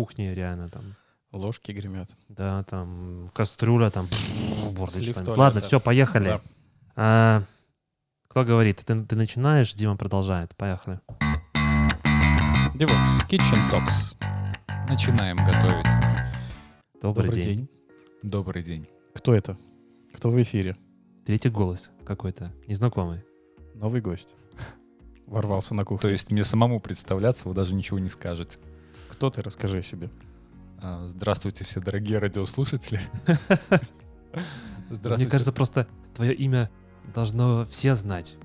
кухне реально там. Ложки гремят. Да, там кастрюля, там. Ладно, все, поехали. Да. А, кто говорит? Ты, ты начинаешь, Дима продолжает. Поехали. DevOps, Kitchen Talks. Начинаем готовить. Добрый, день. Добрый день. Кто это? Кто в эфире? Третий голос какой-то, незнакомый. Новый гость. Ворвался на То кухню. есть мне самому представляться, вы даже ничего не скажете. Кто ты? Расскажи о себе. А, Здравствуйте, все дорогие радиослушатели. Мне кажется, просто твое имя должно все знать.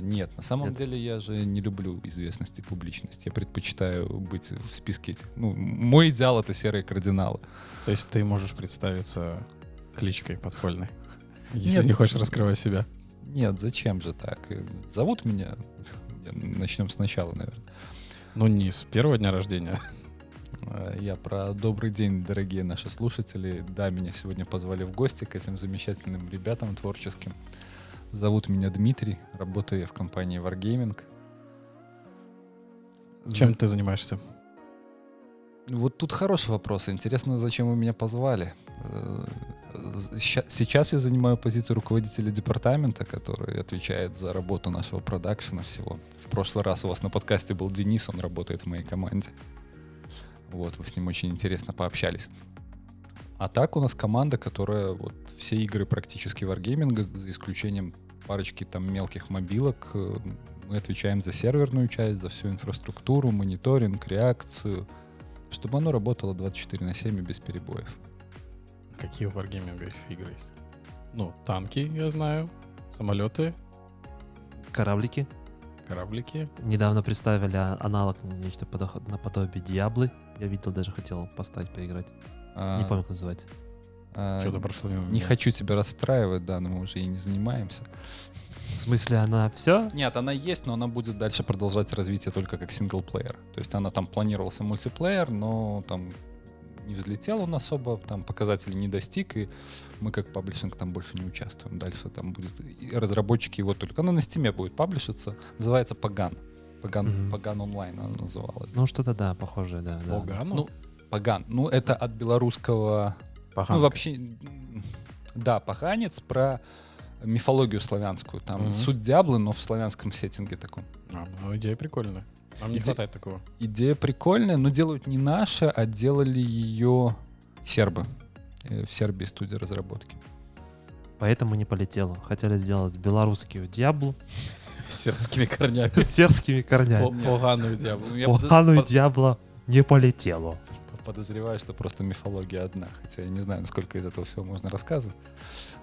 Нет, на самом Нет. деле я же не люблю известность и публичность. Я предпочитаю быть в списке этих. Ну, мой идеал — это серые кардиналы. То есть ты можешь представиться кличкой подпольной, если Нет. не хочешь раскрывать себя. Нет, зачем же так? Э, Зовут меня... Начнем сначала, наверное. Ну, не с первого дня рождения. Э, Я про добрый день, дорогие наши слушатели. Да, меня сегодня позвали в гости к этим замечательным ребятам творческим. Зовут меня Дмитрий, работаю я в компании Wargaming. Чем ты занимаешься? Вот тут хороший вопрос. Интересно, зачем вы меня позвали? Э, Сейчас я занимаю позицию руководителя департамента, который отвечает за работу нашего продакшена всего. В прошлый раз у вас на подкасте был Денис, он работает в моей команде. Вот, вы с ним очень интересно пообщались. А так у нас команда, которая вот все игры практически варгейминга, за исключением парочки там мелких мобилок, э, мы отвечаем за серверную часть, за всю инфраструктуру, мониторинг, реакцию, чтобы оно работало 24 на 7 и без перебоев. Какие у Wargaming еще игры есть? Ну, танки, я знаю, самолеты, Кораблики. кораблики. Недавно представили а- аналог нечто подох- наподобие Диаблы. Я видел, даже хотел поставить, поиграть. А, Не помню, как называется. а, Что-то прошло мимо не меня. хочу тебя расстраивать, да, но мы уже и не занимаемся. В смысле, она все? Нет, она есть, но она будет дальше продолжать развитие только как single-player. То есть она там планировался мультиплеер, но там не взлетел он особо, там показатели не достиг, и мы как publishing там больше не участвуем. Дальше там будет и разработчики его только. Она на Steam е будет паблишиться. Называется Pagan. Паган, Мгм. Паган онлайн она называлась. Ну, что-то, да, похожее, да. да. Погану? Ну, Паган. Ну, это от белорусского Поганка. Ну, вообще, да, паханец про мифологию славянскую. Там Мгм. суть дьяблы, но в славянском сеттинге таком. А, ну, идея прикольная. Нам не Иде- хватает такого. Идея прикольная, но делают не наши, а делали ее сербы. Э, В Сербии студия разработки. Поэтому не полетело. Хотели сделать белорусскую Диаблу С сербскими корнями. с сербскими корнями. Поганую дьявол. Я подо- Поганую под- Диабло не полетело. подозреваю, что просто мифология одна. Хотя я не знаю, насколько из этого всего можно рассказывать.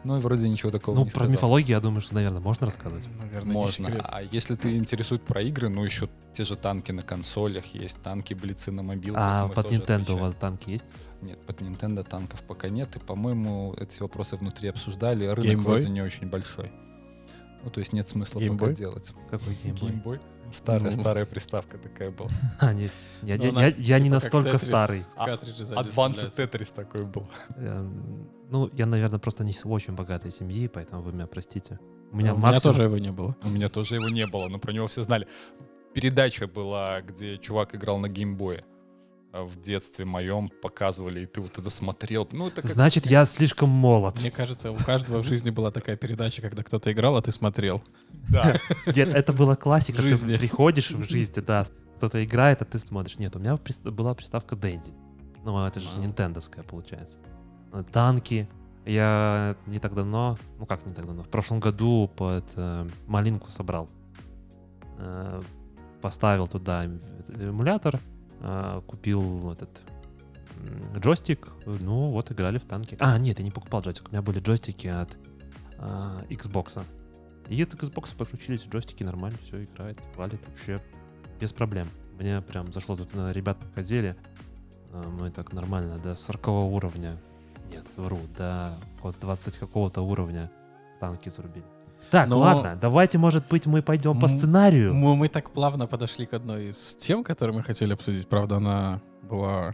Ну и вроде ничего такого Ну, не про сказал. мифологию, я думаю, что, наверное, можно рассказывать. Наверное, не Можно. секрет. А если ты интересует про игры, ну еще те же танки на консолях есть, танки, блицы на мобилках. А мы под тоже Nintendo у отвечаем. вас танки есть? Нет, под Nintendo танков пока нет. И, по-моему, эти вопросы внутри обсуждали. Рынок Game Boy? вроде не очень большой. Ну, то есть нет смысла Game пока Boy? делать. Какой геймбой? Старая, Ну. старая приставка такая была. А, нет. Я, Ну, я- она я- я не типа как настолько Tetris, старый. А, Advanced. Tetris такой был. Эм, Ну, я, наверное, просто не с очень богатой семьи, поэтому вы меня простите. У У меня меня максимум... тоже его не было. У меня тоже его не было, но про него все знали. Передача была, где чувак играл на геймбое. А В детстве моем показывали, и ты вот это смотрел. Ну, это как- Значит, я слишком молод. Мне кажется, у каждого в жизни была такая передача, когда кто-то играл, а ты смотрел. Да. Нет, это была классика. Ты приходишь в жизни, да, кто-то играет, а ты смотришь. Нет, у меня была приставка Дэнди. Ну, это же А. нинтендовская, получается. Э, Танки. Я не так давно, ну как не так давно, в прошлом году под э, малинку собрал. Э, поставил туда эм- эмулятор, э, купил этот джойстик, ну вот играли в танки. А, нет, я не покупал джойстик, у меня были джойстики от э, Xbox. И от Xbox подключились джойстики, нормально, все играет, валит вообще без проблем. Мне прям зашло тут на ребят ходили, э, мы так нормально до 40 уровня, нет, вру, до вот 20 какого-то уровня танки зарубили. Так, Но- ладно, давайте, может быть, мы пойдем по сценарию. Мы, мы так плавно подошли к одной из тем, которые мы хотели обсудить. Правда, она была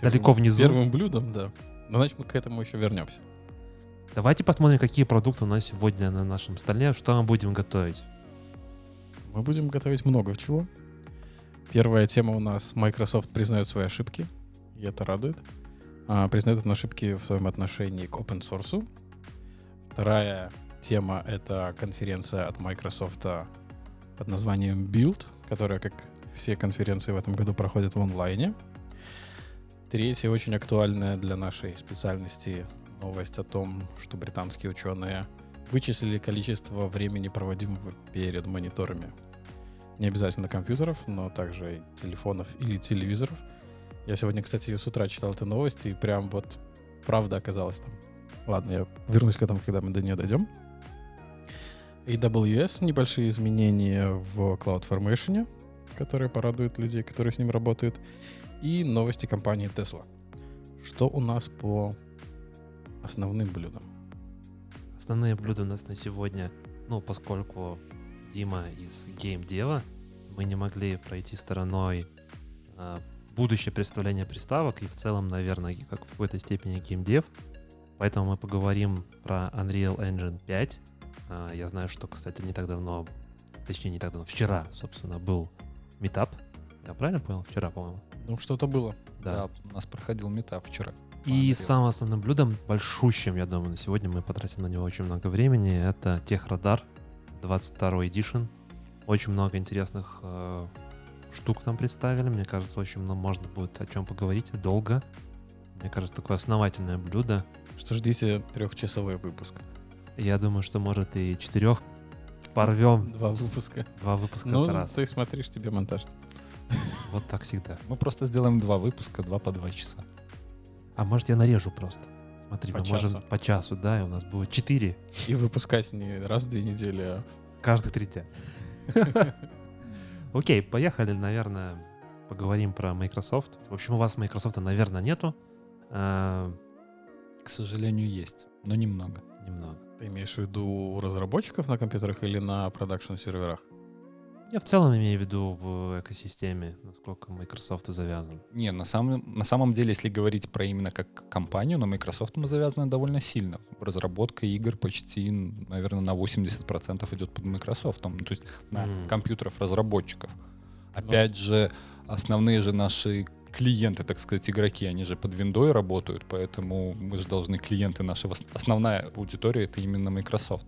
Далеко внизу. Первым блюдом, да. Но значит, мы к этому еще вернемся. Давайте посмотрим, какие продукты у нас сегодня на нашем столе, что мы будем готовить. Мы будем готовить много чего. Первая тема у нас Microsoft признает свои ошибки. и это радует. А, признают ошибки в своем отношении к open source. Вторая тема — это конференция от Microsoft под названием Build, которая, как все конференции в этом году, проходит в онлайне. Третья, очень актуальная для нашей специальности новость о том, что британские ученые вычислили количество времени, проводимого перед мониторами. Не обязательно компьютеров, но также телефонов или телевизоров. Я сегодня, кстати, с утра читал эту новость, и прям вот правда оказалась там. Ладно, я вернусь к этому, когда мы до нее дойдем. AWS, небольшие изменения в CloudFormation, которые порадуют людей, которые с ним работают, и новости компании Tesla. Что у нас по основным блюдам? Основные блюда у нас на сегодня, ну, поскольку Дима из гейм-дела, мы не могли пройти стороной э, будущее представление приставок и в целом, наверное, как в какой-то степени геймдев. Поэтому мы поговорим про Unreal Engine 5. Э, я знаю, что, кстати, не так давно, точнее, не так давно, вчера, собственно, был метап. Я правильно понял? Вчера, по-моему. Ну, что-то было. Да. да, у нас проходил метап вчера. И самым основным блюдом, большущим, я думаю, на сегодня мы потратим на него очень много времени, это Техрадар 22 Edition. Очень много интересных э, штук там представили. Мне кажется, очень много можно будет о чем поговорить долго. Мне кажется, такое основательное блюдо. Что ждите трехчасовой выпуск. Я думаю, что может и четырех порвем. Два выпуска. Два выпуска ну, раз. ты смотришь, тебе монтаж. Вот так всегда. Мы просто сделаем два выпуска, два по два часа. А может, я нарежу просто. Смотри, По мы часу. можем по часу, да, и у нас будет четыре И выпускать не раз в две недели, а каждых три дня. Окей, поехали, наверное, поговорим про Microsoft. В общем, у вас Microsoft, наверное, нету. А, К сожалению, есть, но немного. Немного. Ты имеешь в виду разработчиков на компьютерах или на продакшн-серверах? Я в целом имею в виду в экосистеме, насколько Microsoft завязан. Не, на самом, на самом деле, если говорить про именно как компанию, на Microsoft мы завязаны довольно сильно. Разработка игр почти, наверное, на 80% идет под Microsoft, ну, то есть на Мгм. компьютеров разработчиков. Опять же, основные же наши клиенты, так сказать, игроки, они же под виндой работают, поэтому мы же должны клиенты нашего... Основная аудитория — это именно Microsoft.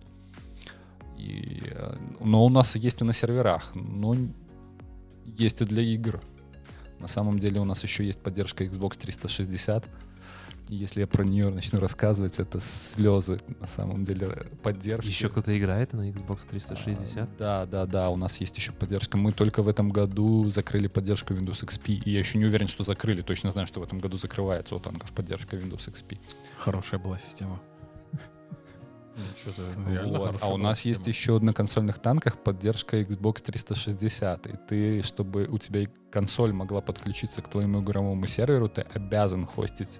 И, э, но у нас есть и на серверах, но есть и для игр. На самом деле у нас еще есть поддержка Xbox 360. Если я про нее начну рассказывать, это слезы на самом деле поддержки. Еще кто-то играет на Xbox 360? А, Да, да, да, у нас есть еще поддержка. Мы только в этом году закрыли поддержку Windows XP, и я еще не уверен, что закрыли. Точно знаю, что в этом году закрывается у танков поддержка Windows XP. Хорошая была система. Ну, Вот. А у нас система. есть еще на консольных танках поддержка Xbox 360. И ты, чтобы у тебя консоль могла подключиться к твоему игровому серверу, ты обязан хостить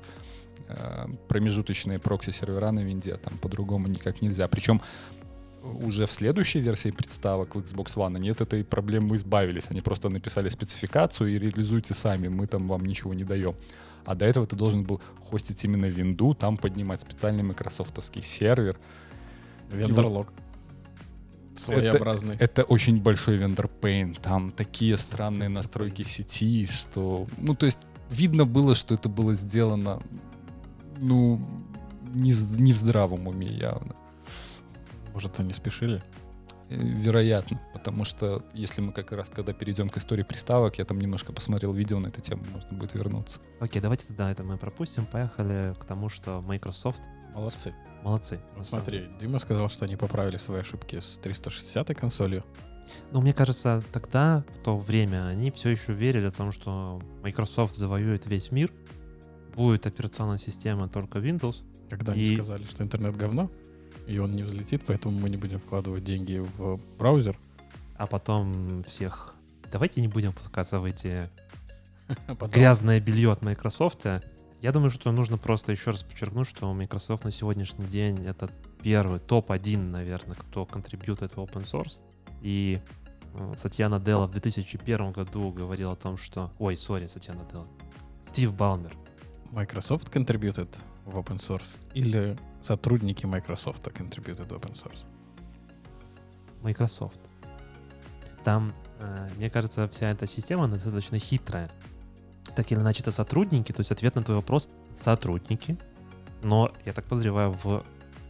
промежуточные прокси-сервера на винде. Там по-другому никак нельзя. Причем уже в следующей версии приставок в Xbox One нет этой проблемы избавились. Они просто написали спецификацию и реализуйте сами. Мы там вам ничего не даем. А до этого ты должен был хостить именно винду, там поднимать специальный майкрософтовский сервер. Вендорлог. Своеобразный. Это очень большой вендор пейн. Там такие странные настройки сети, что... Ну, то есть видно было, что это было сделано, ну, не, не в здравом уме явно. Может, они спешили? Э, Вероятно, потому что если мы как раз, когда перейдем к истории приставок, я там немножко посмотрел видео на эту тему, можно будет вернуться. Окей, давайте тогда это мы пропустим. Поехали к тому, что Microsoft Молодцы. молодцы. Вот смотри, Дима сказал, что они поправили свои ошибки с 360 консолью. Ну, мне кажется, тогда, в то время, они все еще верили о том, что Microsoft завоюет весь мир, будет операционная система только Windows. Когда они И- сказали, что интернет говно, и он не взлетит, поэтому мы не будем вкладывать деньги в браузер. а потом всех... Давайте не будем потом- грязное белье от Microsoft. Я думаю, что нужно просто еще раз подчеркнуть, что Microsoft на сегодняшний день это первый, топ-1, наверное, кто контрибьютит в open source. И э, Сатьяна Делла в 2001 году говорил о том, что... Ой, сори, Сатьяна Делла. Стив Балмер. Microsoft contributed в open source или сотрудники Microsoft contributed в open source? Microsoft. Там, э, мне кажется, вся эта система достаточно хитрая. так или иначе это сотрудники, то есть ответ на твой вопрос — сотрудники, но, я так подозреваю, в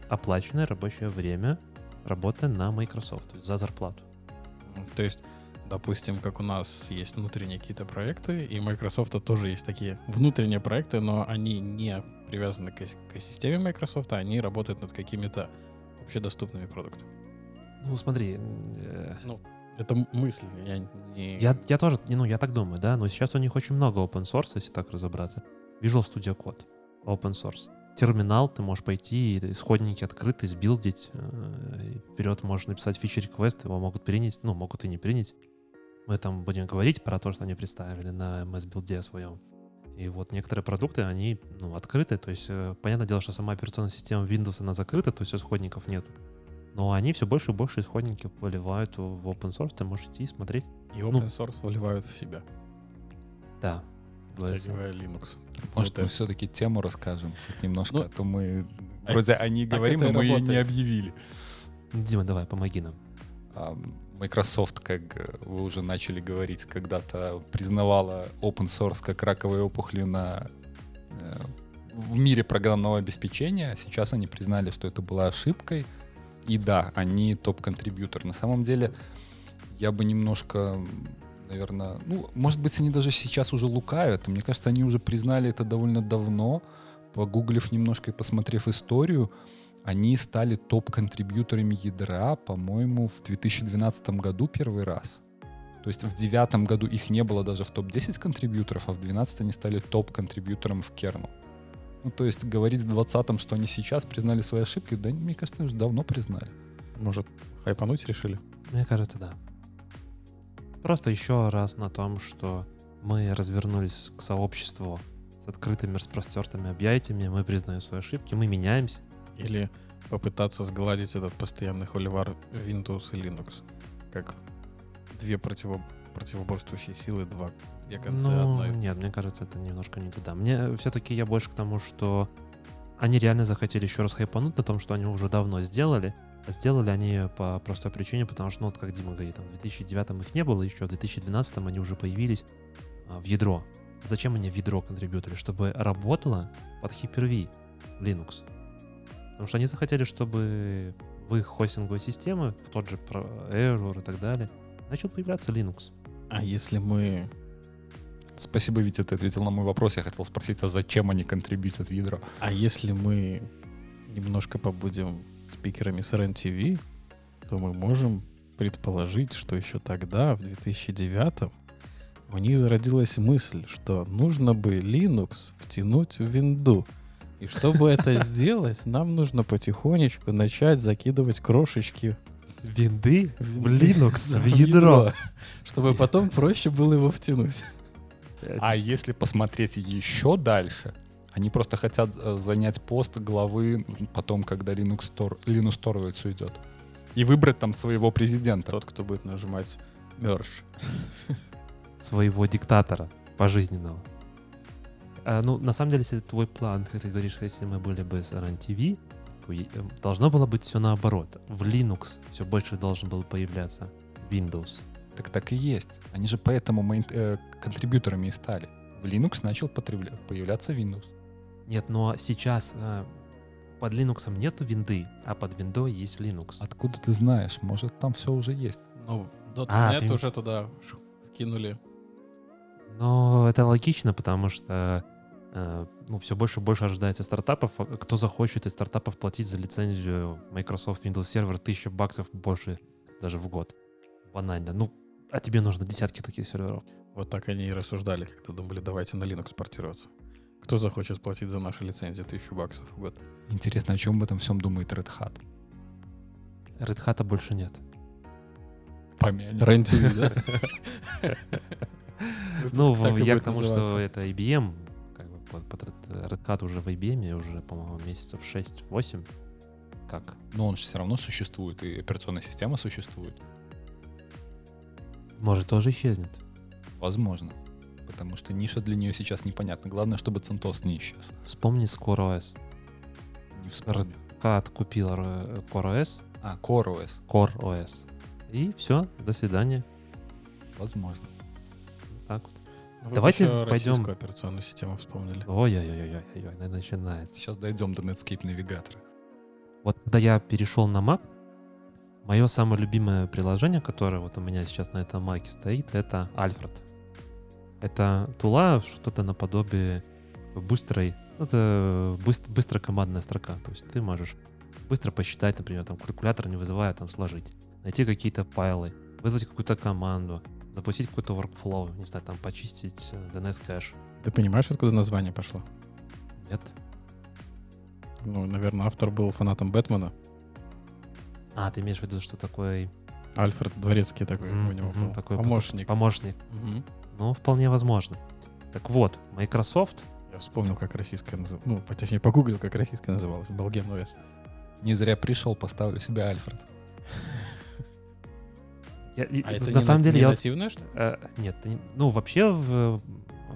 оплаченное рабочее время работы на Microsoft, то есть за зарплату. То есть, допустим, как у нас есть внутренние какие-то проекты, и Microsoft тоже есть такие внутренние проекты, но они не привязаны к, к системе Microsoft, а они работают над какими-то общедоступными продуктами. Ну, смотри, э, Это м- мысль, я не... я, я тоже, ну, я так думаю, да, но сейчас у них очень много open source, если так разобраться. Visual Studio Code, open source. Терминал, ты можешь пойти, исходники открыты, сбилдить, э, вперед можешь написать фичи реквест, его могут принять, ну, могут и не принять. Мы там будем говорить про то, что они представили на MS-билде своем. И вот некоторые продукты, они ну, открыты, то есть э, понятное дело, что сама операционная система Windows, она закрыта, то есть исходников нет. Но они все больше и больше исходники выливают в open source, ты можешь идти и смотреть. И ну- open source выливают в себя, Да. втягивая Linux. Может, Это- мы все-таки тему расскажем хоть немножко, Ну, а то мы а- вроде о ней так говорим, но мы ее не объявили. Дима, давай, помоги нам. Microsoft, как э, вы уже начали говорить, когда-то признавала open source как раковой опухолью на, э, в мире программного обеспечения. Сейчас они признали, что это была ошибкой. И да, они топ-контрибьютор. На самом деле, я бы немножко, наверное, ну, может быть, они даже сейчас уже лукавят. Мне кажется, они уже признали это довольно давно, погуглив немножко и посмотрев историю они стали топ-контрибьюторами ядра, по-моему, в 2012 году первый раз. То есть в 2009 году их не было даже в топ-10 контрибьюторов, а в 2012 они стали топ-контрибьютором в керну. Ну, то есть говорить в 2020, что они сейчас признали свои ошибки, да, мне кажется, уже давно признали. Может, хайпануть решили? Мне кажется, да. Просто еще раз на том, что мы развернулись к сообществу с открытыми распростертыми объятиями, мы признаем свои ошибки, мы меняемся. Или попытаться сгладить этот постоянный холивар Windows и Linux? Как две противо- противоборствующие силы, два, две концы Ну, одной. нет, мне кажется, это немножко не туда. Мне все-таки я больше к тому, что они реально захотели еще раз хайпануть на том, что они уже давно сделали. Сделали они по простой причине, потому что, ну, вот как Дима говорит, там, в 2009 их не было еще, в 2012 они уже появились а, в ядро. Зачем они в ядро контрибьютори? Чтобы работало под Hyper-V Linux. Потому что они захотели, чтобы в их хостинговой системы, в тот же Azure и так далее, начал появляться Linux. А если мы... Спасибо, Витя, ты ответил на мой вопрос. Я хотел спросить, а зачем они контрибьютят в ядро? А если мы немножко побудем спикерами с РЕН-ТВ, то мы можем предположить, что еще тогда, в 2009 у них зародилась мысль, что нужно бы Linux втянуть в винду. И чтобы это сделать, нам нужно потихонечку начать закидывать крошечки Винды в Linux, в ядро. чтобы потом проще было его втянуть. А если посмотреть еще дальше, они просто хотят э, занять пост главы потом, когда Linux, Tor- Linux Torvalds уйдет. И выбрать там своего президента. Тот, кто будет нажимать merge. своего диктатора пожизненного. А, ну, на самом деле, если это твой план, как ты говоришь, если мы были бы с RAN-TV, э, должно было быть все наоборот. В Linux все больше должен был появляться Windows. Так так и есть. Они же поэтому мейн- э, контрибьюторами и стали. В Linux начал потребля- появляться Windows. Нет, но сейчас э, под Linux нету винды, а под виндой есть Linux. Откуда ты знаешь? Может, там все уже есть. Ну, А, .NET ты- уже туда вкинули. Но это логично, потому что ну, все больше и больше ожидается стартапов. А Кто захочет из стартапов платить за лицензию Microsoft Windows Server 1000 баксов больше даже в год? Банально. Ну, а тебе нужно десятки таких серверов. Вот так они и рассуждали, когда думали, давайте на Linux портироваться. Кто захочет платить за наши лицензии тысячу баксов в год? Интересно, о чем в этом всем думает Red Hat? Red Hat больше нет. Помянем. Рен-ТВ, да? Ну, я к тому, что это IBM, под, под Red Red Hat уже в IBM, уже, по-моему, месяцев 6-8. Как? Но он же все равно существует, и операционная система существует. Может, тоже исчезнет. Возможно. Потому что ниша для нее сейчас непонятна. Главное, чтобы CentOS не исчез. Вспомни Core Не вспомню. Cat купил э, Core OS, А, CoreOS. Core OS. И все, до свидания. Возможно. Вы Давайте еще пойдем- российскую операционную систему вспомнили. Ой-ой-ой-ой-ой, начинается. Сейчас дойдем до Netscape навигатора. Вот когда я перешел на Mac, мое самое любимое приложение, которое вот у меня сейчас на этом Mac стоит, это Alfred. Это тула, что-то наподобие быстрой, ну, это быс- быстрая командная строка. То есть ты можешь быстро посчитать, например, там калькулятор не вызывая, там сложить, найти какие-то файлы, вызвать какую-то команду, запустить какой-то workflow, не знаю, там почистить э, DNS кэш. Ты понимаешь, откуда название пошло? Нет? Ну, наверное, автор был фанатом Бэтмена. А, ты имеешь в виду, что такой Альфред Дворецкий такой Мгм, у него был. такой Помощник. помощник? Мгм. Ну, вполне возможно. Так вот, Microsoft Я вспомнил, как российская называлась. Ну, по- точнее, погуглил, как российская называлась. Балген OS. Не зря пришел, поставлю себе Альфред. Я- А это на не самом на- деле не я вот, нативное, что ли? э, нет, ну вообще в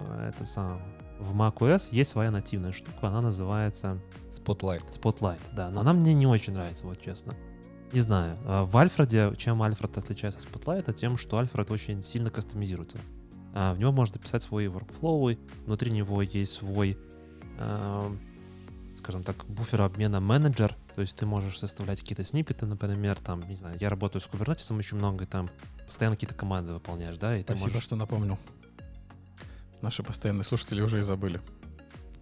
э, это сам в macOS есть своя нативная штука, она называется Spotlight. Spotlight, да, но она мне не очень нравится, вот честно. Не знаю, э, в Альфреде, чем Альфред отличается от Spotlight, тем, что Альфред очень сильно кастомизируется. А, в него можно писать свои workflow, внутри него есть свой, э, скажем так, буфер обмена менеджер, то есть ты можешь составлять какие-то сниппеты, например, там, не знаю, я работаю с Kubernetes очень много, и там постоянно какие-то команды выполняешь, да, и ты Спасибо, можешь, что напомнил. Наши постоянные слушатели уже и забыли.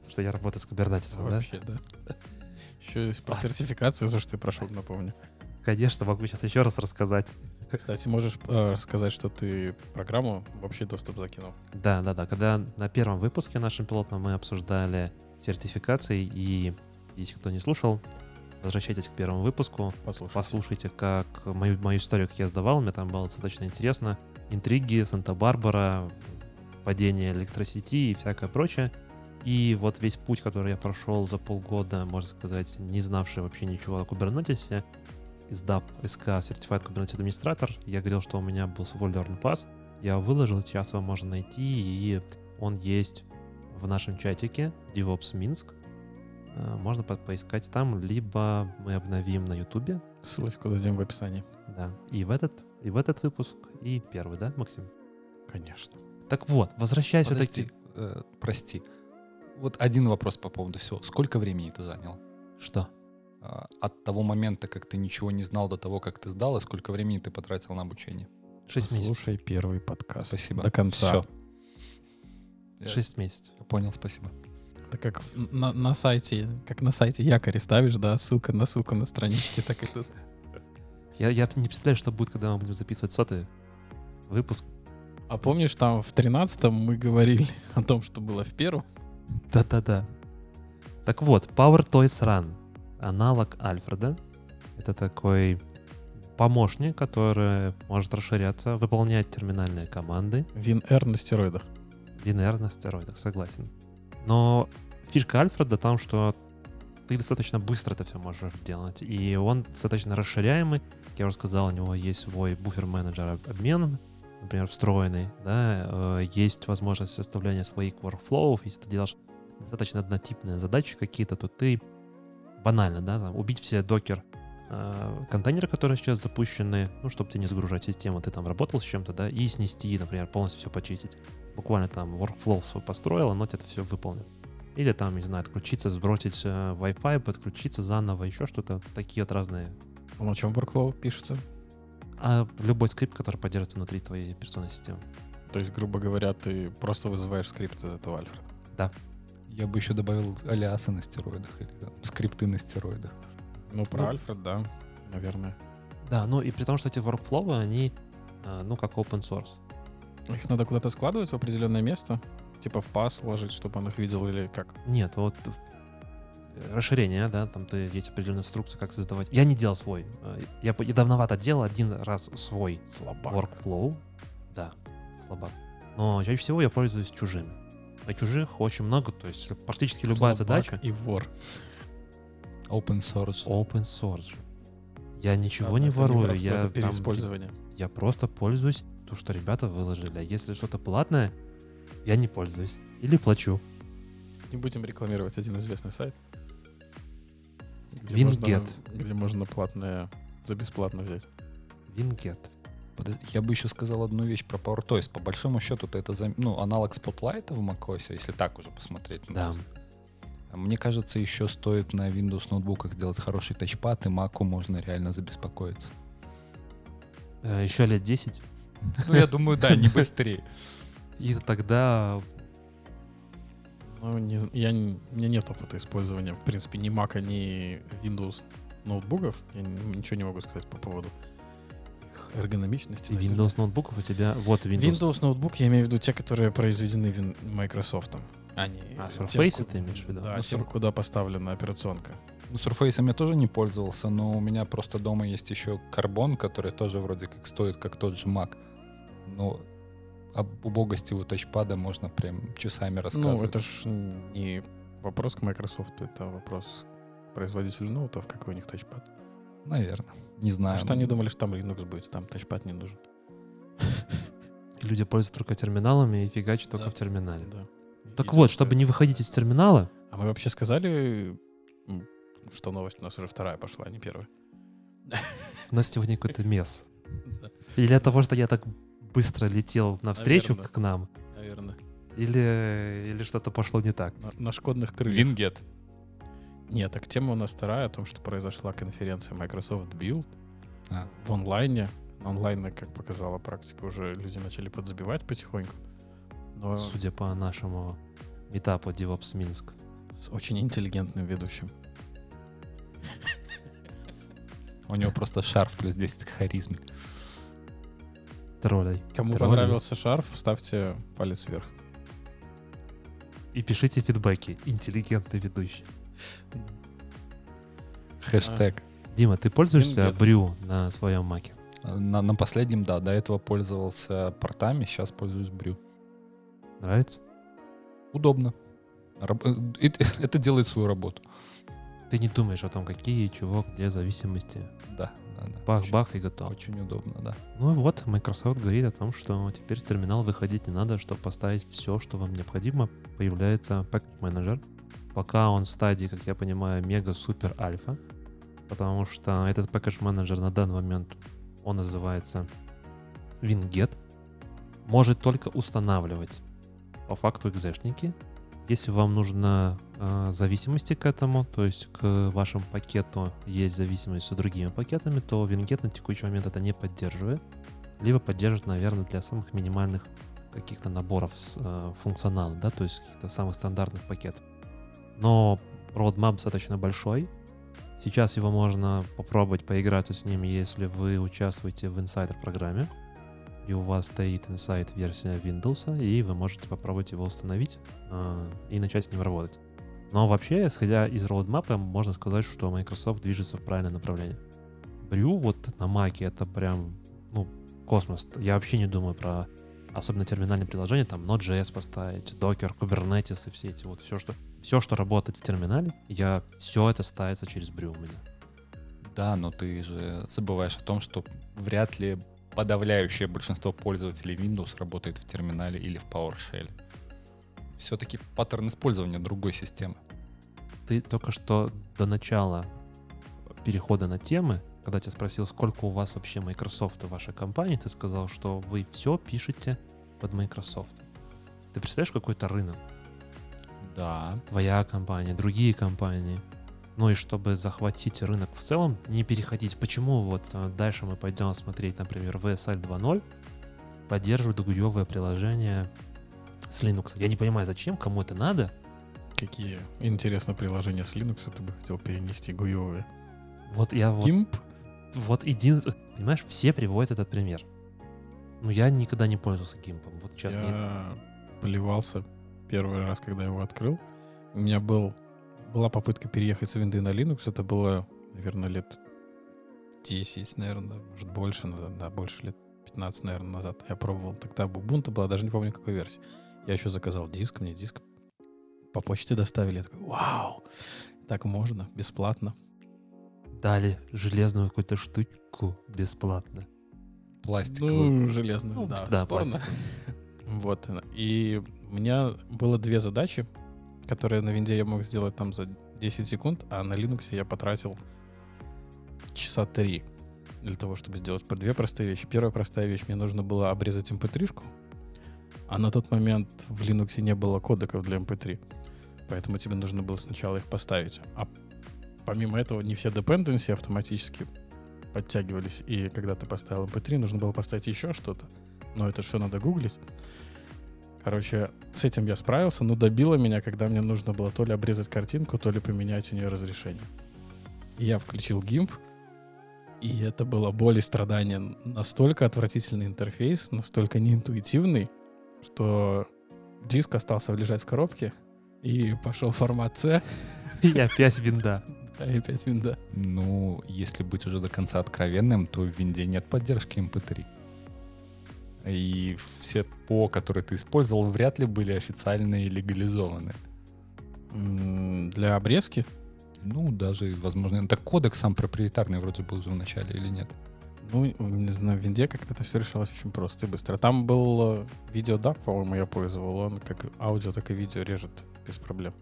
что я работаю с Kubernetes, да? Вообще, да. Еще есть про сертификацию, за что ты прошел, напомню. Конечно, могу сейчас еще раз рассказать. Кстати, можешь э, рассказать, что ты программу в общий доступ закинул? Да, да, да. Когда на первом выпуске нашем пилотном мы обсуждали сертификации, и если кто не слушал, возвращайтесь к первому выпуску, Послушай. послушайте, как мою, мою историю, как я сдавал, мне там было достаточно интересно. Интриги, Санта-Барбара, падение электросети и всякое прочее. И вот весь путь, который я прошел за полгода, можно сказать, не знавший вообще ничего о Kubernetes, сдав СК Certified Kubernetes Administrator, я говорил, что у меня был свой Learn Pass, я выложил, сейчас его можно найти, и он есть в нашем чатике DevOps Минск. Э, Можно по- поискать там, либо мы обновим на Ютубе, Ссылочку дадим в описании. да, и в этот, и в этот выпуск, и первый, да, Максим? Конечно. Так вот, возвращаясь Подожди, все-таки... э, прости. Вот один вопрос по поводу всего. Сколько времени это заняло? Что? А, От того момента, как ты ничего не знал, до того, как ты сдал, и сколько времени ты потратил на обучение? Шесть месяцев. Слушай первый подкаст. Спасибо. До конца. Все. Я, Шесть месяцев. я понял, спасибо. Это как на, на сайте, как на сайте якоре ставишь, да, ссылка на ссылку на страничке, так и тут. Я, я не представляю, что будет, когда мы будем записывать сотый выпуск. А помнишь, там в тринадцатом мы говорили о том, что было в первом? Да-да-да. Так вот, Power Toys Run. Аналог Альфреда. Это такой помощник, который может расширяться, выполнять терминальные команды. WinR на стероидах. На стероидах, согласен. Но фишка Альфреда там, что ты достаточно быстро это все можешь делать. И он достаточно расширяемый. Как я уже сказал, у него есть свой буфер-менеджер обмен, например, встроенный. Да? э, Есть возможность составления своих workflow. Если ты делаешь достаточно однотипные задачи какие-то, то ты банально, да, там, убить все докер контейнеры, которые сейчас запущены, ну, чтобы ты не загружать систему, ты там работал с чем-то, да, и снести, например, полностью все почистить буквально там workflow свой построил, оно тебе это все выполнит. Или там, не знаю, отключиться, сбросить э, Wi-Fi, подключиться заново, еще что-то. Такие вот разные. А на чем workflow пишется? А любой скрипт, который поддерживается внутри твоей операционной системы. То есть, грубо говоря, ты просто вызываешь скрипт из этого Альфреда. Я бы еще добавил алиасы на стероидах или там, скрипты на стероидах. Ну, про Ну. Альфред, да, наверное. Да, ну и при том, что эти workflow, они, э, ну, как open source. Их надо куда-то складывать в определенное место? Типа в пас ложить, чтобы он их видел, или как? Нет, вот э, расширение, да, там ты, есть определенные инструкции, как создавать. Я не делал свой. Э, Я, я давновато делал один раз свой Слабак. workflow. Да, слабак. Но чаще всего я пользуюсь чужими. А чужих очень много, то есть практически любая Слабак задача и вор. Open source. open source. Я ничего Ладно, не это ворую, воровство, я, это там- переиспользование. я просто пользуюсь то, что ребята выложили. А если что-то платное, я не пользуюсь. Или плачу. Не будем рекламировать один известный сайт. Где Winget. можно, где можно платное за бесплатно взять. Вингет. Я бы еще сказал одну вещь про PowerToys. По большому счету, то это ну, аналог Spotlight в macOS, если так уже посмотреть. на Да. просто. А Мне кажется, еще стоит на Windows ноутбуках сделать хороший тачпад, и Macу можно реально забеспокоиться. Э, Еще лет 10, Ну, я думаю, да, не быстрее. и тогда Ну, не- я, у меня нет опыта использования, в принципе, ни Mac, ни Windows ноутбуков. Я ничего не могу сказать по поводу их эргономичности. Windows ноутбуков у тебя... Вот Windows. Windows ноутбук, я имею в виду те, которые произведены Microsoft. А не А, Surface ку- ты имеешь в виду? Да, Ну, те, Sur- куда поставлена операционка. Ну, Surface я тоже не пользовался, но у меня просто дома есть еще Carbon, который тоже вроде как стоит как тот же Mac. Но об убогости у тачпада можно прям часами рассказывать. Ну, это ж не вопрос к Microsoft, это вопрос к производителю ноутов, какой у них тачпад. Наверное. Не знаю. Может, они думали, что там Linux будет, там тачпад не нужен. Люди пользуются только терминалами и фигачат только в терминале. Да. Так вот, чтобы не выходить из терминала, А мы вообще сказали, что новость у нас уже вторая пошла, а не первая. у нас сегодня какой-то мес. Или от того, что я так быстро летел навстречу к нам, наверное. или, или что-то пошло не так. На, на шкодных крыльях. Вингет. Нет, так тема у нас вторая о том, что произошла конференция Microsoft Build А. в онлайне. Онлайн, как показала практика, уже люди начали подзабивать потихоньку. Но Судя по нашему метапу DevOps Минск. с очень интеллигентным ведущим. У него просто шарф плюс 10 к харизме. Троллей. Кому Тролли. понравился шарф, ставьте палец вверх. И пишите фидбэки. Интеллигентный ведущий. Хэштег. Дима, ты пользуешься брю на своем маке? На, на последнем, да, до этого пользовался портами, сейчас пользуюсь брю. Нравится? Удобно. Э, Это, делает свою работу. Ты не думаешь о том, какие, чего, где зависимости. Да, да, да. Бах-бах и готово. Очень удобно, да. Ну вот, Microsoft говорит о том, что теперь в терминал выходить не надо, чтобы поставить все, что вам необходимо. Появляется Manager. Пока он в стадии, как я понимаю, мега-супер альфа, потому что этот Manager на данный момент, он называется Winget, может только устанавливать по факту экзешники. Если вам нужно э, зависимости к этому, то есть к вашему пакету есть зависимость с другими пакетами, то Winget на текущий момент это не поддерживает. Либо поддерживает, наверное, для самых минимальных каких-то наборов э, функционала, да, то есть каких-то самых стандартных пакетов. Но roadmap достаточно большой. Сейчас его можно попробовать поиграться с ним, если вы участвуете в Insider программе и у вас стоит Insight версия Windows, и вы можете попробовать его установить э, и начать с ним работать. Но вообще, исходя из роудмапа, можно сказать, что Microsoft движется в правильное направление. Брю вот на Маке это прям, ну, космос. Я вообще не думаю про особенно терминальные приложения, там Node.js поставить, Docker, Kubernetes и все эти вот, все, что, все, что работает в терминале, я, все это ставится через Брю у меня. Да, но ты же забываешь о том, что вряд ли подавляющее большинство пользователей Windows работает в терминале или в PowerShell. Все-таки паттерн использования другой системы. Ты только что до начала перехода на темы, когда тебя спросил, сколько у вас вообще Microsoft в вашей компании, ты сказал, что вы все пишете под Microsoft. Ты представляешь какой-то рынок? Да. Твоя компания, другие компании. Ну и чтобы захватить рынок в целом, не переходить. Почему вот э, дальше мы пойдем смотреть, например, VSL 2.0 поддерживает гуевое приложение с Linux. Я не понимаю, зачем, кому это надо. Какие интересные приложения с Linux ты бы хотел перенести гуевые? Вот я вот GIMP? Вот единственное, понимаешь, все приводят этот пример. Но я никогда не пользовался гимпом, вот честно. я- Я поливался первый раз, когда его открыл. У меня был, была попытка переехать с винды на Linux. Это было, наверное, лет 10, наверное, может больше назад. Да, больше лет 15, наверное, назад. Я пробовал. Тогда Ubuntu была, даже не помню, какой версии. Я еще заказал диск, мне диск по почте доставили. Я такой, вау, так можно, бесплатно. Дали железную какую-то штучку бесплатно. Пластиковый. Ну, железно, Ну, да, да, спорно. пластик. Вот. И у меня было две задачи, которые на винде я мог сделать там за 10 секунд, а на Linux я потратил часа три. для того, чтобы сделать две простые вещи. Первая простая вещь, мне нужно было обрезать mp3-шку, а на тот момент в Linux не было кодеков для mp3. Поэтому тебе нужно было сначала их поставить. А помимо этого не все dependency автоматически подтягивались. И когда ты поставил mp3, нужно было поставить еще что-то. Но это все надо гуглить. Короче, с этим я справился, но добило меня, когда мне нужно было то ли обрезать картинку, то ли поменять у нее разрешение. И я включил GIMP, и это было боль и страдание. Настолько отвратительный интерфейс, настолько неинтуитивный, что диск остался лежать в коробке, и пошел формат C. И опять винда. Да, и опять винда. Ну, если быть уже до конца откровенным, то в винде нет поддержки MP3. И все ПО, которые ты использовал, вряд ли были официально и легализованы. Для обрезки Ну, даже, возможно, так кодек сам проприетарный вроде был уже в начале или нет? Ну, не знаю, в винде как-то это все решалось очень просто и быстро. Там был э, видеодап, по-моему, я пользовал. Он как аудио, так и видео режет без проблем.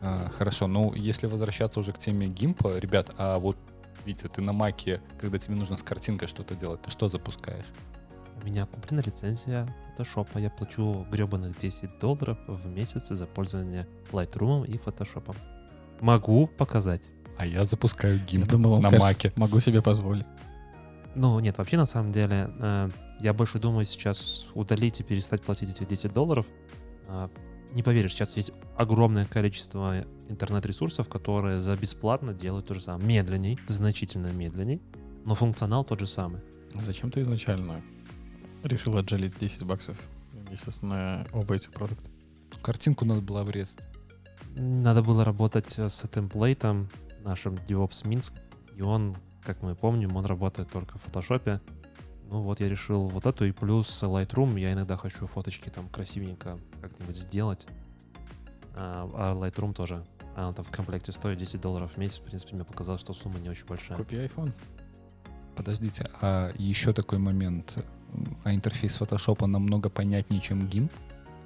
А, хорошо, ну, если возвращаться уже к теме гимпа, ребят, а вот, Витя, ты на маке, когда тебе нужно с картинкой что-то делать, ты что запускаешь? У меня куплена лицензия Photoshop, я плачу гребаных 10 долларов в месяц за пользование Lightroom и Photoshop. Могу показать. А я запускаю он на скажет, маке. могу себе позволить. Ну, нет, вообще, на самом деле, э, я больше думаю сейчас удалить и перестать платить эти 10 долларов. А, не поверишь, сейчас есть огромное количество интернет-ресурсов, которые за бесплатно делают то же самое. Медленней, значительно медленней, но функционал тот же самый. Зачем ты изначально решил отжалить 10 баксов в месяц на оба эти продукта? Картинку надо было обрезать. Надо было работать э, с темплейтом нашим DevOps Минск, и он, как мы помним, он работает только в фотошопе. Ну вот я решил вот эту и плюс Lightroom. Я иногда хочу фоточки там красивенько как-нибудь сделать. А, а Lightroom тоже. Она там в комплекте стоит 10 долларов в месяц. В принципе, мне показалось, что сумма не очень большая. Купи iPhone. Подождите, а еще такой момент. А интерфейс фотошопа намного понятнее, чем GIMP?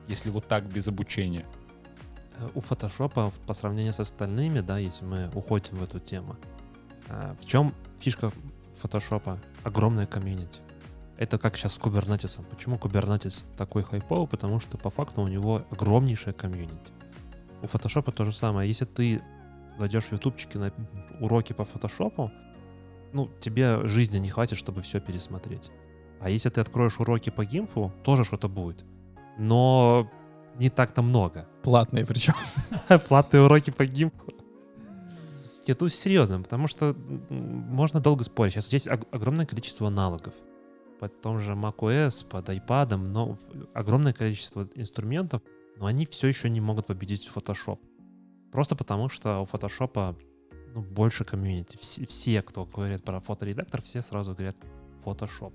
Если вот так, без обучения. Э, У фотошопа по сравнению с остальными, да, если мы уходим в эту тему, а, в чем фишка фотошопа? Огромная комьюнити. Это как сейчас с кубернетисом. Почему кубернетис такой хайповый? Потому что по факту у него огромнейшая комьюнити. У фотошопа то же самое. Если ты зайдешь в ютубчики на уроки по фотошопу, ну, тебе жизни не хватит, чтобы все пересмотреть. А если ты откроешь уроки по гимпу, тоже что-то будет. Но не так-то много. Платные причем. Платные уроки по гимпу. Нет, тут серьезно, потому что можно долго спорить. Сейчас ог- огромное количество аналогов. Под том же macOS, под iPad, но огромное количество инструментов, но они все еще не могут победить Photoshop. Просто потому, что у Photoshop ну, больше комьюнити. Все, все, кто говорит про фоторедактор, все сразу говорят Photoshop.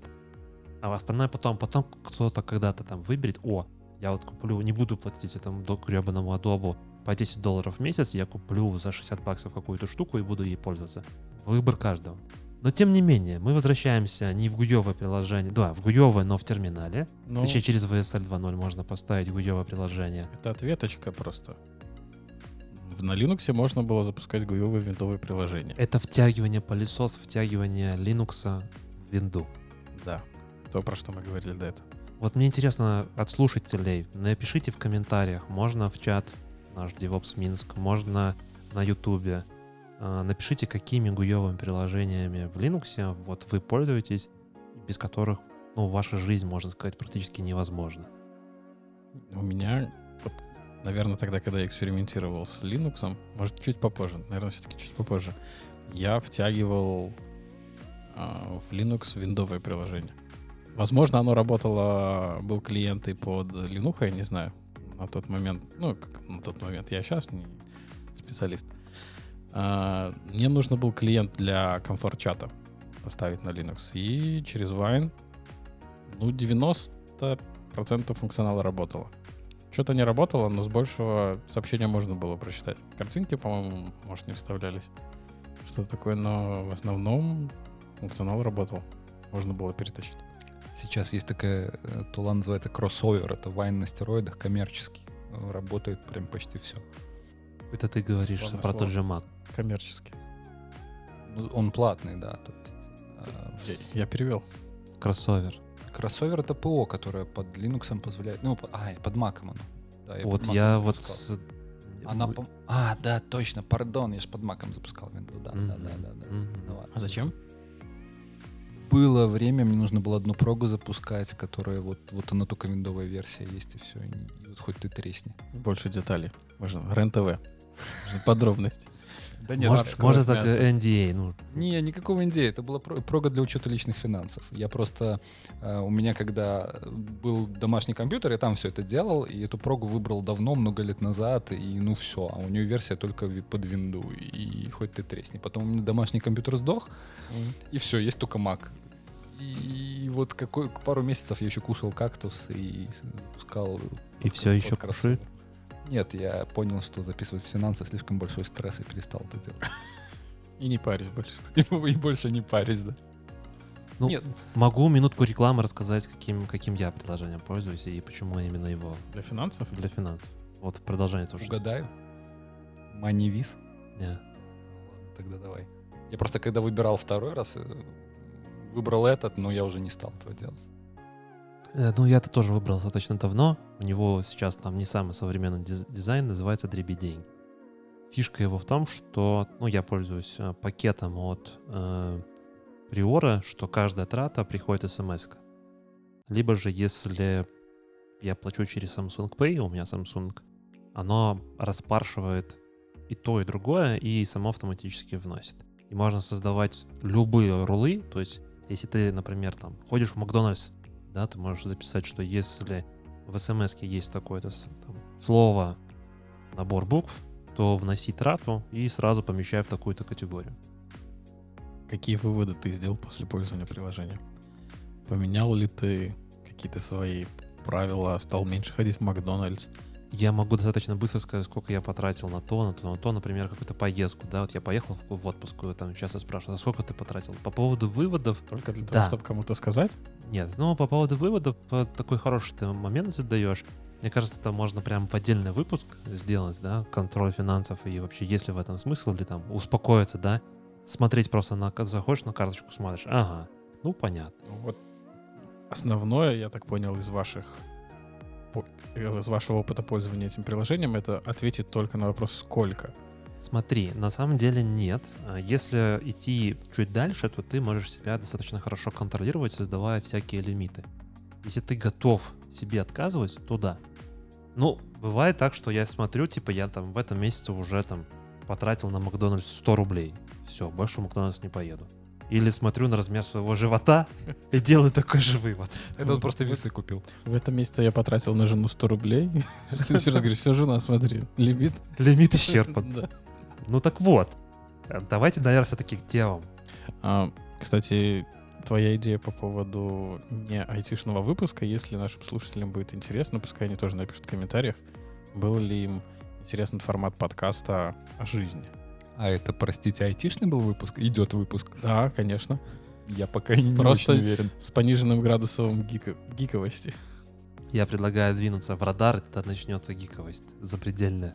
А остальное потом, потом кто-то когда-то там выберет, о, я вот куплю, не буду платить этому гребаному Adobe по 10 долларов в месяц, я куплю за 60 баксов какую-то штуку и буду ей пользоваться. Выбор каждого. Но тем не менее, мы возвращаемся не в гуевое приложение, да, в гуевое, но в терминале. Ну, Точнее, через VSL 2.0 можно поставить гуевое приложение. это ответочка просто. В- На Linux можно было запускать гуевые винтовые приложения. Это втягивание пылесос, втягивание Linux в винду. Да. То, про что мы говорили до этого. Вот мне интересно от слушателей, напишите в комментариях, можно в чат наш DevOps Минск, можно на Ютубе. А, Напишите, какими гуевыми приложениями в Linux вот вы пользуетесь, без которых ну, ваша жизнь, можно сказать, практически невозможна. У меня, вот, наверное, тогда, когда я экспериментировал с Linux, может, чуть попозже, наверное, все-таки чуть попозже, я втягивал а, в Linux виндовое приложение. Возможно, оно работало, был клиент и под Linux, я не знаю, на тот момент, ну, как на тот момент, я сейчас не специалист. А, мне нужно был клиент для комфорт-чата поставить на Linux, и через Wine, ну, 90% функционала работало. Что-то не работало, но с большего сообщения можно было прочитать. Картинки, по-моему, может, не вставлялись. Что-то такое, но в основном функционал работал. Можно было перетащить. Сейчас есть такая э, тула, называется кроссовер. Это вайн на стероидах, коммерческий. Э, Работает прям почти все. Это ты говоришь Ладно, про слово. тот же Mac. Коммерчески. Ну, он платный, да. То есть э, Я, я перевел. Кроссовер. Кроссовер это ПО, которое под Linux позволяет. Ну, по- а, под Mac оно. Да, Вот под Mac я вот с... Она, пом- А, да, точно, пардон, я же под Маком запускал Windows. Да, да, да, да, да. Мгм. Ну ладно. А зачем? Было время, мне нужно было одну прогу запускать, которая вот, вот она только виндовая версия есть, и все. И вот хоть ты тресни. Больше деталей. Можно. РЕН-ТВ. Подробности. Да Может, может так NDA, ну, Не, никакого индея. Это была про- прога для учета личных финансов. Я просто... э, у меня когда был домашний компьютер, я там все это делал, и эту прогу выбрал давно, много лет назад, и ну все. А у нее версия только под винду, и хоть ты тресни. Потом у меня домашний компьютер сдох, и все, есть только Mac. И, вот какой, пару месяцев я еще кушал кактус и запускал... И под еще кроссовер. Нет, я понял, что записывать финансы слишком большой стресс и перестал это делать. И не парюсь больше. И больше не парись, да. Ну, Нет, могу минутку рекламы рассказать, каким, каким я приложением пользуюсь и почему именно его Для финансов? для финансов. Вот продолжение тоже. Угадаю. Манивиз. Не. Ладно, тогда давай. Я просто когда выбирал второй раз, э, выбрал этот, но я уже не стал этого делать. Э, Ну, я-то тоже выбрал достаточно давно. У него сейчас там не самый современный диз- дизайн, называется Дреби. Фишка его в том, что ну, я пользуюсь э, пакетом от э, Приора, что каждая трата приходит смс. Либо же, если я плачу через Samsung Pay, у меня Samsung, оно распаршивает и то, и другое, и само автоматически вносит. И можно создавать любые рулы, то есть если ты, например, там ходишь в Макдональдс, да, ты можешь записать, что если в смс есть такое-то там, слово, набор букв, то вноси трату и сразу помещай в такую-то категорию. Какие выводы ты сделал после пользования приложением? Поменял ли ты какие-то свои правила, стал меньше ходить в Макдональдс? Я могу достаточно быстро сказать, сколько я потратил на то, на то, на то, например, какую-то поездку, да, вот я поехал в, отпуск, там часто спрашивают, а сколько ты потратил? По поводу выводов, Только для Да. того, чтобы кому-то сказать? Нет, ну по поводу выводов такой хороший ты момент задаешь. Мне кажется, это можно прям в отдельный выпуск сделать, да, контроль финансов и вообще есть ли в этом смысл, или там успокоиться, да, смотреть просто на, заходишь на карточку, смотришь, ага, ну понятно. Ну вот основное, я так понял, из ваших из вашего опыта пользования этим приложением, это ответить только на вопрос «сколько?». Смотри, на самом деле нет. А Если идти чуть дальше, то ты можешь себя достаточно хорошо контролировать, создавая всякие лимиты. Если ты готов себе отказывать, то да. Ну, бывает так, что я смотрю, типа, я там в этом месяце уже там потратил на Макдональдс 100 рублей. Все, больше в Макдональдс не поеду. Или смотрю на размер своего живота и делаю такой же вывод. Это он просто весы купил. В этом месяце я потратил на жену 100 рублей. В следующий раз говорю, все, жена, смотри, лимит. Лимит исчерпан. Да. Ну так вот. Давайте, наверное, все-таки к темам. А, Кстати, твоя идея по поводу не айтишного выпуска, если нашим слушателям будет интересно, пускай они тоже напишут в комментариях, был ли им интересен формат подкаста о жизни. А это, простите, айтишный был выпуск? Идет выпуск. Да, конечно. Я пока не Просто- очень уверен. С пониженным градусом гика- гиковости. Я предлагаю двинуться в радар, и тогда начнется гиковость запредельная.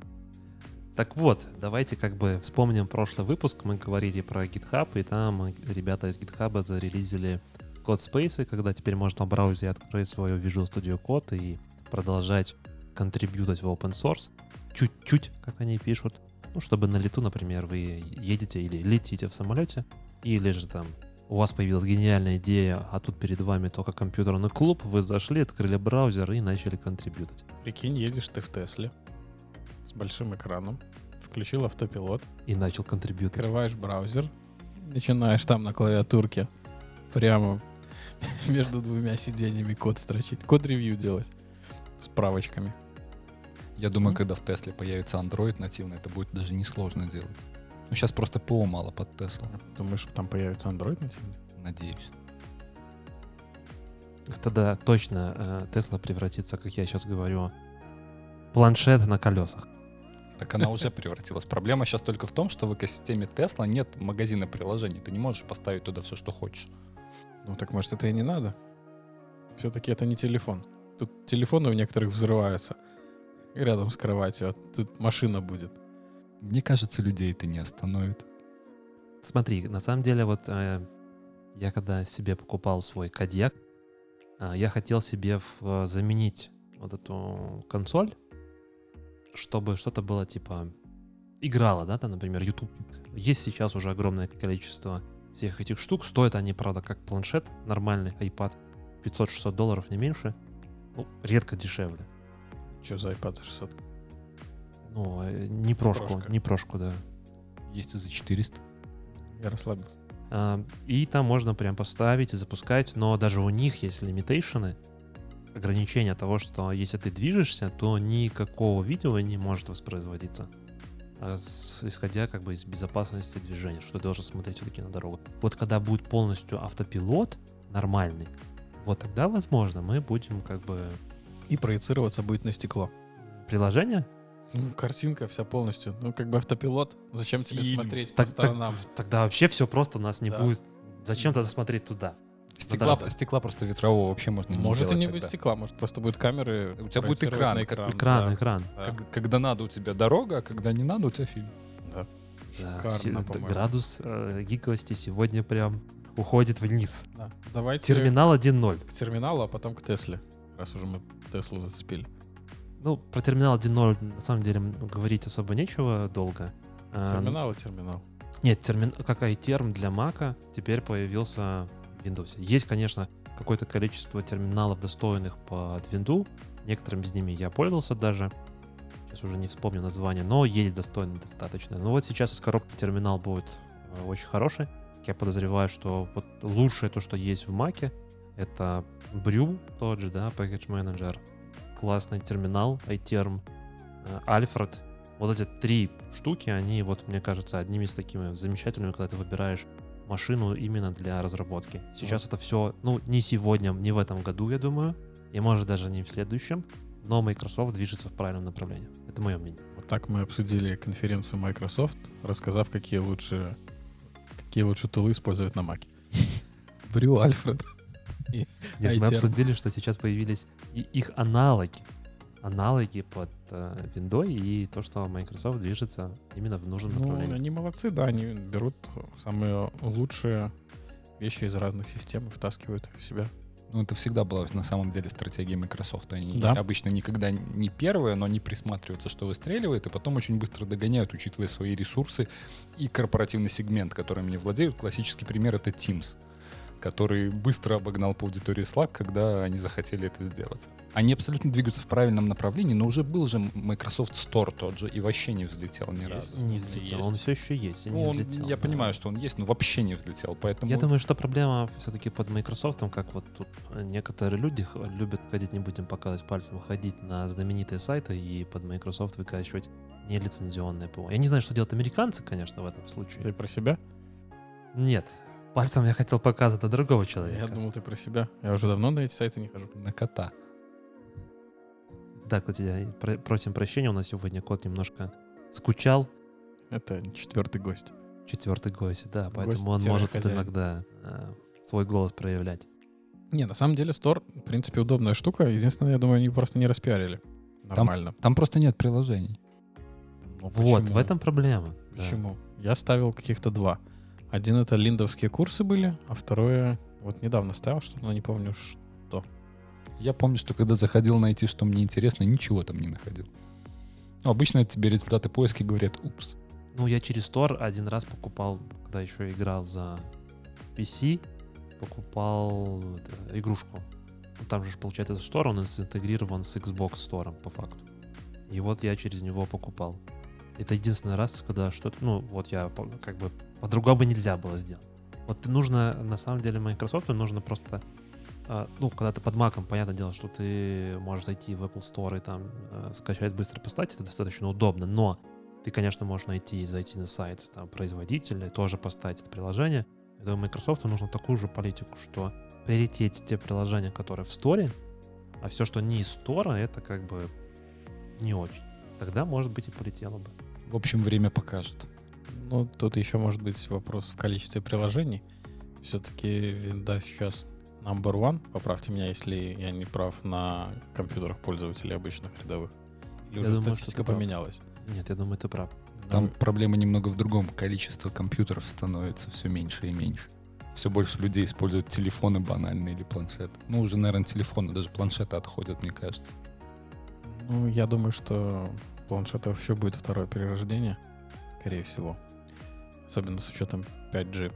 Так вот, давайте как бы вспомним прошлый выпуск. Мы говорили про GitHub, и там ребята из GitHub зарелизили CodeSpace, когда теперь можно в браузере открыть свою Visual Studio Code и продолжать контрибьютать в open source. Чуть-чуть, как они пишут. Ну, чтобы на лету, например, вы едете или летите в самолете, или же там у вас появилась гениальная идея, а тут перед вами только компьютерный клуб, вы зашли, открыли браузер и начали контрибьютить. Прикинь, едешь ты в Тесле с большим экраном, включил автопилот, И начал контрибьютить. открываешь браузер, начинаешь там на клавиатурке прямо между двумя сиденьями код строчить, код-ревью делать с правочками. Я думаю, Мгм. когда в Тесле появится Android нативно, это будет даже несложно делать. Ну, сейчас просто ПО мало под Теслу, Думаешь, там появится Android нативный? надеюсь. Тогда точно э, Тесла превратится, как я сейчас говорю, в планшет на колесах. Так она уже превратилась. Проблема сейчас только в том, что в экосистеме Тесла нет магазина приложений. Ты не можешь поставить туда все, что хочешь. Ну так может это и не надо. Все-таки это не телефон. Тут телефоны у некоторых взрываются рядом с кроватью, а тут машина будет. Мне кажется, людей это не остановит. Смотри, на самом деле вот э, Я когда себе покупал свой Кадьяк, а, я хотел себе в- заменить вот эту консоль, чтобы что-то было типа играло, да, там, например, YouTube. Есть сейчас уже огромное количество всех этих штук. Стоят они, правда, как планшет нормальный, iPad. 500-600 долларов, не меньше. Ну, редко дешевле. Что за iPad 600? Ну, э, не прошку, Прошка. не прошку, да. Есть и за 400. Я расслабился. А, И там можно прям поставить и запускать, но даже у них есть лимитейшены, ограничения того, что если ты движешься, то никакого видео не может воспроизводиться. А исходя как бы из безопасности движения, что ты должен смотреть все-таки на дорогу. Вот когда будет полностью автопилот нормальный, вот тогда, возможно, мы будем как бы И проецироваться будет на стекло. приложение. Ну, картинка вся полностью. Ну, как бы автопилот. Зачем тебе Фильм. смотреть по Так- так- сторонам? тогда вообще все просто у нас не Да. будет. Зачем тогда смотреть туда? Стекла, да. стекла просто ветрового вообще можно не Может и не тогда. будет стекла, может просто будет камеры. У тебя будет экран, экран. Экран, да. экран. Да. Как- когда надо у тебя дорога, а когда не надо у тебя фильм. Да, Шикарно, се- д- по-моему. градус э, гиковости сегодня прям уходит вниз. Да. Давайте Терминал 1.0. к терминалу, а потом к Тесле. Раз уже мы Теслу зацепили. Ну, про терминал 1.0 на самом деле говорить особо нечего долго. А, Терминал и терминал. Нет, термин, как iTerm для Mac теперь появился в Windows. Есть, конечно, какое-то количество терминалов, достойных под Windows. Некоторыми из ними я пользовался даже. Сейчас уже не вспомню название, но есть достойно достаточно. Но вот сейчас из коробки терминал будет э, очень хороший. Я подозреваю, что вот лучшее то, что есть в Mac, это Brew тот же, да, Package Manager. Классный терминал, iTerm, э, Alfred. Вот эти три штуки, они, вот, мне кажется, одними из такими замечательными, когда ты выбираешь машину именно для разработки. Сейчас это все, ну, не сегодня, не в этом году, я думаю, и может даже не в следующем, но Microsoft движется в правильном направлении. Это мое мнение. Вот так мы обсудили конференцию Microsoft, рассказав, какие лучше, какие лучше тулы использовать на Mac. Брю, Альфред. Нет, мы обсудили, что сейчас появились и их аналоги. Аналоги под э, Windows и то, что Microsoft движется именно в нужном Ну, направлении. они молодцы, да, они берут самые лучшие вещи из разных систем и втаскивают их в себя. Ну, это всегда была на самом деле стратегия Microsoft. Они Да. обычно никогда не первые, но не присматриваются, что выстреливает, и потом очень быстро догоняют, учитывая свои ресурсы и корпоративный сегмент, которым они владеют. Классический пример — это Teams, который быстро обогнал по аудитории Slack, когда они захотели это сделать. Они абсолютно двигаются в правильном направлении, но уже был же Microsoft Store тот же, и вообще не взлетел ни Есть. разу. Не взлетел. есть. Он все еще есть. и Ну, не он- взлетел, я да. понимаю, что он есть, но вообще не взлетел, поэтому... Я думаю, что проблема все-таки под Microsoft, как вот тут некоторые люди любят ходить, не будем показывать пальцем, ходить на знаменитые сайты и под Microsoft выкачивать нелицензионные ПО. Я не знаю, что делают американцы, конечно, в этом случае. Ты про себя? Нет. Пальцем я хотел показать на другого Я человека. думал, ты про себя. Я уже давно на эти сайты не хожу. На кота. Да, кстати, я про- просим прощения, у нас сегодня кот немножко скучал. Это четвертый гость. Четвертый гость, да, Гость поэтому он тире может хозяин. иногда э, свой голос проявлять. Не, на самом деле Store, в принципе, удобная штука. Единственное, я думаю, они просто не распиарили. Нормально. Там просто нет приложений. Ну, Вот, почему? в этом проблема. да. Почему? Я ставил каких-то два. Один это линдовские курсы были, а второе вот недавно ставил что-то, но не помню что. Я помню, что когда заходил найти, что мне интересно, ничего там не находил. Ну, обычно тебе результаты поиска говорят, упс. Ну, я через Store один раз покупал, когда еще играл за PC, покупал это, игрушку. Ну, Там же, получается, этот Store, он интегрирован с Xbox Store, по факту. И вот я через него покупал. Это единственный раз, когда что-то, ну, вот я как бы по-другому нельзя было сделать. Вот нужно, на самом деле, Microsoft нужно просто, а, ну, когда ты под маком, понятное дело, что ты можешь зайти в Apple Store и там э, скачать быстро поставить, это достаточно удобно, но ты, конечно, можешь найти и зайти на сайт там, производителя тоже поставить это приложение. Я думаю, Microsoft нужно такую же политику, что приоритете те приложения, которые в сторе, а все, что не из стора, это как бы не очень. Тогда, может быть, и полетело бы. В общем, время покажет. Ну, тут еще может быть вопрос в количестве приложений. Все-таки винда сейчас number one. Поправьте меня, если я не прав на компьютерах пользователей обычных рядовых. Или Я уже думаю, что статистика ты прав. поменялась. Нет, я думаю, ты прав. Там Ну, проблема немного в другом. Количество компьютеров становится все меньше и меньше. все больше людей используют телефоны банальные или планшеты. Ну, уже, наверное, телефоны, даже планшеты отходят, мне кажется. Ну, я думаю, что планшетов еще будет второе перерождение, скорее всего. Особенно с учетом 5G.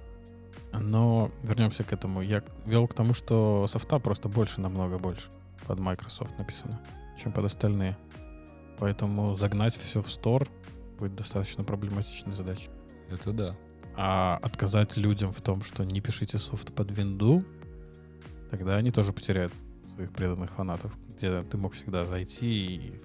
Но вернемся к этому. Я вел к тому, что софта просто больше, намного больше под Microsoft написано, чем под остальные. Поэтому загнать все в стор будет достаточно проблематичной задачей. Это да. А отказать людям в том, что не пишите софт под винду, тогда они тоже потеряют своих преданных фанатов, где ты мог всегда зайти и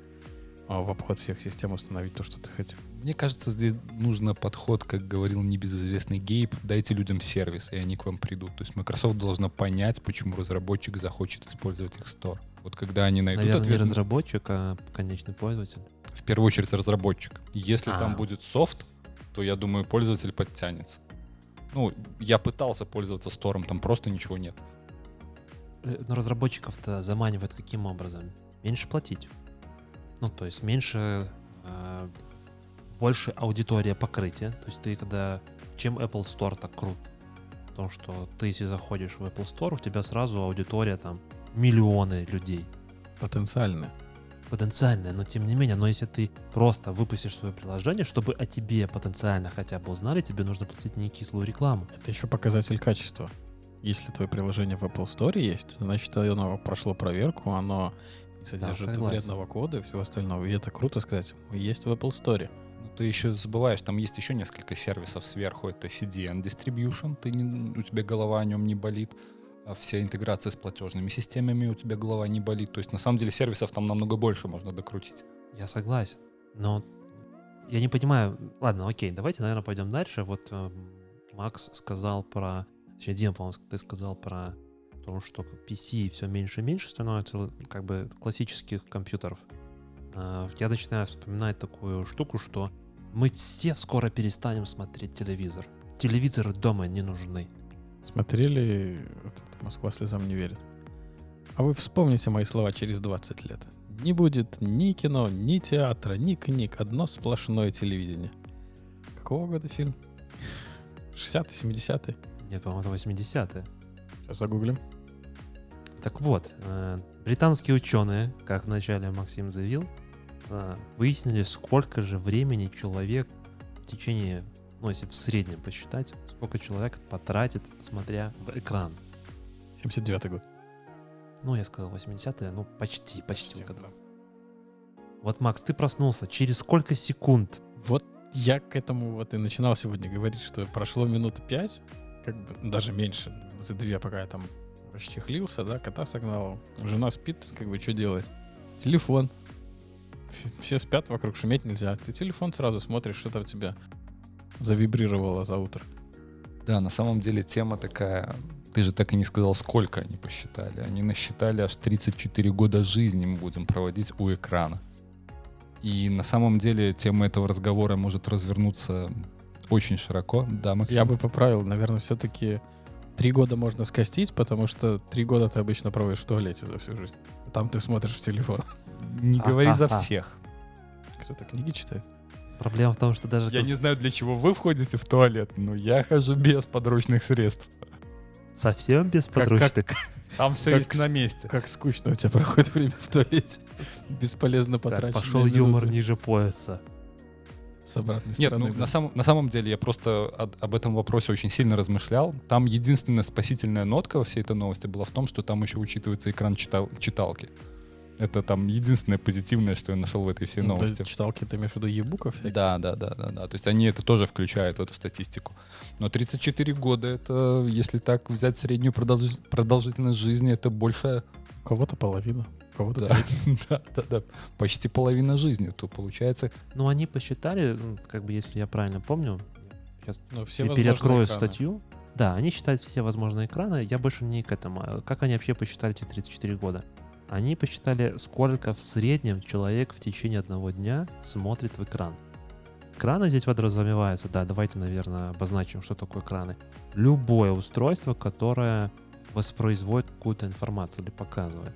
а, в обход всех систем установить то, что ты хотел. Мне кажется, здесь нужно подход, как говорил небезызвестный Гейб, дайте людям сервис, и они к вам придут. То есть Microsoft должна понять, почему разработчик захочет использовать их стор. Вот когда они найдут Наверное, ответ... не разработчик, а конечный пользователь. В первую очередь разработчик. Если А. там будет софт, то я думаю, пользователь подтянется. Ну, я пытался пользоваться стором, там просто ничего нет. Э, Но разработчиков-то заманивает каким образом? Меньше платить. Ну, то есть меньше, э, больше аудитория покрытия. То есть ты когда... Чем Apple Store так крут? В том, что ты, если заходишь в Apple Store, у тебя сразу аудитория там миллионы людей. Потенциально. Потенциальная, но тем не менее, но если ты просто выпустишь свое приложение, чтобы о тебе потенциально хотя бы узнали, тебе нужно платить не кислую рекламу. Это еще показатель качества. Если твое приложение в Apple Store есть, значит, оно прошло проверку, оно содержит согласен. вредного кода и всего остального. И это круто сказать. Есть в Apple Store. Ты еще забываешь, там есть еще несколько сервисов сверху. Это CDN Distribution, ты не- у тебя голова о нем не болит. А Вся интеграция с платежными системами у тебя голова не болит. То есть на самом деле сервисов там намного больше можно докрутить. Я согласен. Но я не понимаю. Ладно, окей, давайте, наверное, пойдем дальше. Вот э, Макс сказал про... Точнее, Дима, по-моему, ты сказал про то, что PC все меньше и меньше становится как бы классических компьютеров. Э, Я начинаю вспоминать такую штуку, что мы все скоро перестанем смотреть телевизор. Телевизоры дома не нужны. Смотрели «Москва слезам не верит». А вы вспомните мои слова через 20 лет. Не будет ни кино, ни театра, ни книг. Одно сплошное телевидение. Какого года фильм? 60-е, 70-е? Нет, по-моему, это 80-е. Сейчас загуглим. Так вот, э, британские ученые, как вначале Максим заявил, выяснили, сколько же времени человек в течение, ну, если в среднем посчитать, сколько человек потратит, смотря в экран. 79-й год. Ну, я сказал 80-е, ну, почти, почти. Почти, да. Вот, Макс, ты проснулся. Через сколько секунд? Вот я к этому вот и начинал сегодня говорить, что прошло минут пять, как бы даже меньше, за две, пока я там расчехлился, да, кота согнал. Жена спит, как бы, что делать? Телефон. Все спят, вокруг шуметь нельзя. Ты телефон сразу смотришь, что там у тебя завибрировало за утро. Да, на самом деле тема такая... Ты же так и не сказал, сколько они посчитали. Они насчитали аж 34 года жизни мы будем проводить у экрана. И на самом деле тема этого разговора может развернуться очень широко. Да, Максим? Я бы поправил, наверное, все-таки три года можно скостить, потому что три года ты обычно проводишь в туалете за всю жизнь. А Там ты смотришь в телефон. Не говори за всех. Кто-то книги читает. Проблема в том, что даже... Я не знаю, для чего вы входите в туалет, но я хожу без подручных средств. Совсем без Как- подручных. Там все Как есть на месте. Как скучно у тебя проходит время в туалете. Бесполезно потратить. пошел юмор ниже пояса. С обратной Нет, стороны. ну, да. на, самом, на самом деле я просто от- об этом вопросе очень сильно размышлял. Там единственная спасительная нотка во всей этой новости была в том, что там еще учитывается экран читал- читалки. Это там единственное позитивное, что я нашел в этой всей Ну, да, новости. читалки ты имеешь в виду ебуков? Да, да, да, да, да. То есть они это тоже включают в эту статистику. Но 34 года это, если так взять среднюю продолжи- продолжительность жизни, это больше, кого-то половина, кого-то Да. да, да, да, почти половина жизни. То получается, Ну, они посчитали, м, как бы, если я правильно помню, сейчас Ну, все переоткрою экраны. статью. Да, они считают все возможные экраны. Я больше не к этому. А Как они вообще посчитали эти 34 года? Они посчитали, сколько в среднем человек в течение одного дня смотрит в экран. Экраны здесь подразумеваются, да, давайте, наверное, обозначим, что такое экраны. Любое устройство, которое воспроизводит какую-то информацию или показывает.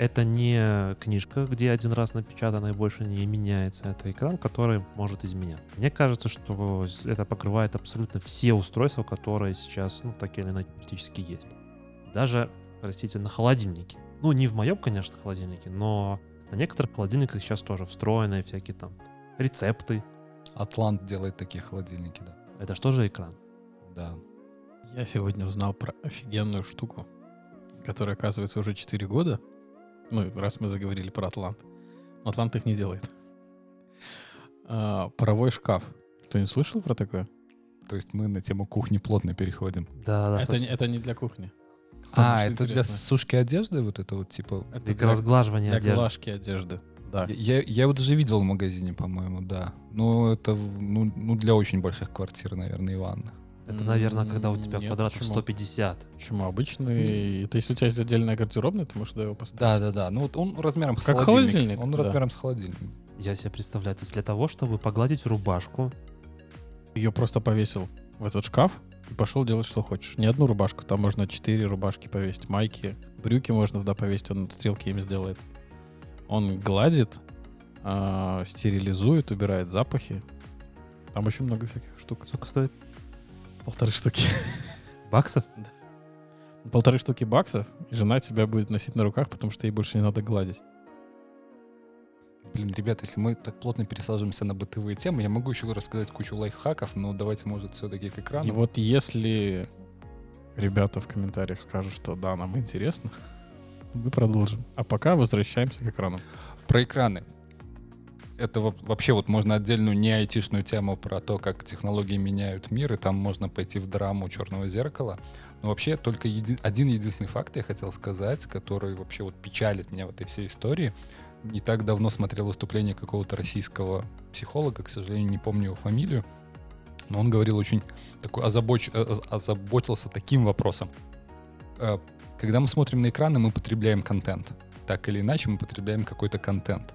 это не книжка, где один раз напечатано и больше не меняется. Это экран, который может изменять. Мне кажется, что это покрывает абсолютно все устройства, которые сейчас, ну, так или иначе, практически есть. Даже, простите, на холодильнике. Ну, не в моем, конечно, холодильнике, но на некоторых холодильниках сейчас тоже встроенные всякие там рецепты. Атлант делает такие холодильники, да. Это что же экран? Да. Я сегодня узнал про офигенную штуку, которая, оказывается, уже 4 года. Ну, раз мы заговорили про Атлант. Но Атлант их не делает. А, паровой шкаф. Кто-нибудь слышал про такое? То есть мы на тему кухни плотно переходим. Да, да, это, не, это не для кухни. А, это для интересное. сушки одежды вот это вот типа... Это Для для, разглаживания для одежды. глажки одежды. Да. Я, я его даже видел в магазине, по-моему, да. Ну, это ну, ну, для очень больших квартир, наверное, и. Это, наверное, когда у тебя Нет, квадратов почему? 150. Почему обычный? Это если у тебя есть отдельная гардеробная, ты можешь туда его поставить. Да, да, да. Ну вот он размером с Как холодильник. холодильник, Он да. размером с холодильник. Я себе представляю, то есть для того, чтобы погладить рубашку, Ее просто повесил в этот шкаф пошел делать, что хочешь. Не одну рубашку, там можно четыре рубашки повесить, майки, брюки можно туда повесить, он стрелки им сделает. Он гладит, а, стерилизует, убирает запахи. Там очень много всяких штук. сколько стоит? Полторы штуки. Баксов? Полторы штуки баксов, и жена тебя будет носить на руках, потому что ей больше не надо гладить. Блин, ребят, если мы так плотно пересаживаемся на бытовые темы, я могу еще рассказать кучу лайфхаков, но давайте, может, все-таки к экрану. И вот если ребята в комментариях скажут, что да, нам интересно, мы продолжим. А пока возвращаемся к экрану. Про экраны. Это во- вообще вот можно отдельную не айтишную тему про то, как технологии меняют мир, и там можно пойти в драму черного зеркала. Но вообще только еди- один единственный факт я хотел сказать, который вообще вот печалит меня в этой всей истории. Не так давно смотрел выступление какого-то российского психолога, к сожалению, не помню его фамилию, но он говорил очень такой озабоч- э, оз- озаботился таким вопросом. Э, Когда мы смотрим на экраны, мы потребляем контент. Так или иначе, мы потребляем какой-то контент.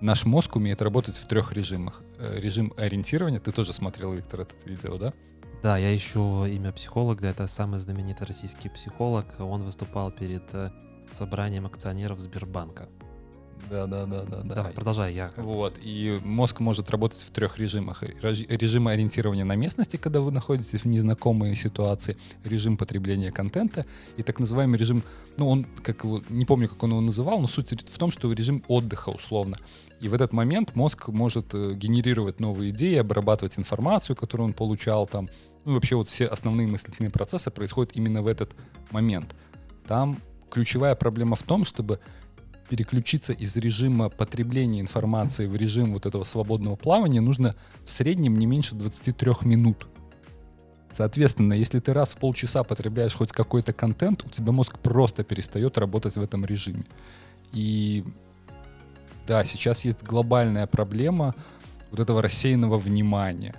Наш мозг умеет работать в трех режимах. Э, Режим ориентирования, ты тоже смотрел, Виктор, этот видео, да? Да, я ищу имя психолога. Это самый знаменитый российский психолог. Он выступал перед собранием акционеров Сбербанка. Да, да, да, да, Давай, продолжай, я. Вот, и мозг может работать в трех режимах. Реж- Режим ориентирования на местности, когда вы находитесь в незнакомой ситуации, режим потребления контента и так называемый режим, ну, он, как его, не помню, как он его называл, но суть в том, что режим отдыха условно. И в этот момент мозг может э, генерировать новые идеи, обрабатывать информацию, которую он получал там. Ну, вообще вот все основные мыслительные процессы происходят именно в этот момент. Там ключевая проблема в том, чтобы переключиться из режима потребления информации в режим вот этого свободного плавания нужно в среднем не меньше 23 минут. Соответственно, если ты раз в полчаса потребляешь хоть какой-то контент, у тебя мозг просто перестает работать в этом режиме. И да, сейчас есть глобальная проблема вот этого рассеянного внимания.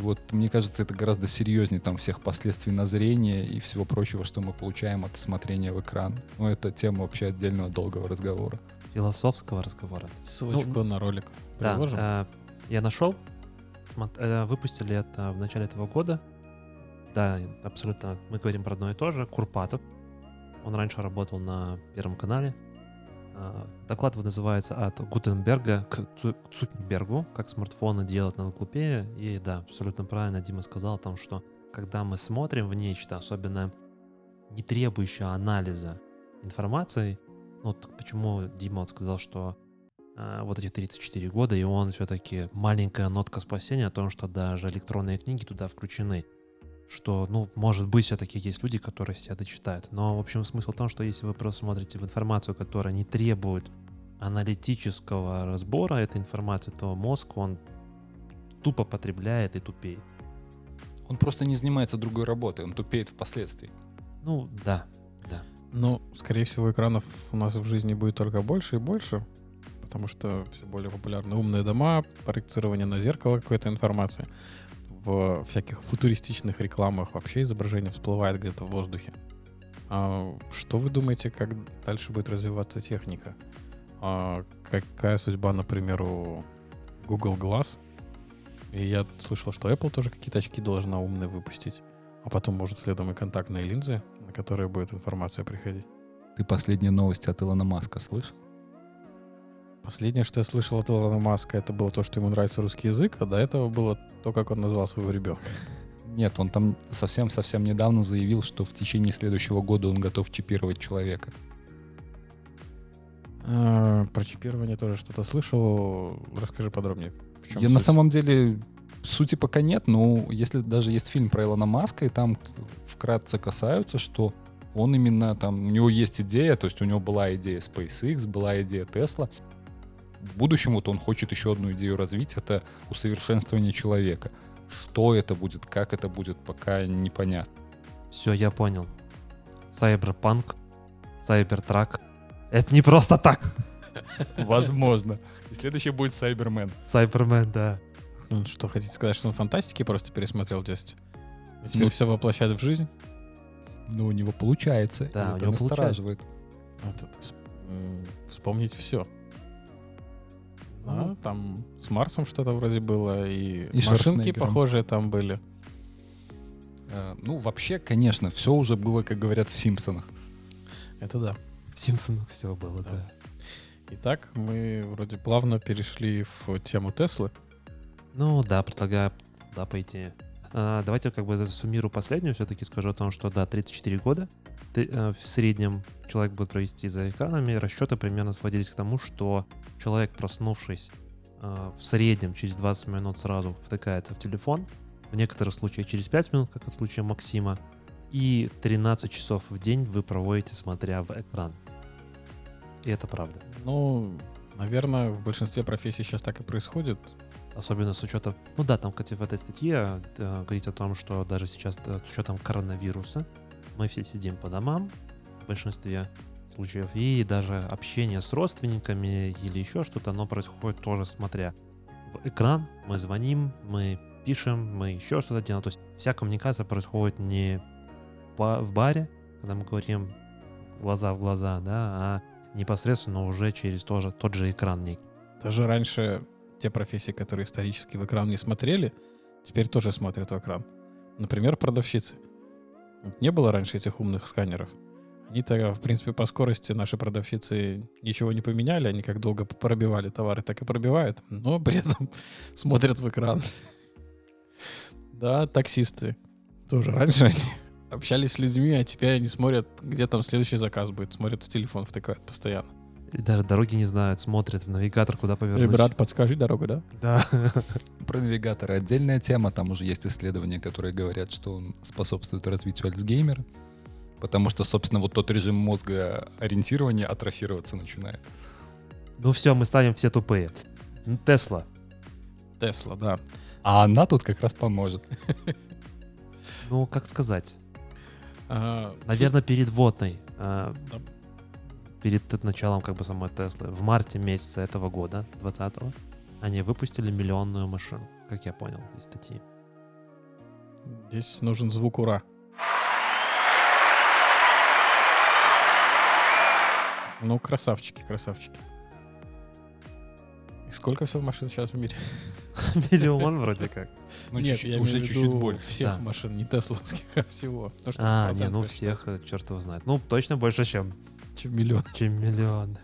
И вот мне кажется, это гораздо серьезнее там всех последствий на зрение и всего прочего, что мы получаем от смотрения в экран. Но это тема вообще отдельного долгого разговора. Философского разговора. Ссылочку Ну, на ролик Да, приложим. э, я нашел. Э, Выпустили это в начале этого года. Да, абсолютно. Мы говорим про одно и то же. Курпатов. Он раньше работал на Первом канале. Э, Доклад его называется «От Гутенберга к Цу- к Цукербергу. Как смартфоны делают нас глупее». И да, абсолютно правильно Дима сказал о том, что когда мы смотрим в нечто, особенно не требующее анализа информации, ну, вот почему Дима вот сказал, что э, вот эти 34 года, и он все-таки маленькая нотка спасения о том, что даже электронные книги туда включены. Что, ну, может быть, все-таки есть люди, которые себя дочитают. Но, в общем, смысл в том, что если вы просто смотрите в информацию, которая не требует аналитического разбора этой информации, то мозг, он тупо потребляет и тупеет. Он просто не занимается другой работой, он тупеет впоследствии. Ну, да. Ну, скорее всего, экранов у нас в жизни будет только больше и больше, потому что все более популярны умные дома, проецирование на зеркало какой-то информации. В всяких футуристичных рекламах вообще изображение всплывает где-то в воздухе. А что вы думаете, как дальше будет развиваться техника? А какая судьба, например, у Google Glass? И я слышал, что Apple тоже какие-то очки должна умные выпустить. А потом, может, следом и контактные линзы, на которые будет информация приходить. Ты последние новости от Илона Маска слышал? Последнее, что я слышал от Илона Маска, это было то, что ему нравится русский язык, а до этого было то, как он назвал своего ребенка. Нет, он там совсем-совсем недавно заявил, что в течение следующего года он готов чипировать человека. А, про чипирование тоже что-то слышал. Расскажи подробнее. В чем Я на суть? самом деле сути пока нет, но если даже есть фильм про Илона Маска, и там вкратце касаются, что он именно там, у него есть идея, то есть у него была идея SpaceX, была идея Tesla. В будущем вот он хочет еще одну идею развить, это усовершенствование человека. Что это будет, как это будет, пока непонятно. Все, я понял. Сайберпанк, Сайбертрак. Это не просто так. Возможно. И следующий будет Сайбермен. Сайбермен, да. Ну, Что, хотите сказать, что он фантастики просто пересмотрел в детстве? И теперь все воплощает в жизнь? Ну, у него получается. Да, у него настораживает. Вот это вспомнить все. А, там с Марсом что-то вроде было, и, И машинки похожие там были. Э, Ну, вообще, конечно, все уже было, как говорят в Симпсонах. Это да. В Симпсонах все было, да. Итак, мы вроде плавно перешли в тему Теслы. Ну да, предлагаю да, пойти. А, давайте как бы засуммирую последнюю, все-таки скажу о том, что да, 34 года. Ты, э, в среднем человек будет провести за экранами. Расчеты примерно сводились к тому, что человек, проснувшись э, в среднем через 20 минут сразу втыкается в телефон. В некоторых случаях через 5 минут, как в случае Максима. И 13 часов в день вы проводите, смотря в экран. И это правда. Ну, наверное, в большинстве профессий сейчас так и происходит. Особенно с учетом... Ну да, там, кстати, в этой статье э, говорится о том, что даже сейчас э, с учетом коронавируса мы все сидим по домам в большинстве случаев, и даже общение с родственниками или еще что-то, оно происходит тоже смотря в экран, мы звоним, мы пишем, мы еще что-то делаем. То есть вся коммуникация происходит не в баре, когда мы говорим глаза в глаза, да, а непосредственно уже через тоже, тот же экран некий. Даже раньше те профессии, которые исторически в экран не смотрели, теперь тоже смотрят в экран. Например, продавщицы. Не было раньше этих умных сканеров. Они-то, в принципе, по скорости наши продавщицы ничего не поменяли. Они как долго пробивали товары, так и пробивают. Но при этом смотрят в экран. Да, таксисты. Тоже раньше они общались с людьми, а теперь они смотрят, где там следующий заказ будет. Смотрят в телефон, втыкают постоянно. И даже дороги не знают, смотрят в навигатор, куда Эй, повернуть. брат, подскажи дорогу, да? Да. Про навигаторы отдельная тема. Там уже есть исследования, которые говорят, что он способствует развитию Альцгеймера. Потому что, собственно, вот тот режим мозга ориентирования атрофироваться начинает. Ну все, мы станем все тупые. Тесла. Тесла, да. А она тут как раз поможет. Ну, как сказать? А, Наверное, перед водной. Перед началом как бы самой Теслы. В марте месяца этого года, 20-го, они выпустили миллионную машину, как я понял из статьи. Здесь нужен звук ура. Ну, красавчики, красавчики. И сколько всего машин сейчас в мире? Миллион вроде как. Ну, Нет, я уже чуть-чуть больше. всех Да. машин, не тесловских, а всего. Что А, не, ну всех, черт его знает. Ну, точно больше, чем, Чем миллион. чем миллион.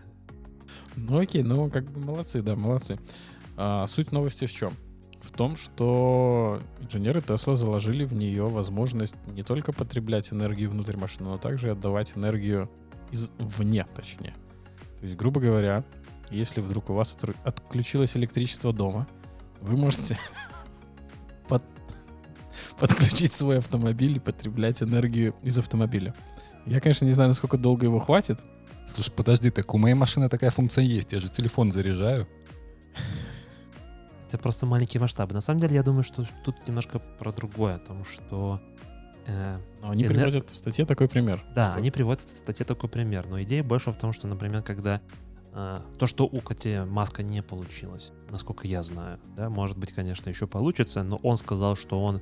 Ну окей, ну как бы молодцы, да, молодцы. А, суть новости в чем? В том, что инженеры Тесла заложили в нее возможность не только потреблять энергию внутрь машины, но также и отдавать энергию извне, точнее. То есть, грубо говоря, если вдруг у вас отру- отключилось электричество дома, вы можете под- подключить свой автомобиль и потреблять энергию из автомобиля. Я, конечно, не знаю, насколько долго его хватит, Слушай, подожди, так у моей машины такая функция есть. Я же телефон заряжаю. Это просто маленькие масштабы. На самом деле, я думаю, что тут немножко про другое, о том, что э, Но они Энер- приводят в статье такой пример. Да, что- они приводят в статье такой пример. Но идея больше в том, что, например, когда э, то, что у Кати Маска не получилось, насколько я знаю, да, может быть, конечно, еще получится, но он сказал, что он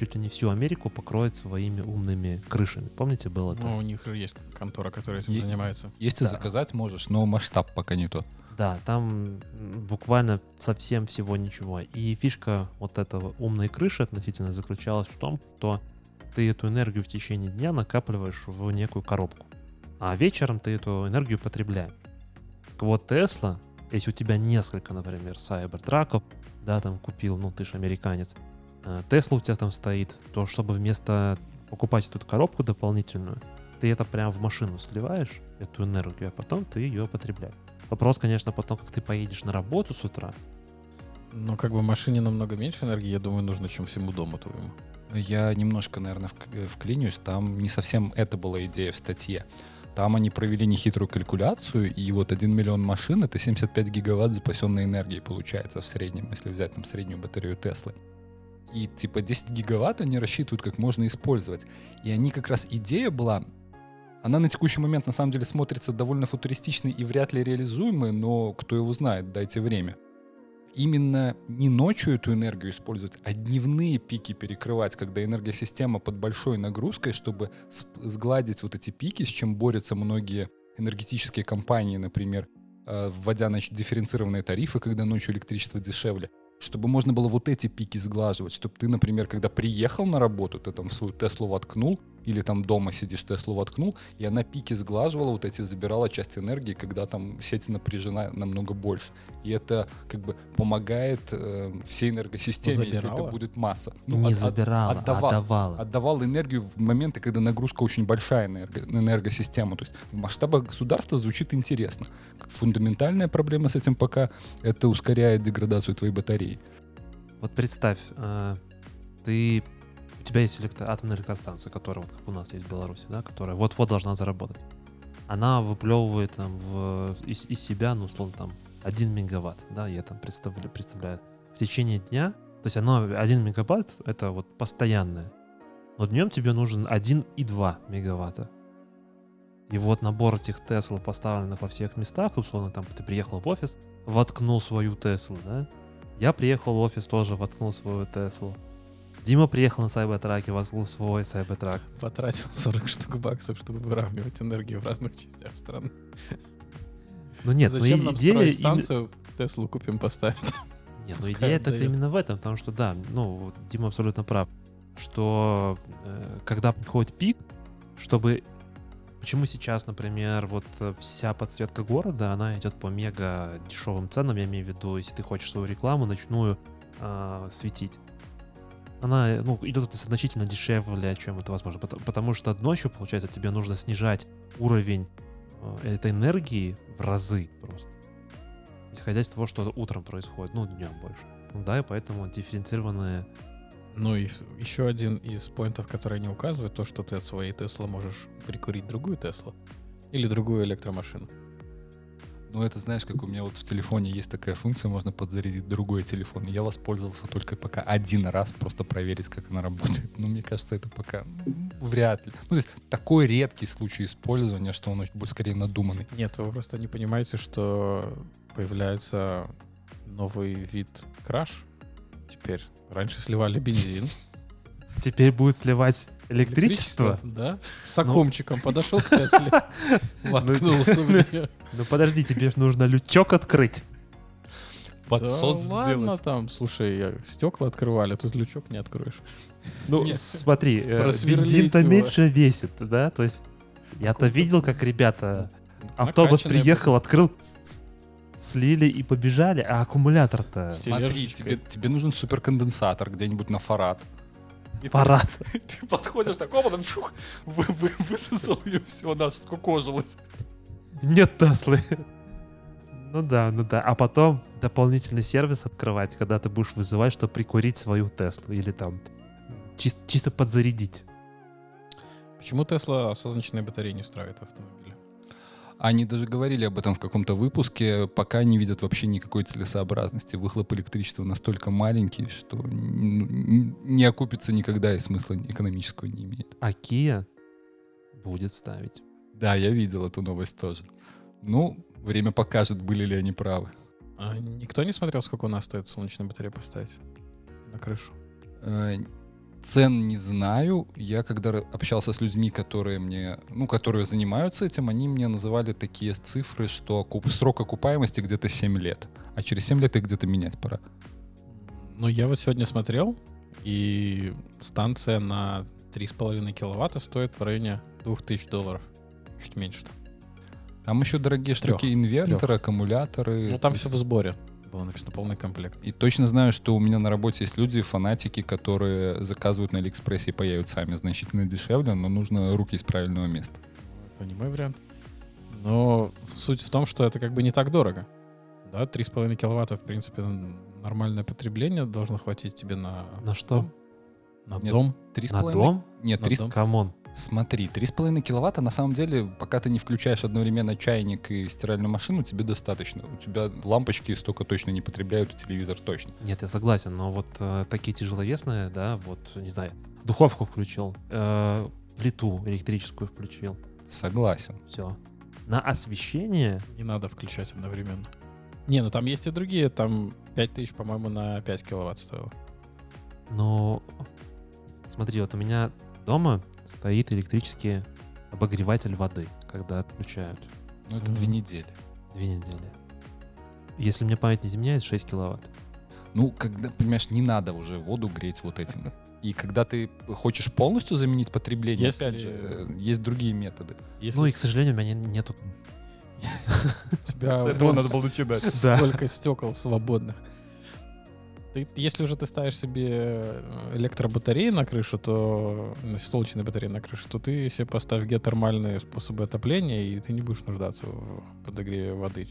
чуть ли не всю Америку покроет своими умными крышами. Помните, было это? Ну, у них же есть контора, которая этим И- занимается. Есть и Да. заказать можешь, но масштаб пока не тот. Да, там буквально совсем всего ничего. И фишка вот этого умной крыши относительно заключалась в том, что ты эту энергию в течение дня накапливаешь в некую коробку. а вечером ты эту энергию потребляешь. Так вот, Тесла, если у тебя несколько, например, Cybertruck'ов, да, там купил, ну ты же американец, Тесла у тебя там стоит, то чтобы вместо покупать эту коробку дополнительную, ты это прям в машину сливаешь, эту энергию, а потом ты ее потребляешь. Вопрос, конечно, потом, как ты поедешь на работу с утра. Но как бы машине намного меньше энергии, я думаю, нужно, чем всему дому твоему. Я немножко, наверное, вк- вклинюсь. Там не совсем это была идея в статье. Там они провели нехитрую калькуляцию, и вот 1 миллион машин — это 75 гигаватт запасенной энергии получается в среднем, если взять там среднюю батарею Теслы. И типа 10 гигаватт они рассчитывают, как можно использовать. И они как раз идея была, она на текущий момент на самом деле смотрится довольно футуристичной и вряд ли реализуемой, но кто его знает, дайте время. Именно не ночью эту энергию использовать, а дневные пики перекрывать, когда энергосистема под большой нагрузкой, чтобы сгладить вот эти пики, с чем борются многие энергетические компании, например, э, вводя значит, дифференцированные тарифы, когда ночью электричество дешевле чтобы можно было вот эти пики сглаживать, чтобы ты, например, когда приехал на работу, ты там свою Теслу воткнул, или там дома сидишь, Теслу воткнул, и она пики сглаживала, вот эти забирала часть энергии, когда там сеть напряжена намного больше. И это как бы помогает э, всей энергосистеме, забирала? если это будет масса. Ну, Не от, забирала, отдавал, отдавала. Отдавал энергию в моменты, когда нагрузка очень большая на энерго, энергосистему. То есть в масштабах государства звучит интересно. Фундаментальная проблема с этим пока это ускоряет деградацию твоей батареи. Вот представь, э, ты у тебя есть электро, атомная электростанция, которая вот как у нас есть в Беларуси, да, которая вот-вот должна заработать. Она выплевывает там в, из, из себя, ну, условно, там 1 мегаватт, да, я там представляю, представляю. В течение дня, то есть оно 1 мегаватт это вот постоянное, но днем тебе нужен 1,2 мегаватта. И вот набор этих Тесл, поставленных во всех местах, условно, там ты приехал в офис, воткнул свою Теслу, да? Я приехал в офис, тоже воткнул свою Теслу. Дима приехал на Сайбертраке, воткнул свой Сайбертрак. Потратил 40 штук баксов, чтобы выравнивать энергию в разных частях страны. Ну нет, Зачем ну, нам идея строить станцию. Теслу купим, поставим? Нет, ну идея это именно в этом, потому что да, ну, Дима абсолютно прав, что э, когда приходит пик, чтобы Почему сейчас, например, вот вся подсветка города, она идет по мега дешевым ценам, я имею в виду, если ты хочешь свою рекламу ночную э, светить она ну, идет значительно дешевле, чем это возможно. Потому что ночью, получается, тебе нужно снижать уровень э, этой энергии в разы просто. Исходя из того, что утром происходит, ну, днем больше. Ну да, и поэтому дифференцированные ну и еще один из поинтов, который они указывают, то, что ты от своей Тесла можешь прикурить другую Теслу или другую электромашину. Ну, это знаешь, как у меня вот в телефоне есть такая функция, можно подзарядить другой телефон. Я воспользовался только пока один раз, просто проверить, как она работает. Но мне кажется, это пока вряд ли. Ну, то есть такой редкий случай использования, что он будет скорее надуманный. Нет, вы просто не понимаете, что появляется новый вид краш теперь. Раньше сливали бензин. Теперь будет сливать Электричество? Да. С окомчиком ну. подошел к Тесле, воткнулся в нее. Ну подожди, тебе же нужно лючок открыть. Подсос да, ладно там, слушай, стекла открывали, тут лючок не откроешь. Ну, смотри, э, бензин-то меньше весит, да? То есть я-то видел, как ребята... Автобус приехал, открыл, слили и побежали, а аккумулятор-то... Смотри, тебе, тебе нужен суперконденсатор где-нибудь на фарад. И Парад. Ты, ты подходишь такого, потом шух, вы, вы, высосал ее, все, она скукожилась. Нет Теслы. Ну да, ну да. А потом дополнительный сервис открывать, когда ты будешь вызывать, чтобы прикурить свою Теслу или там чис- чисто подзарядить. Почему Тесла солнечные батареи не встраивает в автомобиле? Они даже говорили об этом в каком-то выпуске, пока не видят вообще никакой целесообразности. Выхлоп электричества настолько маленький, что не окупится никогда и смысла экономического не имеет. А Kia будет ставить. Да, я видел эту новость тоже. Ну, время покажет, были ли они правы. А никто не смотрел, сколько у нас стоит солнечную батарею поставить на крышу? Цен не знаю. Я когда общался с людьми, которые мне, ну, которые занимаются этим, они мне называли такие цифры, что срок окупаемости где-то 7 лет. А через 7 лет их где-то менять пора. Ну, я вот сегодня смотрел, и станция на 3,5 киловатта стоит в районе 2000 долларов. чуть меньше. Там, еще дорогие штуки, инвертор, Трёх. аккумуляторы. ну, там все в сборе. Было написано полный комплект. И точно знаю, что у меня на работе есть люди, фанатики, которые заказывают на Алиэкспрессе и паяют сами значительно дешевле, но нужно руки из правильного места. Это не мой вариант. Но суть в том, что это как бы не так дорого. Да, 3,5 киловатта, в принципе, нормальное потребление должно хватить тебе на... На что? На Нет. дом. Три с На половиной- дом? Нет, На три с- дом. Come on. Смотри, 3,5 киловатта на самом деле, пока ты не включаешь одновременно чайник и стиральную машину, тебе достаточно. У тебя лампочки столько точно не потребляют, и телевизор точно. Нет, я согласен, но вот э, такие тяжеловесные, да, вот, не знаю, духовку включил, э, плиту электрическую включил, Согласен. все. На освещение Не надо включать одновременно. Не, ну там есть и другие. Там 5000, по-моему, на 5 киловатт стоило. Но смотри, вот у меня дома стоит электрический обогреватель воды, когда отключают Ну, это две недели. две недели. Если мне память не изменяет, 6 киловатт. Ну, когда, понимаешь, не надо уже воду греть вот этим. И когда ты хочешь полностью заменить потребление, Если- опять же, э, есть другие методы. Если Ну и, к сожалению, у меня не- нету... С этого надо было начинать. Да. сколько стекол свободных. Ты, если уже ты ставишь себе э, электробатареи на крышу, то ну, солнечные батареи на крышу, то ты себе поставь геотермальные способы отопления, и ты не будешь нуждаться в подогреве воды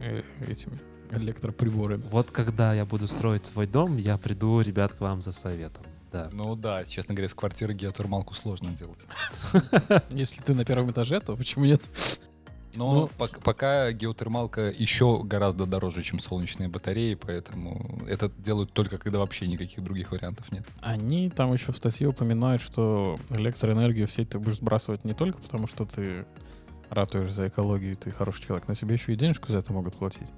э, этими электроприборами. Вот когда я буду строить свой дом, я приду, ребят, к вам за советом. Да. Ну да, честно говоря, с квартиры геотермалку сложно делать. Если ты на первом этаже, то почему нет? Но Ну, пок- пока геотермалка еще гораздо дороже, чем солнечные батареи, поэтому это делают только когда вообще никаких других вариантов нет. Они там еще в статье упоминают, что электроэнергию в сеть ты будешь сбрасывать не только потому, что ты ратуешь за экологию, ты хороший человек, но тебе еще и денежку за это могут платить.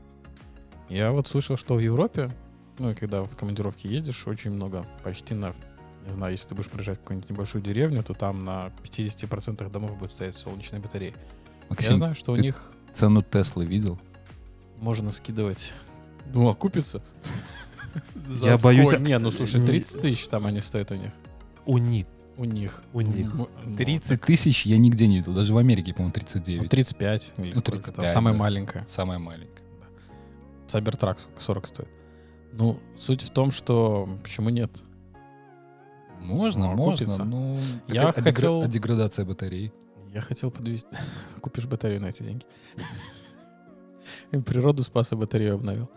Я вот слышал, что в Европе, ну и когда в командировке ездишь, очень много, почти на, не знаю, если ты будешь приезжать в какую-нибудь небольшую деревню, то там на 50% домов будет стоять солнечные батареи. Я Максим, знаю, что у ты- них цену Теслы видел? можно скидывать. Ну, окупится. Я боюсь- Не, ну слушай, Не- 30 тысяч там они стоят у них. У них. У них. У них. М, ну, 30 тысяч я нигде не видел, даже в Америке, по-моему, 39. Ну, 35. Или Ну, сколько 35, там, самая да. маленькая. Самая маленькая. Cybertruck 40 стоит. Ну, суть в том, что почему нет? Можно, Ну, можно. окупится. Ну, Я хотел- а деградация батареи. Я хотел подвести. Купишь батарею на эти деньги. Природу спас и батарею обновил.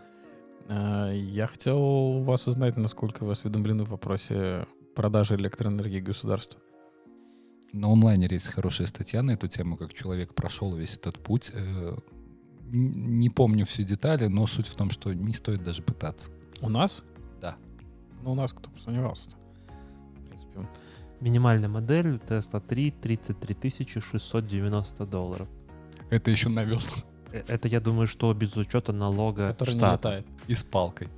А, Я хотел вас узнать, насколько вы осведомлены в вопросе продажи электроэнергии государству. На онлайнере есть хорошая статья на эту тему, как человек прошел весь этот путь. Э, Не помню все детали, но суть в том, что не стоит даже пытаться. У нас? Да. Ну, у нас кто бы сомневался-то. В принципе, Минимальная модель Tesla 3 33 690 долларов. Это еще на веслах Э, Это, я думаю, что без учета налога который не штата. летает. и с палкой.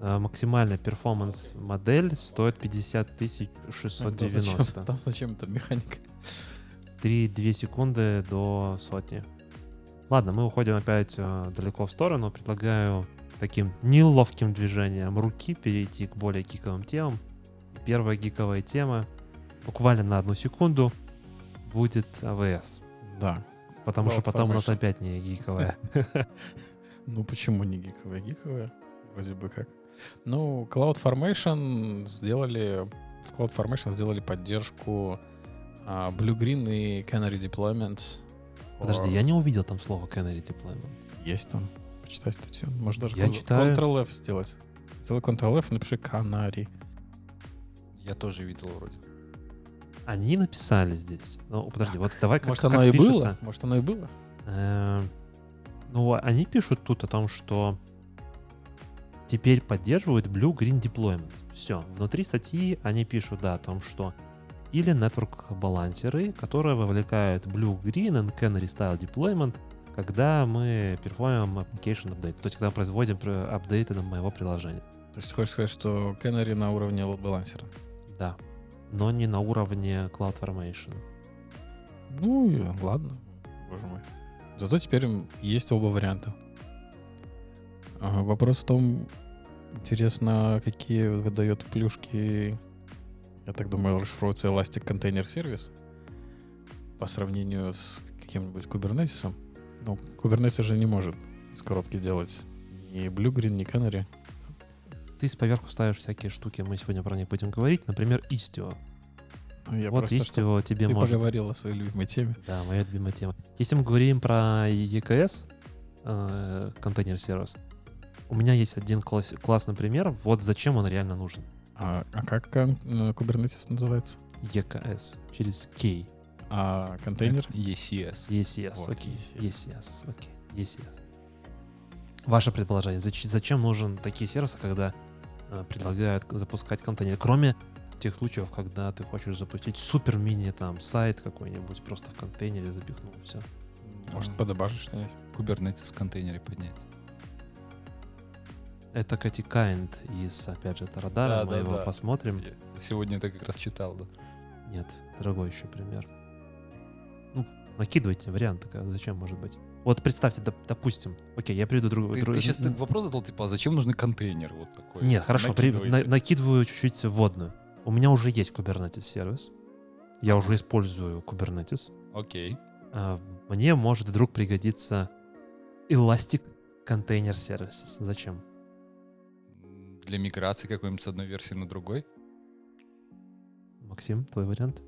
Э, Максимальная перформанс модель стоит 50 А то зачем- 690. Там зачем это механика? 3-2 секунды до сотни. Ладно, мы уходим опять э, далеко в сторону. Предлагаю таким неловким движением руки перейти к более гиковым темам. Первая гиковая тема, буквально на одну секунду, будет АВС. Да. Потому что потом у нас опять не гиковая. Ну почему не гиковая? Гиковая. Вроде бы как. Ну, CloudFormation сделали... С CloudFormation сделали поддержку а, Blue Green и Canary Deployments. Подожди, я не увидел там слово Canary Deployment. Есть там. Почитай статью. Может даже Я читаю. Ctrl-F сделать. Сделай Ctrl-F напиши Canary. Я тоже видел вроде. Они написали здесь. Ну, подожди, вот давай как Может, как оно и пишется. было? Может, оно и было? Эм, Ну, они пишут тут о том, что теперь поддерживают Blue Green Deployment. Все. Внутри статьи они пишут, да, о том, что или network балансеры, которые вовлекают Blue Green and Canary Style Deployment, когда мы перформим application update, то есть когда производим пр- апдейты на моего приложения. То есть ты хочешь сказать, что Canary на уровне load балансера? Да. Но не на уровне CloudFormation. Ну, ладно. Боже мой. Зато теперь есть оба варианта. Вопрос в том, интересно, какие выдает плюшки, я так думаю, расшифровывается Elastic Container Service. по сравнению с каким-нибудь Kubernetes. Ну, Kubernetes же не может из коробки делать ни Blue Green, ни Canary. Ты с поверху ставишь всякие штуки, мы сегодня про них будем говорить. Например, Istio. Ну, Я вот Istio тебе Ты может... поговорил о своей любимой теме. Да, моя любимая тема. Если мы говорим про EKS, э, контейнер-сервис, у меня есть один класс- классный пример, вот зачем он реально нужен. А, а как э, Kubernetes называется? EKS через K. А контейнер? Это ECS. ECS, Вот, окей. ECS. ECS, окей. ECS. Ваше предположение, зач- зачем нужен такие сервисы, когда предлагают запускать контейнер? Кроме тех случаев, когда ты хочешь запустить супер-мини там сайт какой-нибудь, просто в контейнере запихнул, все. Может, подобажить что-нибудь? Kubernetes в контейнере поднять. Это Кати Кайнд из, опять же, Тарадара, Да, мы да, его да. посмотрим. Я сегодня это как раз читал, да. Нет, другой еще пример. Ну, накидывайте варианты, зачем может быть. Вот представьте, доп- допустим, окей, я приведу другой. Ты, сейчас вопрос задал, типа, а зачем нужны контейнеры? Вот такой. Нет, хорошо, при- на- накидываю чуть-чуть вводную. У меня уже есть Kubernetes сервис. Я уже использую Kubernetes. Окей. А, Мне может вдруг пригодиться Elastic Container Services. Зачем? Для миграции какой-нибудь с одной версии на другой? Максим, твой вариант?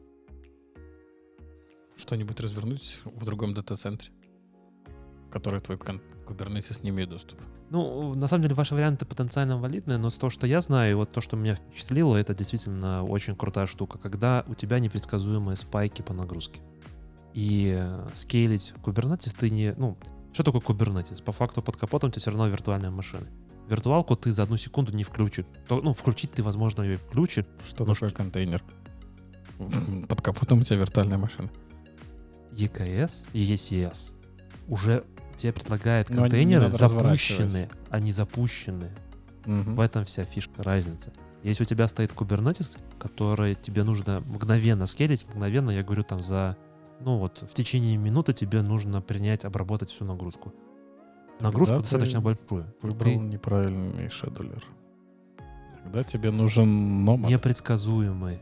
Что-нибудь развернуть в другом дата-центре, в который твой Kubernetes не имеет доступа. Ну, на самом деле, ваши варианты потенциально валидны, но того, что я знаю, и вот то, что меня впечатлило, это действительно очень крутая штука, когда у тебя непредсказуемые спайки по нагрузке. И э, скейлить Kubernetes ты не... Ну, что такое Kubernetes? По факту под капотом у тебя все равно виртуальная машина. Виртуалку ты за одну секунду не включишь. То, ну, включить ты, возможно, ее включишь. Что такое контейнер? Под капотом у тебя виртуальная машина. EKS и ECS уже тебе предлагают Но контейнеры запущенные, а не запущенные. Мгм. В этом вся фишка, разница. Если у тебя стоит Kubernetes, который тебе нужно мгновенно скелить, мгновенно, я говорю, там за, ну вот, в течение минуты тебе нужно принять, обработать всю нагрузку. Нагрузку Тогда достаточно ты большую. Выбрал Ты неправильный шедулер. Тогда тебе нужен Nomad. непредсказуемый.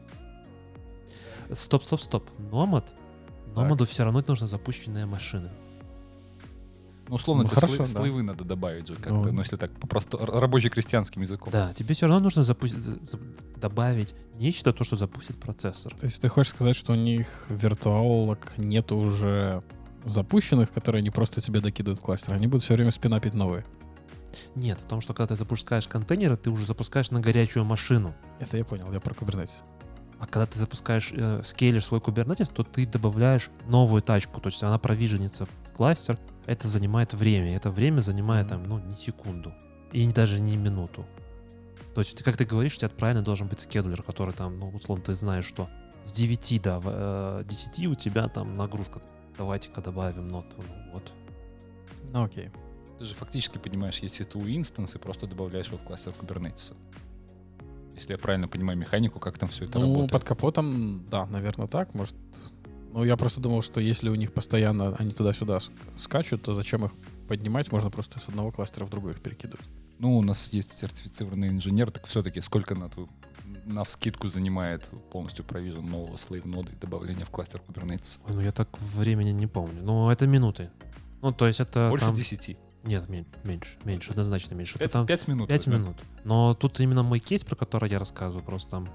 Стоп, стоп, стоп. Nomad? Номаду все равно нужно запущенная машина. Ну, условно, Ну, тебе хорошо, слы- да. слоевы надо добавить же как-то, Ну. ну, если так, просто рабоче-крестьянским языком. Да, тебе все равно нужно запу- за- за- добавить нечто, то, что запустит процессор. То есть ты хочешь сказать, что у них виртуалок нет уже запущенных, которые они просто тебе докидывают в кластер. Они будут все время спинапить новые. Нет, в том, что когда ты запускаешь контейнеры, ты уже запускаешь на горячую машину. Это я понял, я про Kubernetes. А когда ты запускаешь, э, скейлишь свой Kubernetes, то ты добавляешь новую тачку. То есть она провиженится в кластер. Это занимает время. Это время занимает там, ну, не секунду. И даже не минуту. То есть, ты, как ты говоришь, у тебя правильно должен быть скедулер, который там, ну, условно, ты знаешь, что с 9 до э, 10 у тебя там нагрузка. Давайте-ка добавим ноту. Ну, вот. Ну окей. Ты же фактически понимаешь, если ты у инстанс и просто добавляешь его в кластер Kubernetes. Если я правильно понимаю механику, как там все это ну, работает. под капотом, да, наверное, так. Может. Ну, я просто думал, что если у них постоянно они туда-сюда скачут, то зачем их поднимать? Можно просто с одного кластера в другой их перекидывать. Ну, у нас есть сертифицированный инженер, так все-таки сколько на твою на вскидку занимает полностью провижен нового слейв ноды и добавление в кластер Kubernetes? Ой, ну, я так времени не помню. Но это минуты. Ну, то есть это Больше там... 10. Нет, меньше, меньше, однозначно меньше. Это 5, там минут. 5 да? минут. Но тут именно мой кейс, про который я рассказываю, просто там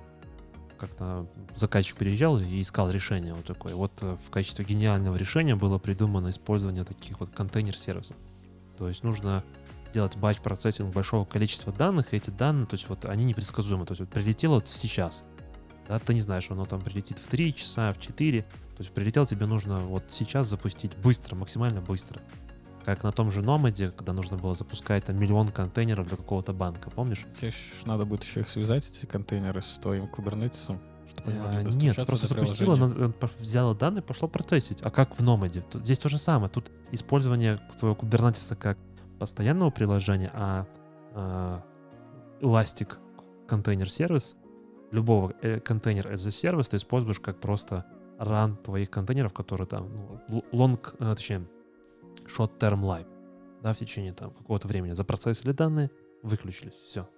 как-то заказчик приезжал и искал решение вот такое. Вот э, в качестве гениального решения было придумано использование таких вот контейнер-сервисов. То есть нужно сделать батч-процессинг большого количества данных, и эти данные, то есть вот они непредсказуемы. То есть вот прилетело вот сейчас, да, ты не знаешь, оно там прилетит в 3 часа, в 4. То есть прилетел, тебе нужно вот сейчас запустить быстро, максимально быстро. Как на том же Номаде, когда нужно было запускать там миллион контейнеров для какого-то банка, помнишь? Тебе надо будет еще их связать, эти контейнеры, с твоим Kubernetes, чтобы они могли достучаться Нет, просто запустила, она, взяла данные, пошло процессить. А как в Номаде? Здесь то же самое. Тут использование твоего Kubernetes как постоянного приложения, а э, Elastic контейнер сервис, любого э, контейнер as a service ты используешь как просто ран твоих контейнеров, которые там ну, long, э, точнее, short-term life, да, в течение там какого-то времени запроцессили данные, выключились, все.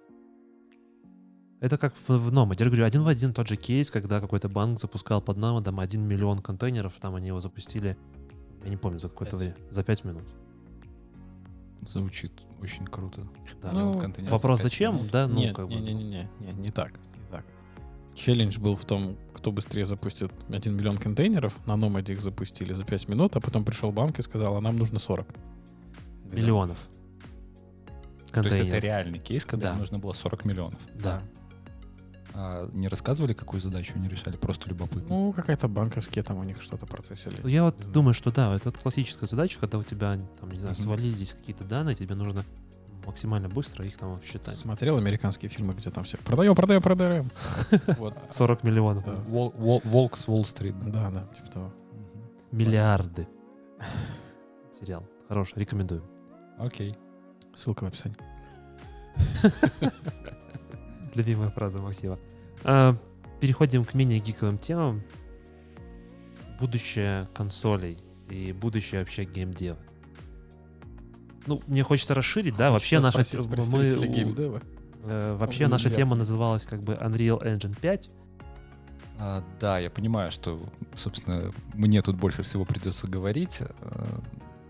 Это как в, в Nomad. Я говорю, один в один тот же кейс, когда какой-то банк запускал под Nomad 1 миллион контейнеров, там они его запустили, я не помню, за какое-то время, за 5 минут. Звучит очень круто. Да. Ну, Вопрос, за зачем? минут. Да, ну, Нет, как бы. не, не, не, не, не, не не так. Челлендж был в том, кто быстрее запустит 1 миллион контейнеров. На Номаде их запустили за 5 минут, а потом пришел банк и сказал, а нам нужно 40. Миллионов. То есть это реальный кейс, когда Да. нужно было 40 миллионов. Да. А не рассказывали, какую задачу они решали? Просто любопытно. Ну, какая-то банковские там у них что-то процессили. Ну, Я вот думаю, что да, это вот классическая задача, когда у тебя, там, не знаю, свалились какие-то данные, тебе нужно максимально быстро их там обсчитать. Смотрел американские фильмы, где там все продаем, продаем, продаем. Вот. 40 миллионов. Волк с Уолл-стрит. да. Да, типа того. Миллиарды. Сериал. Хороший, рекомендую. Окей. Ссылка в описании. Любимая фраза Максима. А, переходим к менее гиковым темам. Будущее консолей и будущее вообще геймдева. Ну, мне хочется расширить, да, вообще наша мы, э, вообще Ну, наша тема называлась как бы Unreal Engine 5. А, да, я понимаю, что, собственно, мне тут больше всего придется говорить. А,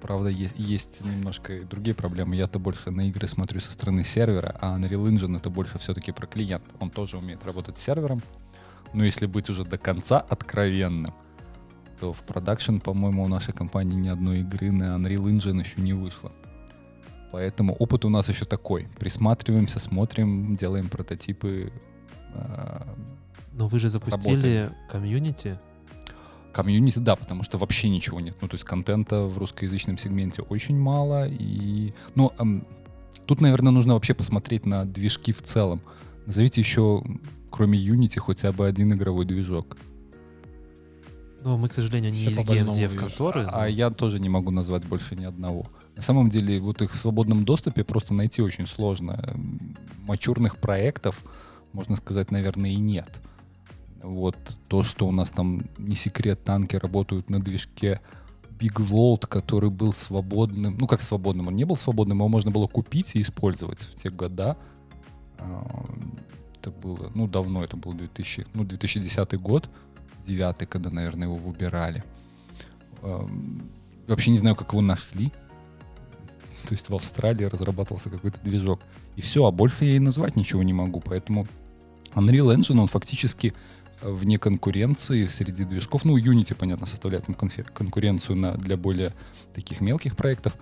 Правда, есть, есть немножко другие проблемы. Я-то больше на игры смотрю со стороны сервера, а Unreal Engine это больше все-таки про клиент. Он тоже умеет работать с сервером. Но если быть уже до конца откровенным, то в production, по-моему, у нашей компании ни одной игры на Unreal Engine еще не вышло. Поэтому опыт у нас еще такой. Присматриваемся, смотрим, делаем прототипы. а, Но вы же запустили community. Community, да, потому что вообще ничего нет. Ну, то есть контента в русскоязычном сегменте очень мало. И, ну, ам, тут, наверное, нужно вообще посмотреть на движки в целом. Назовите еще, кроме Unity, хотя бы один игровой движок. Но мы, к сожалению, не Всё из геймдев конторы. А я тоже не могу назвать больше ни одного. На самом деле, вот их в свободном доступе просто найти очень сложно. Мачурных проектов, можно сказать, наверное, и нет. Вот то, что у нас там не секрет, танки работают на движке Big Vault, который был свободным, ну как свободным, он не был свободным, его можно было купить и использовать в те года. А, Это было, ну давно, это был 2000, ну 2010 год, девятый, когда, наверное, его выбирали. Вообще не знаю, как его нашли. То есть в Австралии разрабатывался какой-то движок. И все, а больше я и назвать ничего не могу. Поэтому Unreal Engine, он фактически э, вне конкуренции среди движков. Ну, Unity, понятно, составляет им конкуренцию на, для более таких мелких проектов.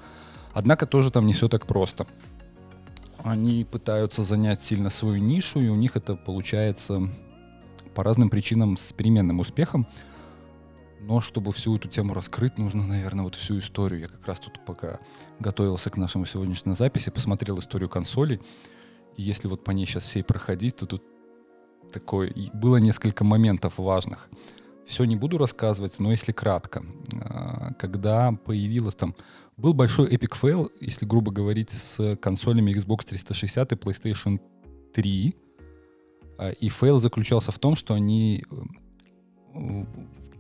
Однако тоже там не все так просто. Они пытаются занять сильно свою нишу, и у них это получается по разным причинам с переменным успехом. Но чтобы всю эту тему раскрыть, нужно, наверное, вот всю историю. Я как раз тут пока готовился к нашему сегодняшней записи, посмотрел историю консолей. И если вот по ней сейчас всей проходить, то тут такое... Было несколько моментов важных. Все не буду рассказывать, но если кратко. А, Когда появилась там... Был большой epic fail, если грубо говорить, с консолями Xbox 360 и PlayStation 3. А, И фейл заключался в том, что они э,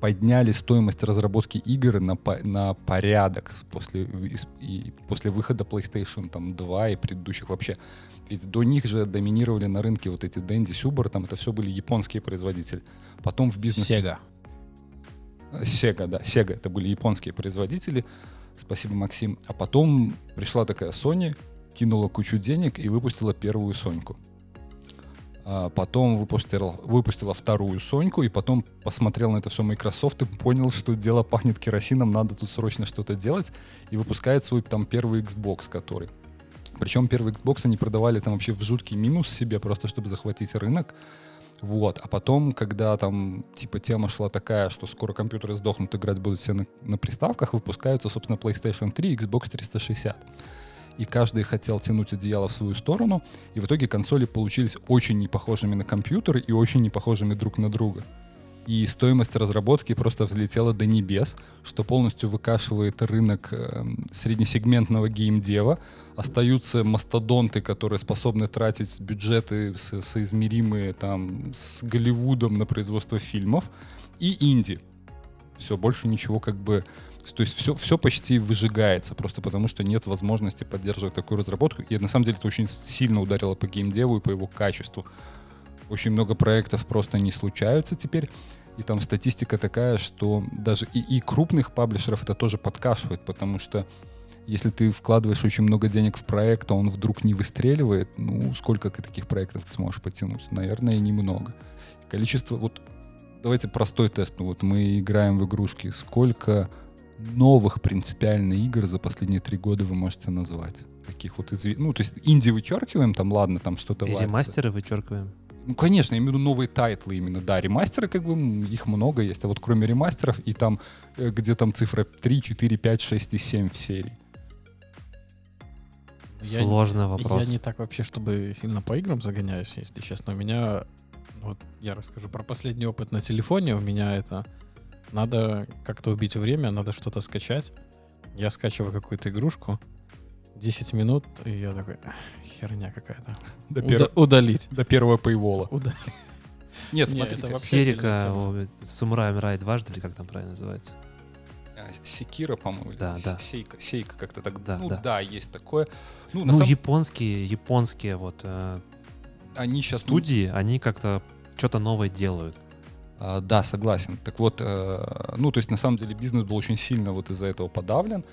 подняли стоимость разработки игр на, на порядок после, и после выхода PlayStation там, 2 и предыдущих вообще. Ведь до них же доминировали на рынке вот эти Dendy, Subaru, там это все были японские производители. Потом в бизнес... Сега. Sega, да, Sega, это были японские производители. Спасибо, Максим. А потом пришла такая Sony, кинула кучу денег и выпустила первую Соньку. А потом выпустила, выпустила вторую Соньку, и потом посмотрел на это все Microsoft и понял, что дело пахнет керосином, надо тут срочно что-то делать, и выпускает свой там первый Xbox, который. Причем первый Xbox они продавали там вообще в жуткий минус себе, просто чтобы захватить рынок. Вот. А потом, когда там, типа, тема шла такая, что скоро компьютеры сдохнут, играть будут все на, на приставках, выпускаются, собственно, PlayStation 3 и Xbox 360. И каждый хотел тянуть одеяло в свою сторону, и в итоге консоли получились очень непохожими на компьютеры и очень непохожими друг на друга. И стоимость разработки просто взлетела до небес, что полностью выкашивает рынок эм, среднесегментного геймдева. Остаются мастодонты, которые способны тратить бюджеты со- соизмеримые там с Голливудом на производство фильмов. И инди. Все, больше ничего как бы... То есть все, все почти выжигается, просто потому что нет возможности поддерживать такую разработку. И на самом деле это очень сильно ударило по геймдеву и по его качеству. очень много проектов просто не случаются теперь. И там статистика такая, что даже и, и крупных паблишеров это тоже подкашивает, потому что если ты вкладываешь очень много денег в проект, а он вдруг не выстреливает, ну, сколько таких проектов ты сможешь потянуть? Наверное, немного. Количество, вот, давайте простой тест. Ну, вот мы играем в игрушки. Сколько новых принципиально игр за последние три года вы можете назвать? Таких вот известных. Ну, то есть инди вычеркиваем, там, ладно, там что-то И варится. ремастеры вычеркиваем. Ну, конечно, я имею в виду новые тайтлы именно, да. Ремастеры, как бы, их много есть. А вот кроме ремастеров, и там, э, где там цифра 3, 4, 5, 6 и 7 в серии. Я- Сложный вопрос. Я не так вообще, чтобы сильно по играм загоняюсь, если честно. У меня, вот я расскажу про последний опыт на телефоне. У меня это надо как-то убить время, надо что-то скачать. Я скачиваю какую-то игрушку, 10 минут, и я такой, «Ах, херня какая-то. До, Уда- пер- удалить. до первого пейвола. Удалить. Нет, Не, смотрите, это вообще Серика, отдельная о, это Самурай Рай дважды, или как там правильно называется? а, Секира, по-моему, или Да, С- да. Сейка, Сейка как-то так. Да, ну да. да. есть такое. Ну, Ну, самом японские, японские вот э, они сейчас студии, они как-то что-то новое делают. А, Да, согласен. Так вот, э, ну, то есть, на самом деле, бизнес был очень сильно вот из-за этого подавлен.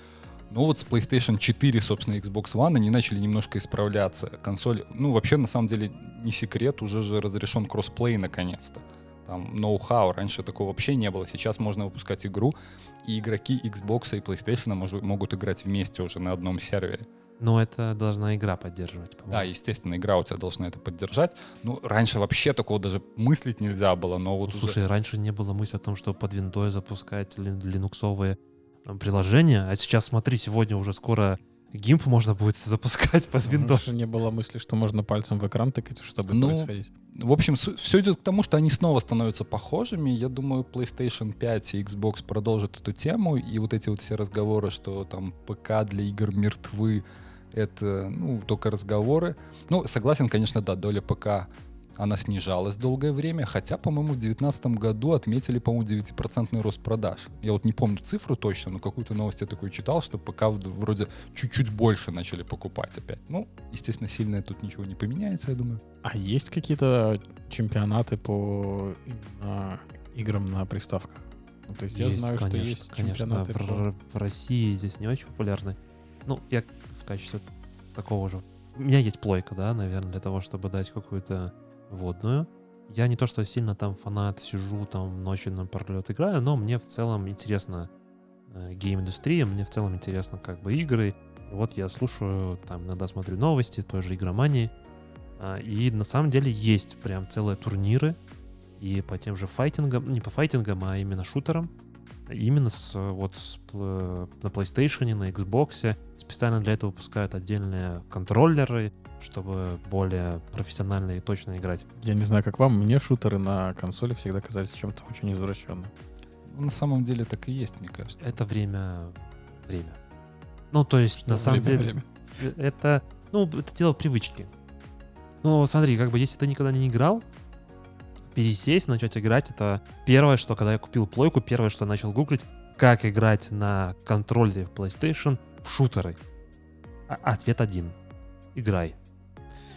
Но вот с PlayStation 4, собственно, Xbox One, они начали немножко исправляться. Консоль, ну, вообще, на самом деле, не секрет, уже же разрешен кроссплей наконец-то. Там ноу-хау, раньше такого вообще не было. Сейчас можно выпускать игру, и игроки Xbox и PlayStation могут играть вместе уже на одном сервере. Но это должна игра поддерживать, Да, по-моему. естественно, игра у тебя должна это поддержать. Ну, раньше вообще такого даже мыслить нельзя было, но вот Ну, уже... Слушай, раньше не было мысли о том, что под виндой запускать лин- линуксовые приложения, а сейчас, смотри, сегодня уже скоро гимп можно будет запускать под виндой. Раньше не было мысли, что можно пальцем в экран тыкать, что будет Ну, происходить. В общем, все идет к тому, что они снова становятся похожими. Я думаю, PlayStation 5 и Xbox продолжат эту тему. И вот эти вот все разговоры, что там ПК для игр мертвы, это, ну, только разговоры. Ну, согласен, конечно, да, доля ПК, она снижалась долгое время, хотя, по-моему, в 2019 году отметили, по-моему, 9% рост продаж. Я вот не помню цифру точно, но какую-то новость я такую читал, что ПК в- вроде чуть-чуть больше начали покупать опять. Ну, естественно, сильно тут ничего не поменяется, я думаю. А есть какие-то чемпионаты по именно играм на приставках? Ну, то есть, я знаю, что конечно, есть конечно. чемпионаты В, по... В России здесь не очень популярны. Ну, я качестве такого же... У меня есть плойка, да, наверное, для того, чтобы дать какую-то водную. Я не то, что сильно там фанат, сижу там ночью напролет играю, но мне в целом интересно э, гейм-индустрия, мне в целом интересно как бы игры. Вот я слушаю, там иногда смотрю новости, той же игромании. А, И на самом деле есть прям целые турниры, и по тем же файтингам, не по файтингам, а именно шутерам. Именно с, э, вот с пл- на PlayStation, на Xbox. Специально для этого выпускают отдельные контроллеры, чтобы более профессионально и точно играть. Я не знаю, как вам, мне шутеры на консоли всегда казались чем-то очень извращенным. Ну, на самом деле так и есть, мне кажется. Это время... Время. Ну, то есть, на самом Время, деле, время. э, это, ну, это дело привычки. Ну, смотри, как бы, если ты никогда не играл, пересесть, начать играть, это первое, что, когда я купил плойку, первое, что я начал гуглить, как играть на контроллере PlayStation в шутеры. А- ответ один. Играй.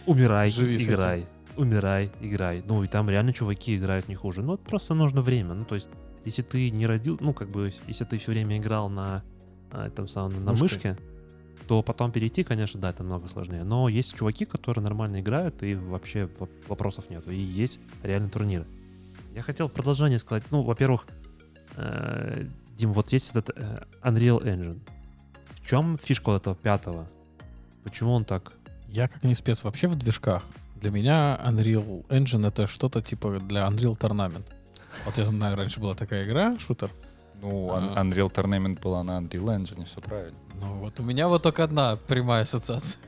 Умирай, Живи играй. Умирай, играй. Ну, и там реально чуваки играют не хуже. Ну, просто нужно время. Ну, то есть, если ты не родил, ну, как бы, если ты все время играл на а, этом самом, на Мышкой. мышке, то потом перейти, конечно, да, это много сложнее. Но есть чуваки, которые нормально играют, и вообще воп- вопросов нету. И есть реально турниры. Я хотел продолжение сказать. Ну, во-первых, э, Дим, вот есть этот э, Unreal Engine. В чем фишка вот этого пятого? Почему он так? Я как не спец вообще в движках. Для меня Unreal Engine это что-то типа для Unreal Tournament. Вот я знаю, раньше была такая игра, шутер. Ну, А. Un- Unreal Tournament была на Unreal Engine, все правильно. Ну вот у меня вот только одна прямая ассоциация.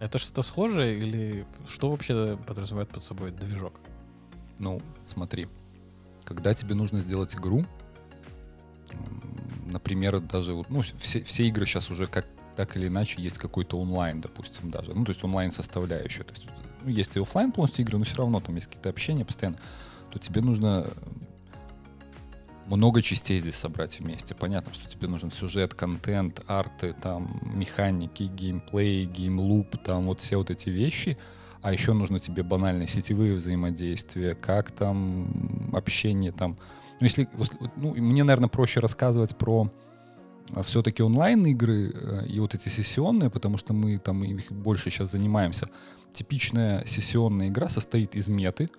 Это что-то схожее или что вообще подразумевает под собой движок? Ну, смотри, когда тебе нужно сделать игру, например, даже вот, ну, все, все игры сейчас уже как так или иначе есть какой-то онлайн, допустим, даже. Ну, то есть онлайн составляющая. То есть, ну, есть и офлайн полностью игры, но все равно там есть какие-то общения постоянно. То тебе нужно много частей здесь собрать вместе. Понятно, что тебе нужен сюжет, контент, арты, там, механики, геймплей, геймлуп, там вот все вот эти вещи. а еще нужно тебе банальные сетевые взаимодействия, как там общение там. Ну, если, ну, мне, наверное, проще рассказывать про а, все-таки онлайн-игры э, и вот эти сессионные, потому что мы там их больше сейчас занимаемся. Типичная сессионная игра состоит из меты.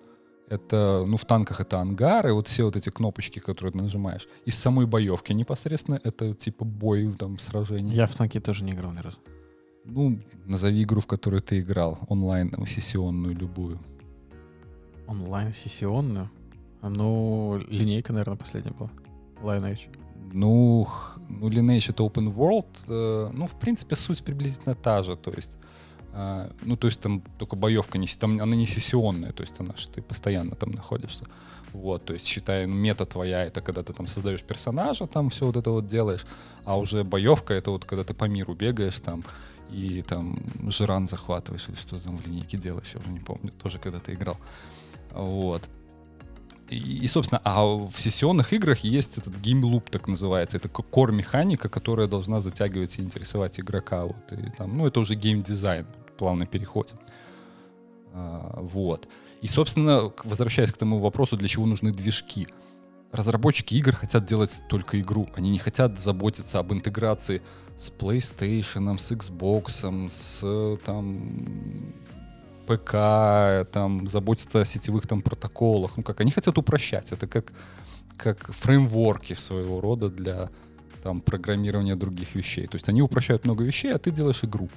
Это, ну, в танках это ангары, вот все вот эти кнопочки, которые ты нажимаешь. Из самой боевки непосредственно это типа бой, там, сражение. Я в танки тоже не играл ни разу. Ну, назови игру, в которую ты играл. Онлайн, сессионную, любую. Онлайн-сессионную? Ну, линейка, наверное, последняя была. Lineage. Ну, ну, Lineage это open world. Э, ну, в принципе, суть приблизительно та же. То есть, э, ну, то есть там только боевка, не, там она не сессионная, то есть она что ты постоянно там находишься. Вот, то есть, считай, ну, мета твоя, это когда ты там создаешь персонажа, там все вот это вот делаешь, а уже боевка, это вот когда ты по миру бегаешь там, и там жиран захватываешь или что там в линейке делаешь, я уже не помню, тоже когда ты играл. Вот. И, и, собственно, а в сессионных играх есть этот геймлуп, так называется. Это кор-механика, которая должна затягивать и интересовать игрока. Вот, и там, ну, это уже геймдизайн, плавно переходим. А, вот. И, собственно, возвращаясь к тому вопросу, для чего нужны движки. Разработчики игр хотят делать только игру. Они не хотят заботиться об интеграции с PlayStation, с Xbox, с там ПК, там, заботиться о сетевых там протоколах. Ну как, они хотят упрощать. Это как, как фреймворки своего рода для там программирования других вещей. То есть они упрощают много вещей, а ты делаешь игру.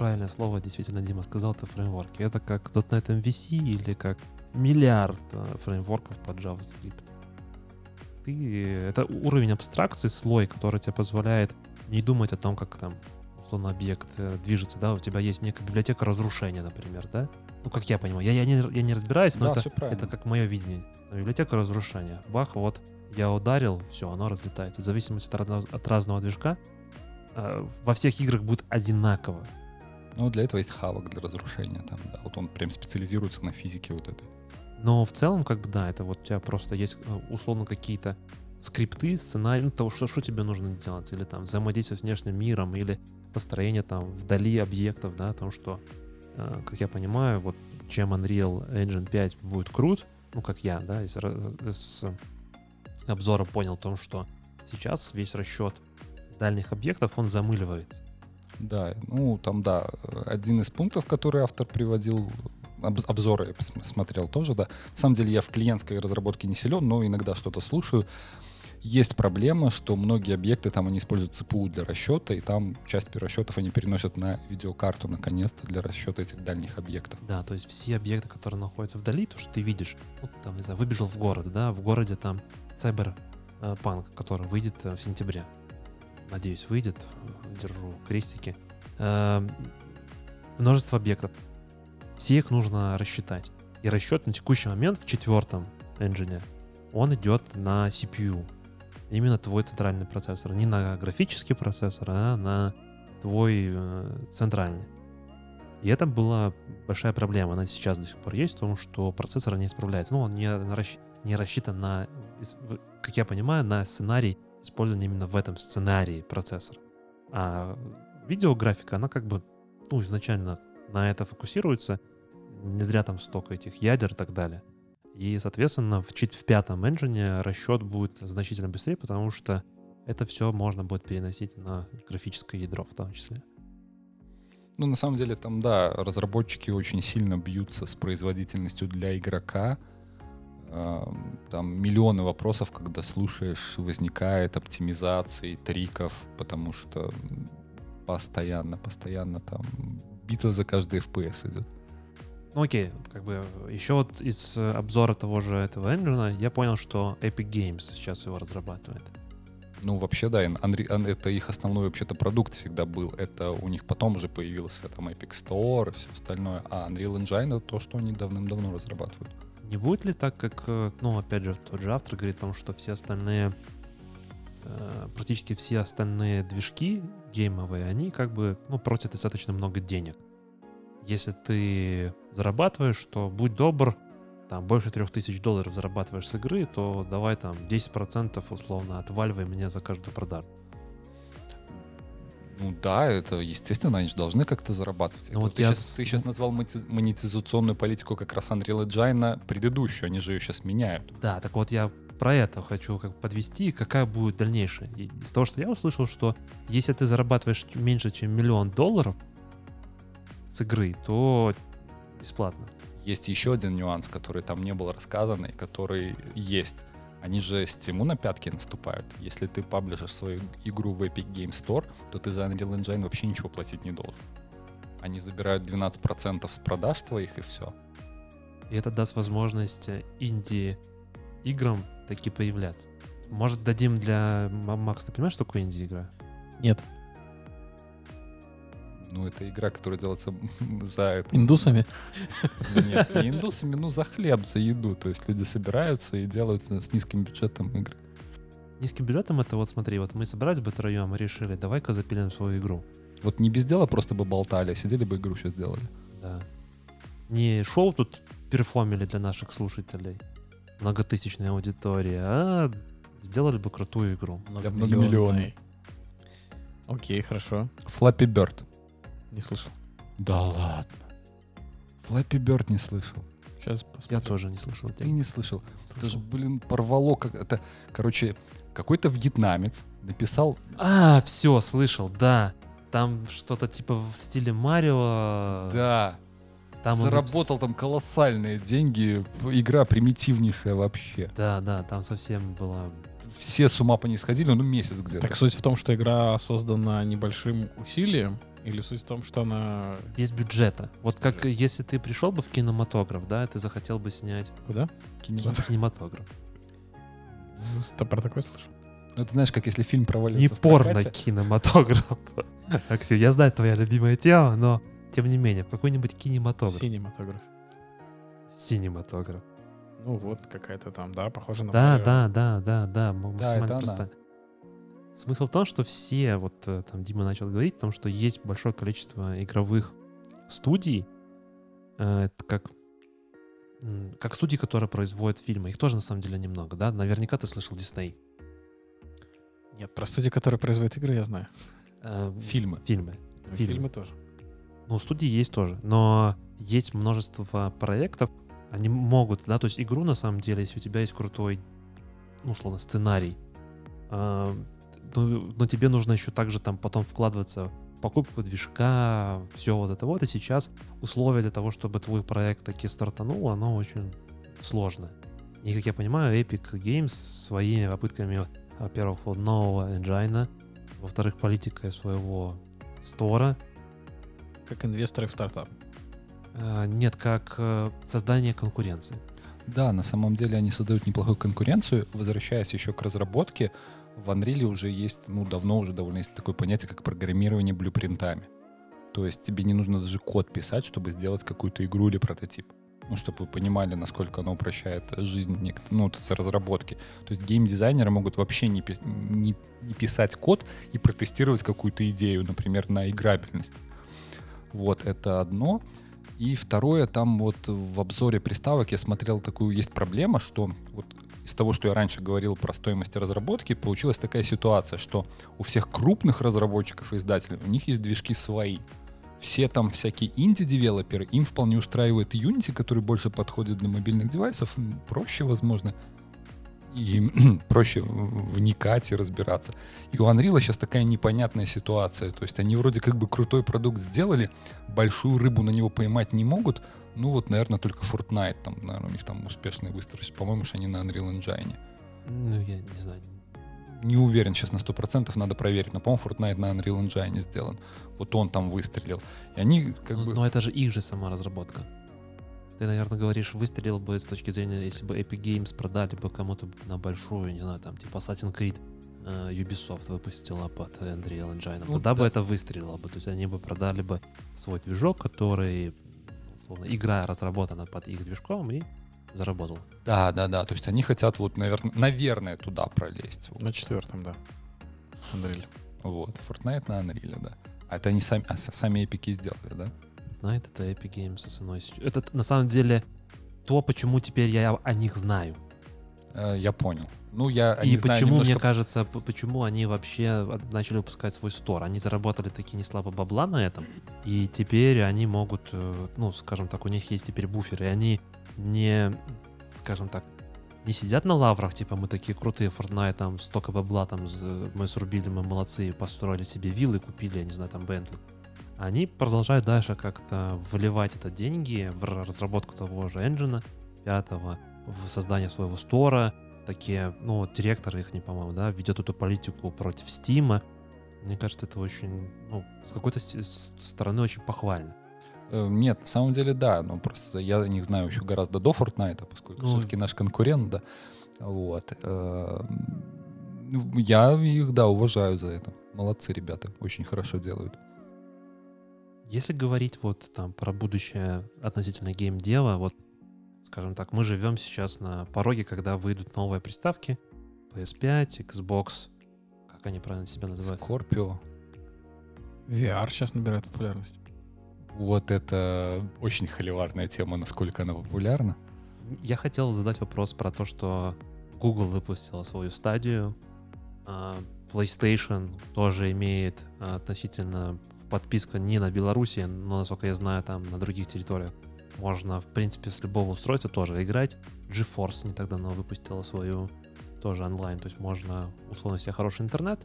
Правильное слово, действительно, Дима сказал, это фреймворки. Это как .NET MVC или как миллиард э, фреймворков под JavaScript. Ты, это уровень абстракции, слой, который тебе позволяет не думать о том, как там условно объект э, движется, да, у тебя есть некая библиотека разрушения, например, да? Ну, как я понимаю, я, я, не, я не разбираюсь, но да, это, это как мое видение. Библиотека разрушения. Бах, вот, я ударил, все, оно разлетается. В зависимости от, от разного движка э, во всех играх будет одинаково. Ну, для этого есть хавок для разрушения. Там, да, вот он прям специализируется на физике вот этой. Но в целом, как бы, да, это вот у тебя просто есть э, условно какие-то скрипты, сценарий, ну, того, что, что тебе нужно делать, или там взаимодействие с внешним миром, или построение там вдали объектов, да, о том, что, э, как я понимаю, вот чем Unreal Engine 5 будет крут, ну, как я, да, из, из обзора понял о том, что сейчас весь расчет дальних объектов, он замыливается. Да, ну, там, да, один из пунктов, который автор приводил, обзоры я смотрел тоже, да. На самом деле я в клиентской разработке не силен, но иногда что-то слушаю. Есть проблема, что многие объекты там они используют ЦПУ для расчета, и там часть расчетов они переносят на видеокарту наконец-то для расчета этих дальних объектов. Да, то есть все объекты, которые находятся вдали, то, что ты видишь, ну, там, не знаю, выбежал в город, да, в городе там Cyberpunk, который выйдет э, в сентябре. Надеюсь, выйдет, держу крестики. Эм, множество объектов. Все их нужно рассчитать. И расчет на текущий момент в четвертом engine, он идет на CPU именно твой центральный процессор. Не на графический процессор, а на твой э, центральный. И это была большая проблема. Она сейчас до сих пор есть в том, что процессор не справляется. Ну, он не, не рассчитан на, как я понимаю, на сценарий использования именно в этом сценарии процессора. А видеографика, она как бы ну, изначально на это фокусируется. Не зря там столько этих ядер и так далее. И, соответственно, в, в пятом engine расчет будет значительно быстрее, потому что это все можно будет переносить на графическое ядро в том числе. Ну, на самом деле, там, да, разработчики очень сильно бьются с производительностью для игрока. Там миллионы вопросов, когда слушаешь, возникает оптимизации, триков, потому что постоянно, постоянно там битва за каждый FPS идет. Ну окей, как бы еще вот из обзора того же этого engine я понял, что Epic Games сейчас его разрабатывает. Ну, вообще, да, это их основной вообще-то продукт всегда был. Это у них потом уже появился там Epic Store и все остальное. А Unreal Engine — это то, что они давным-давно разрабатывают. Не будет ли так, как, э, ну, опять же, тот же автор говорит о том, что все остальные, э, практически все остальные движки геймовые, они как бы, ну, просят достаточно много денег если ты зарабатываешь, то будь добр, там больше трех тысяч долларов зарабатываешь с игры, то давай там 10% условно отваливай мне за каждую продажу. Ну да, это естественно, они же должны как-то зарабатывать. Ну вот ты, я сейчас, ты сейчас назвал монетизационную политику как раз Unreal Engine предыдущую, они же ее сейчас меняют. Да, так вот я про это хочу как подвести, какая будет дальнейшая. И из того, что я услышал, что если ты зарабатываешь меньше, чем миллион долларов с игры, то бесплатно. Есть еще один нюанс, который там не был рассказан и который есть. Они же Steam на пятки наступают. Если ты паблишишь свою игру в Epic Game Store, то ты за Unreal Engine вообще ничего платить не должен. Они забирают 12% с продаж твоих и все. И это даст возможность э, инди-играм таки появляться. Может, дадим для... Макс, ты понимаешь, что такое инди-игра? Нет. Ну, это игра, которая делается за это. Индусами? Нет, не индусами, ну за хлеб, за еду. То есть люди собираются и делают с низким бюджетом игры. Низким бюджетом это вот смотри, вот мы собрались бы втроем и решили, давай-ка запилим свою игру. Вот не без дела просто бы болтали, а сидели бы игру сейчас делали. Да. Не шоу тут перформили для наших слушателей, многотысячной аудитории, а сделали бы крутую игру. Для многомиллионной. Окей, хорошо. Флаппи Бёрд. Не слышал. Да ладно. Флаппи Бёрд не слышал. Сейчас Я посмотрим. тоже не слышал. Ты не слышал. Это же, Слышал. блин, порвало как это. Короче, какой-то вьетнамец написал. А, все, слышал, да. Там что-то типа в стиле Марио. Да. Там он заработал там колоссальные деньги. Игра примитивнейшая вообще. Да, да, там совсем было... Все с ума по ней сходили, ну месяц где-то. Так суть в том, что игра создана небольшим усилием, или суть в том, что она... Без бюджета. Вот как бюджета. если ты пришел бы в кинематограф, да, ты захотел бы снять Куда? Кинематограф. кинематограф. Ну, Ты про такое слышал? Ну, это знаешь, как если фильм Не проваливается в порно кинематограф. Максим, я знаю, твоя любимая тема, но тем не менее, в какой-нибудь кинематограф. Синематограф. Синематограф. Ну вот, какая-то там, да, похожа на Да, Марио. да, да, да, да, м- Да, максимально это она. Смысл в том, что все, вот э, там Дима начал говорить, о том, что есть большое количество игровых студий, э, это как, как студии, которые производят фильмы. Их тоже на самом деле немного, да? Наверняка ты слышал Дисней. Нет, про студии, которые производят игры, я знаю. Э, Фильмы. Фильмы. Ну, Фильмы. Фильмы тоже. Ну, студии есть тоже, но есть множество проектов, они могут, да, то есть игру на самом деле, если у тебя есть крутой, ну, условно, сценарий, ну, но тебе нужно еще также там потом вкладываться в покупку движка, все вот это вот, и сейчас условия для того, чтобы твой проект таки стартанул, оно очень сложно. И, как я понимаю, Epic Games своими попытками, во-первых, вот нового engine, во-вторых, политикой своего стора, Как инвесторы в стартап. Э, Нет, как э, создание конкуренции. Да, на самом деле они создают неплохую конкуренцию. Возвращаясь еще к разработке, в Unreal уже есть, ну, давно уже довольно есть такое понятие, как программирование блюпринтами. То есть тебе не нужно даже код писать, чтобы сделать какую-то игру или прототип. Ну, чтобы вы понимали, насколько оно упрощает жизнь ну, с разработки. То есть геймдизайнеры могут вообще не, не- не писать код и протестировать какую-то идею, например, на играбельность. Вот, это одно. И второе, там вот в обзоре приставок я смотрел такую, есть проблема, что вот из того, что я раньше говорил про стоимость разработки, получилась такая ситуация, что у всех крупных разработчиков и издателей, у них есть движки свои. Все там всякие инди-девелоперы, им вполне устраивает Unity, который больше подходит для мобильных девайсов, проще, возможно, и проще вникать и разбираться. И у Unreal сейчас такая непонятная ситуация. То есть они вроде как бы крутой продукт сделали, большую рыбу на него поймать не могут. Ну вот, наверное, только Fortnite там, наверное, у них там успешный выстрел. По-моему, что они на Unreal Engine. Ну, я не знаю. Не уверен сейчас на 100%, надо проверить. Но, по-моему, Fortnite на Unreal Engine сделан. Вот он там выстрелил. И они как Ну, бы... Но это же их же сама разработка. Ты, наверное, говоришь, выстрелил бы с точки зрения, если бы Epic Games продали бы кому-то на большую, не знаю, там, типа Assassin's Creed э, Ubisoft выпустила под Unreal Engine. Ну Тогда бы да. это выстрелило бы. То есть они бы продали бы свой движок, который, условно, игра разработана под их движком и заработал. Да, да, да. То есть они хотят вот, наверное, наверное туда пролезть. Вот. На четвертом, да. Unreal. Вот. Fortnite на Unreal, да. А это они сами, а, сами эпики сделали, да? Night это Epic Games основной. Это на самом деле то, почему теперь я о них знаю. Э, Я понял. Ну, я И не знаю, почему, мне немножко- кажется, почему они вообще от- начали выпускать свой стор? Они заработали такие не слабо бабла на этом, и теперь они могут, э, ну, скажем так, у них есть теперь буферы, и они не, скажем так, не сидят на лаврах, типа мы такие крутые, Fortnite, там столько бабла, там мы срубили, мы молодцы, построили себе виллы, купили, я не знаю, там Бентли. Они продолжают дальше как-то вливать это деньги в разработку того же engine пятого, в создание своего стора, такие, ну, директор их, не по-моему, да, ведет эту политику против Стима. Мне кажется, это очень, ну, с какой-то стороны очень похвально. Э, Нет, на самом деле, да. Но просто я них знаю еще гораздо до Fortnite, поскольку Ну, все-таки наш конкурент, да. Вот. Э, ну, Я их, да, уважаю за это. Молодцы ребята, очень хорошо делают. Если говорить вот там про будущее относительно геймдева, вот, скажем так, мы живем сейчас на пороге, когда выйдут новые приставки, PS5, Xbox, как они правильно себя называют? Scorpio, VR сейчас набирает популярность. вот это очень холиварная тема, насколько она популярна. Я хотел задать вопрос про то, что Google выпустила свою стадию, а, PlayStation тоже имеет а, относительно подписка не на Беларуси, но, насколько я знаю, там на других территориях можно, в принципе, с любого устройства тоже играть. GeForce не так давно выпустила свою тоже онлайн, то есть можно, условно, себе хороший интернет,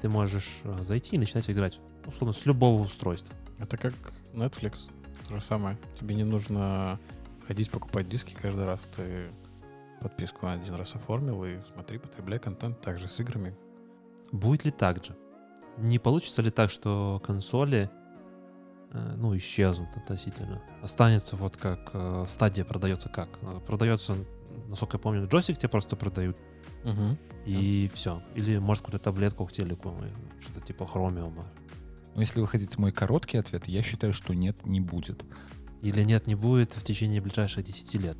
ты можешь а, зайти и начинать играть, условно, с любого устройства. Это как Netflix. То же самое. Тебе не нужно ходить покупать диски каждый раз. Ты подписку один раз оформил и смотри, потребляй контент также с играми. Будет ли так же? Не получится ли так, что консоли э, ну, исчезнут относительно? Останется вот как э, стадия продается как? Э, Продается, насколько я помню, джойстик тебе просто продают, и все. Или, может, какую-то таблетку к телеку, что-то типа хромиума. Но если вы хотите мой короткий ответ, я считаю, что нет, не будет. Или нет, не будет в течение ближайших 10 лет.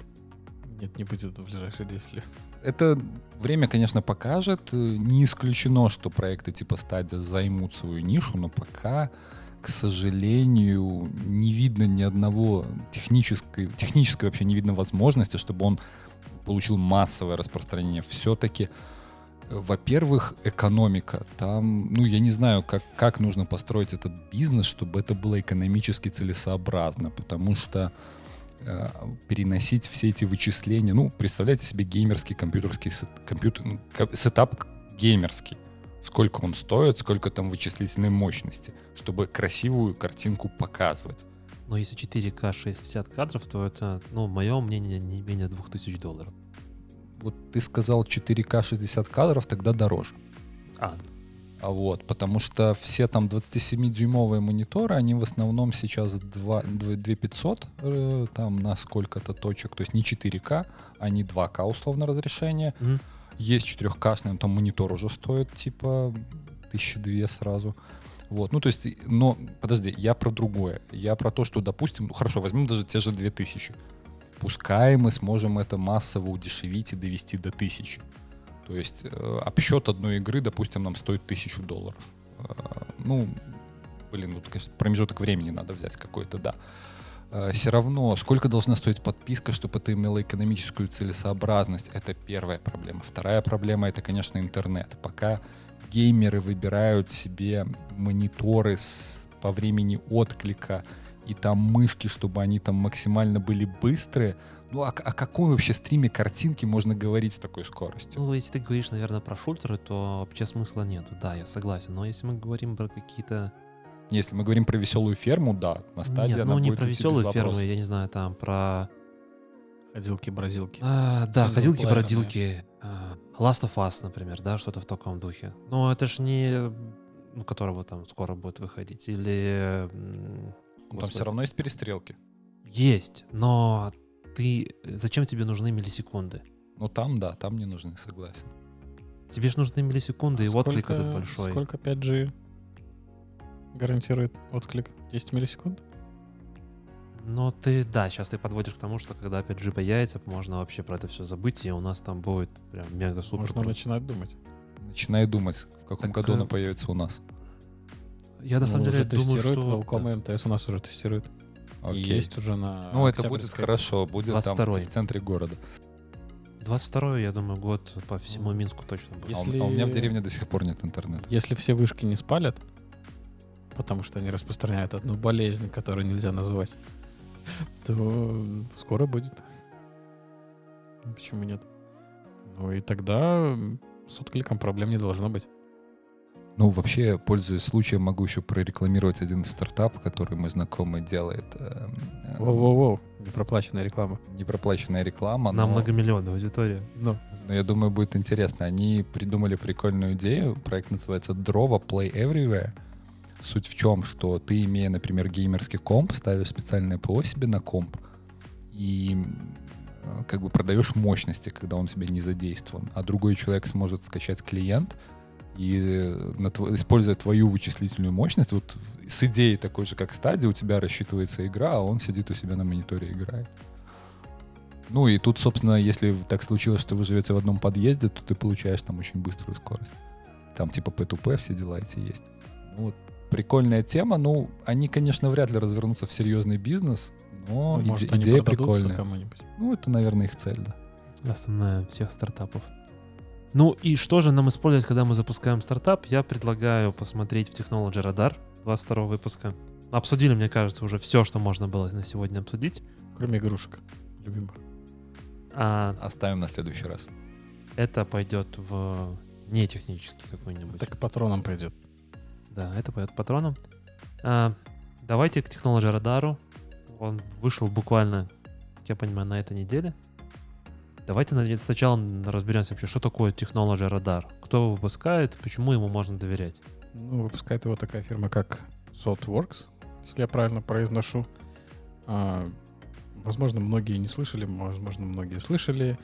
Нет, не будет в ближайшие 10 лет. Это время, конечно, покажет. Не исключено, что проекты типа Stadia займут свою нишу, но пока, к сожалению, не видно ни одного технической, технической вообще не видно возможности, чтобы он получил массовое распространение. Все-таки, во-первых, экономика. Там, ну, я не знаю, как, как нужно построить этот бизнес, чтобы это было экономически целесообразно, потому что э, переносить все эти вычисления. Ну, представляете себе геймерский компьютерский сет- компьютер, ну, сетап геймерский. Сколько он стоит, сколько там вычислительной мощности, чтобы красивую картинку показывать. Но если 4К 60 кадров, то это, ну, мое мнение, не менее 2000 долларов. Вот ты сказал 4К 60 кадров, тогда дороже. А вот, потому что все там 27-дюймовые мониторы, они в основном сейчас 2, 2500 э, там на сколько-то точек, то есть не 4К, а не 2К условно разрешение. Мгм. Есть 4К, но там монитор уже стоит типа тысячи две сразу. Вот, ну то есть, но подожди, я про другое. Я про то, что, допустим, ну хорошо, возьмем даже те же 2000. Пускай мы сможем это массово удешевить и довести до 1000. То есть э, обсчет одной игры, допустим, нам стоит 1000 долларов. Э, ну, блин, ну, конечно, промежуток времени надо взять какой-то, да. Все равно, сколько должна стоить подписка, чтобы это имело экономическую целесообразность, это первая проблема. Вторая проблема — это, конечно, интернет. Пока геймеры выбирают себе мониторы с, по времени отклика и там мышки, чтобы они там максимально были быстрые, ну а о каком вообще стриме картинки можно говорить с такой скоростью? Ну, если ты говоришь, наверное, про шультеры, то вообще смысла нет. Да, я согласен. Но если мы говорим про какие-то... Если мы говорим про веселую ферму, да, на стадии Нет, она ну не будет про фермы, вопросов. я не знаю, там про... Ходилки-бразилки. А, да, ходилки-бродилки. а, Last of Us, например, да, что-то в таком духе. Но это ж не... Ну, которого там скоро будет выходить. Или... Ну, там все равно есть перестрелки. Есть, но ты... Зачем тебе нужны миллисекунды? Ну там, да, там не нужны, согласен. Тебе же нужны миллисекунды, и отклик этот большой. Сколько 5G гарантирует отклик? 10 миллисекунд? Но ты, да, сейчас ты подводишь к тому, что когда 5G появится, можно вообще про это все забыть, и у нас там будет прям мега-супер. Можно круто. начинать думать. Начинаю думать, в каком Так, году э, она появится у нас. Я на Ну, самом деле уже думаю, тестируют, что... Welcome и МТС у нас уже тестирует. И Окей. есть уже на Ну, это будет хорошо, будет там в, 22-й. в центре города. 22 я думаю, год по всему Минску точно будет. А у- Если- А у меня в деревне до сих пор нет интернета. Если все вышки не спалят, потому что они распространяют одну болезнь, которую нельзя назвать, то скоро будет. Почему нет? Ну и тогда с откликом проблем не должно быть. Ну, вообще, пользуясь случаем, могу еще прорекламировать один стартап, который мой знакомый делает. Эм, эм, Воу-воу-воу, непроплаченная реклама. Непроплаченная реклама, На но, многомиллионную аудиторию. Ну, но я думаю, будет интересно. Они придумали прикольную идею. Проект называется Drova Play Everywhere. Суть в чем, что ты, имея, например, геймерский комп, ставишь специальное ПО себе на комп и э, как бы продаешь мощности, когда он у тебя не задействован, а другой человек сможет скачать клиент и э, на тво- используя твою вычислительную мощность, вот с идеей такой же, как стадия, у тебя рассчитывается игра, а он сидит у себя на мониторе и играет. Ну и тут, собственно, если так случилось, что вы живете в одном подъезде, то ты получаешь там очень быструю скорость. Там типа P2P все дела эти есть. Ну, вот прикольная тема. Ну, они, конечно, вряд ли развернутся в серьезный бизнес, но иде- может, идея прикольная. кому-нибудь. Ну, это, наверное, их цель, да. Основная всех стартапов. Ну и что же нам использовать, когда мы запускаем стартап? Я предлагаю посмотреть в Technology Radar 22 выпуска. Обсудили, мне кажется, уже все, что можно было на сегодня обсудить. Кроме игрушек любимых. А Оставим на следующий раз. это пойдет в не технический какой-нибудь. Так и патроном пойдет. Да, это пойдет патроном. А, давайте к Technology Радару. Он вышел буквально, как я понимаю, на этой неделе. Давайте сначала разберемся вообще, что такое Technology Radar. Кто его выпускает, почему ему можно доверять. Ну, выпускает его такая фирма, как Saltworks, если я правильно произношу. А, возможно, многие не слышали, возможно, многие слышали.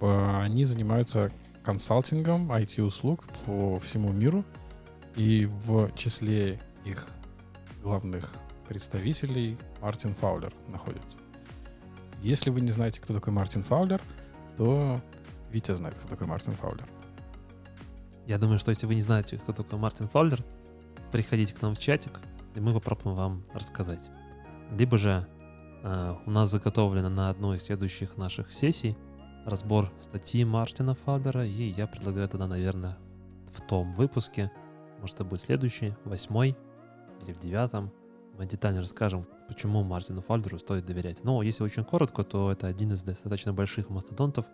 Они занимаются консалтингом IT-услуг по всему миру. И в числе их главных представителей Мартин Фаулер находится. Если вы не знаете, кто такой Мартин Фаулер, то Витя знает, кто такой Мартин Фаулер. Я думаю, что если вы не знаете, кто такой Мартин Фаулер, приходите к нам в чатик, и мы попробуем вам рассказать. Либо же э, у нас заготовлено на одной из следующих наших сессий разбор статьи Мартина Фаулера, и я предлагаю тогда, наверное, в том выпуске, может, это будет следующий, восьмой или в девятом, мы детально расскажем, почему Мартину Фаулеру стоит доверять. Но если очень коротко, то это один из достаточно больших мастодонтов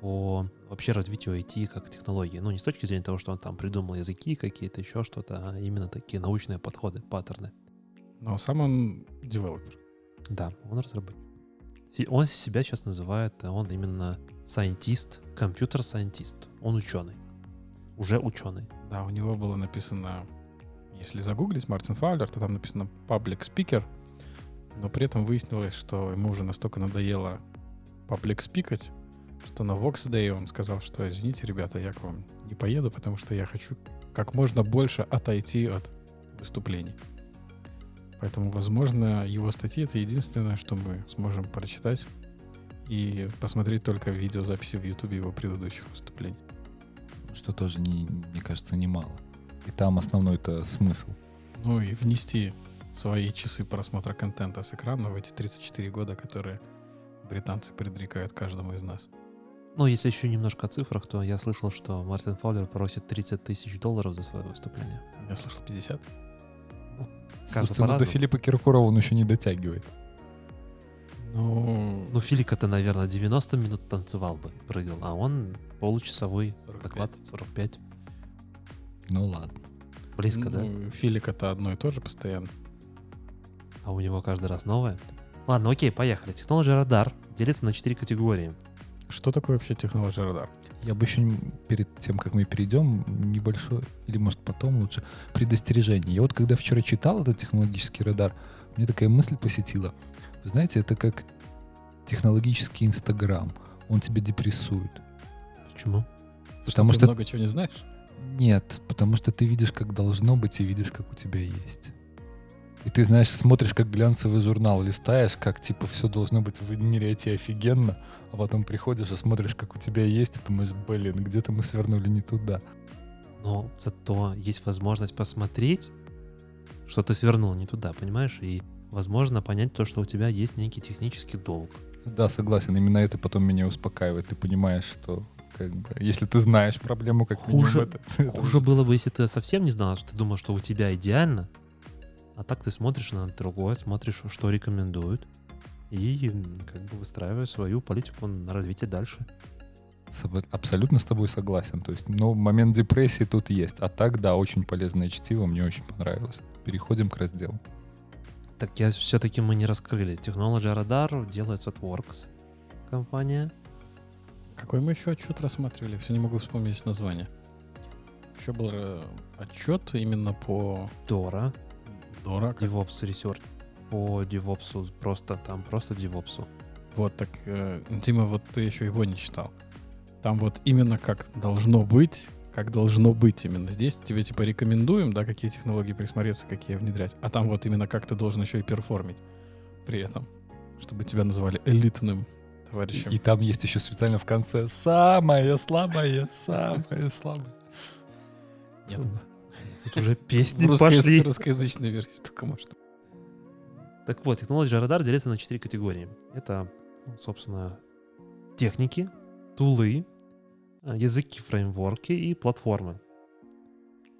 по вообще развитию IT как технологии. Ну, не с точки зрения того, что он там придумал языки какие-то, еще что-то, а именно такие научные подходы, паттерны. Но сам он девелопер. Да, он разработчик. Он себя сейчас называет, он именно scientist, компьютер-сайентист. Он ученый. Уже ученый. Да, у него было написано, если загуглить Мартин Фаулер, то там написано public speaker, но при этом выяснилось, что ему уже настолько надоело public спикать, что на Vox Day он сказал, что извините, ребята, я к вам не поеду, потому что я хочу как можно больше отойти от выступлений. Поэтому, возможно, его статьи — это единственное, что мы сможем прочитать и посмотреть только видеозаписи в YouTube его предыдущих выступлений. Что тоже, не, мне кажется, немало. И там основной-то смысл. Ну и внести свои часы просмотра контента с экрана в эти 34 года, которые британцы предрекают каждому из нас. Ну, если еще немножко о цифрах, то я слышал, что Мартин Фаулер просит 30 тысяч долларов за свое выступление. Я слышал 50. Каждый Слушайте, ну до. Филиппа Киркорова он еще не дотягивает. Ну, Ну, Филика-то, наверное, 90 минут танцевал бы, прыгал, а он получасовой 45. доклад 45. Ну ладно. Близко, да? ну, Филика-то одно и то же постоянно. А у него каждый раз новое. Ладно, окей, поехали. Technology Radar делится на 4 категории. Что такое вообще технология радар? Я бы еще перед тем, как мы перейдем, небольшое, или может потом лучше, предостережение. Я вот когда вчера читал этот технологический радар, мне такая мысль посетила. Вы знаете, это как технологический Инстаграм. Он тебя депрессует. Почему? Потому ты что- много чего не знаешь? Нет, потому что ты видишь, как должно быть, и видишь, как у тебя есть. И ты, знаешь, смотришь, как глянцевый журнал, листаешь, как, типа, все должно быть в мире IT офигенно, а потом приходишь и смотришь, как у тебя есть, и думаешь, блин, где-то мы свернули не туда. Но зато есть возможность посмотреть, что ты свернул не туда, понимаешь? И, возможно, понять то, что у тебя есть некий технический долг. Да, согласен. Именно это потом меня успокаивает. Ты понимаешь, что как бы, если ты знаешь проблему, как минимум, Хуже- это, это Хуже было бы, если ты совсем не знал, что ты думал, что у тебя идеально, а так ты смотришь на другое, смотришь, что рекомендуют, и как бы выстраиваешь свою политику на развитие дальше. Абсолютно с тобой согласен. То есть, ну, момент депрессии тут есть. А так, да, очень полезное чтиво, мне очень понравилось. Переходим к разделу. Так я все-таки мы не раскрыли. Technology Radar делает Sotworks компания. Какой мы еще отчет рассматривали? Все не могу вспомнить название. Еще был э, отчет именно по Dora, Дора. как- DevOps Research. По DevOps просто, там просто DevOps. Вот так, э, Дима, вот ты еще его не читал. Там вот именно как должно быть, как должно быть именно. Здесь тебе типа рекомендуем, да, какие технологии присмотреться, какие внедрять. А там вот именно как ты должен еще и перформить при этом, чтобы тебя называли элитным товарищем. И там есть еще специально в конце «Самое слабое, самое слабое». Нет. Тут уже песни пошли. русскоязычной версии только может. Так вот, Technology Radar делится на четыре категории. Это, ну, собственно, техники, тулы, э, языки, фреймворки и платформы.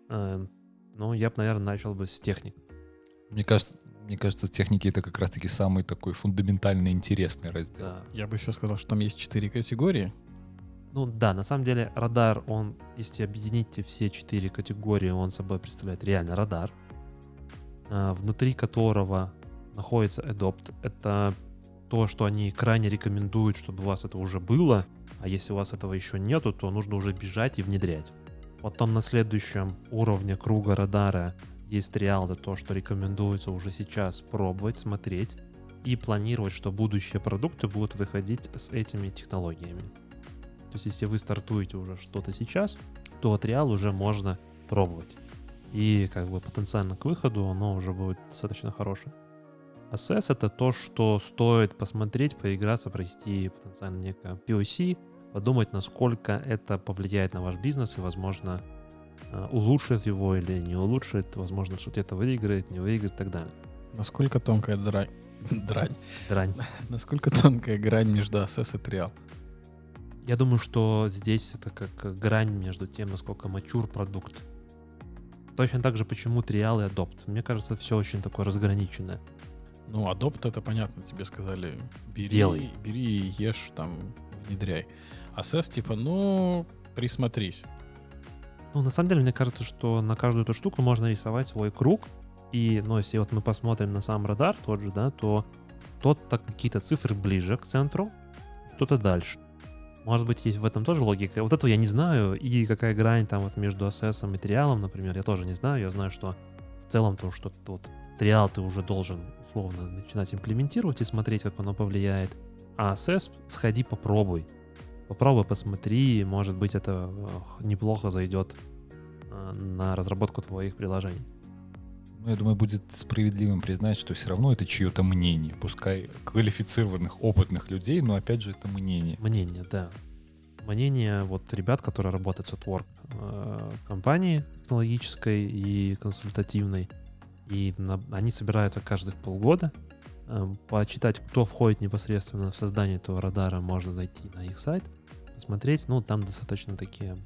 Эм, Ну, я бы, наверное, начал бы с техник. Мне кажется, мне кажется, техники это как раз-таки самый такой фундаментально интересный раздел. Да. Я бы еще сказал, что там есть четыре категории. Ну да, на самом деле радар, он, если объедините все четыре категории, он собой представляет реально радар, а, внутри которого находится Adopt. Это то, что они крайне рекомендуют, чтобы у вас это уже было, а если у вас этого еще нету, то нужно уже бежать и внедрять. Потом на следующем уровне круга радара есть реал, это то, что рекомендуется уже сейчас пробовать, смотреть и планировать, что будущие продукты будут выходить с этими технологиями. То есть, если вы стартуете уже что-то сейчас, то от реал уже можно пробовать. И как бы потенциально к выходу оно уже будет достаточно хорошее. Assess это то, что стоит посмотреть, поиграться, провести потенциально некое POC, подумать, насколько это повлияет на ваш бизнес и, возможно, улучшит его или не улучшит, возможно, что где-то выиграет, не выиграет и так далее. Насколько тонкая дрань. дрань. Дрань. Насколько тонкая грань между Assess и Trial. Я думаю, что здесь это как грань между тем, насколько мачур продукт. Точно так же, почему триал и адопт. Мне кажется, все очень такое разграниченное. Ну, Adopt это понятно, тебе сказали, бери, Делай. бери ешь, там, внедряй. Assess типа, ну, присмотрись. Ну, на самом деле, мне кажется, что на каждую эту штуку можно рисовать свой круг. И, ну, если вот мы посмотрим на сам радар тот же, да, то тот-то какие-то цифры ближе к центру, что-то дальше. Может быть, есть в этом тоже логика. Вот этого я не знаю. И какая грань там вот между ассессом и триалом, например, я тоже не знаю. Я знаю, что в целом то, что вот триал ты уже должен условно начинать имплементировать и смотреть, как оно повлияет. А ассесс сходи попробуй. Попробуй, посмотри, может быть, это э, неплохо зайдет э, на разработку твоих приложений. Ну, я думаю, будет справедливым признать, что все равно это чье-то мнение. Пускай квалифицированных, опытных людей, но опять же это мнение. Мнение, да. Мнение вот ребят, которые работают в Network э, компании технологической и консультативной. И на- они собираются каждых полгода. Э, почитать, кто входит непосредственно в создание этого радара, можно зайти на их сайт, посмотреть. Ну, там достаточно такие,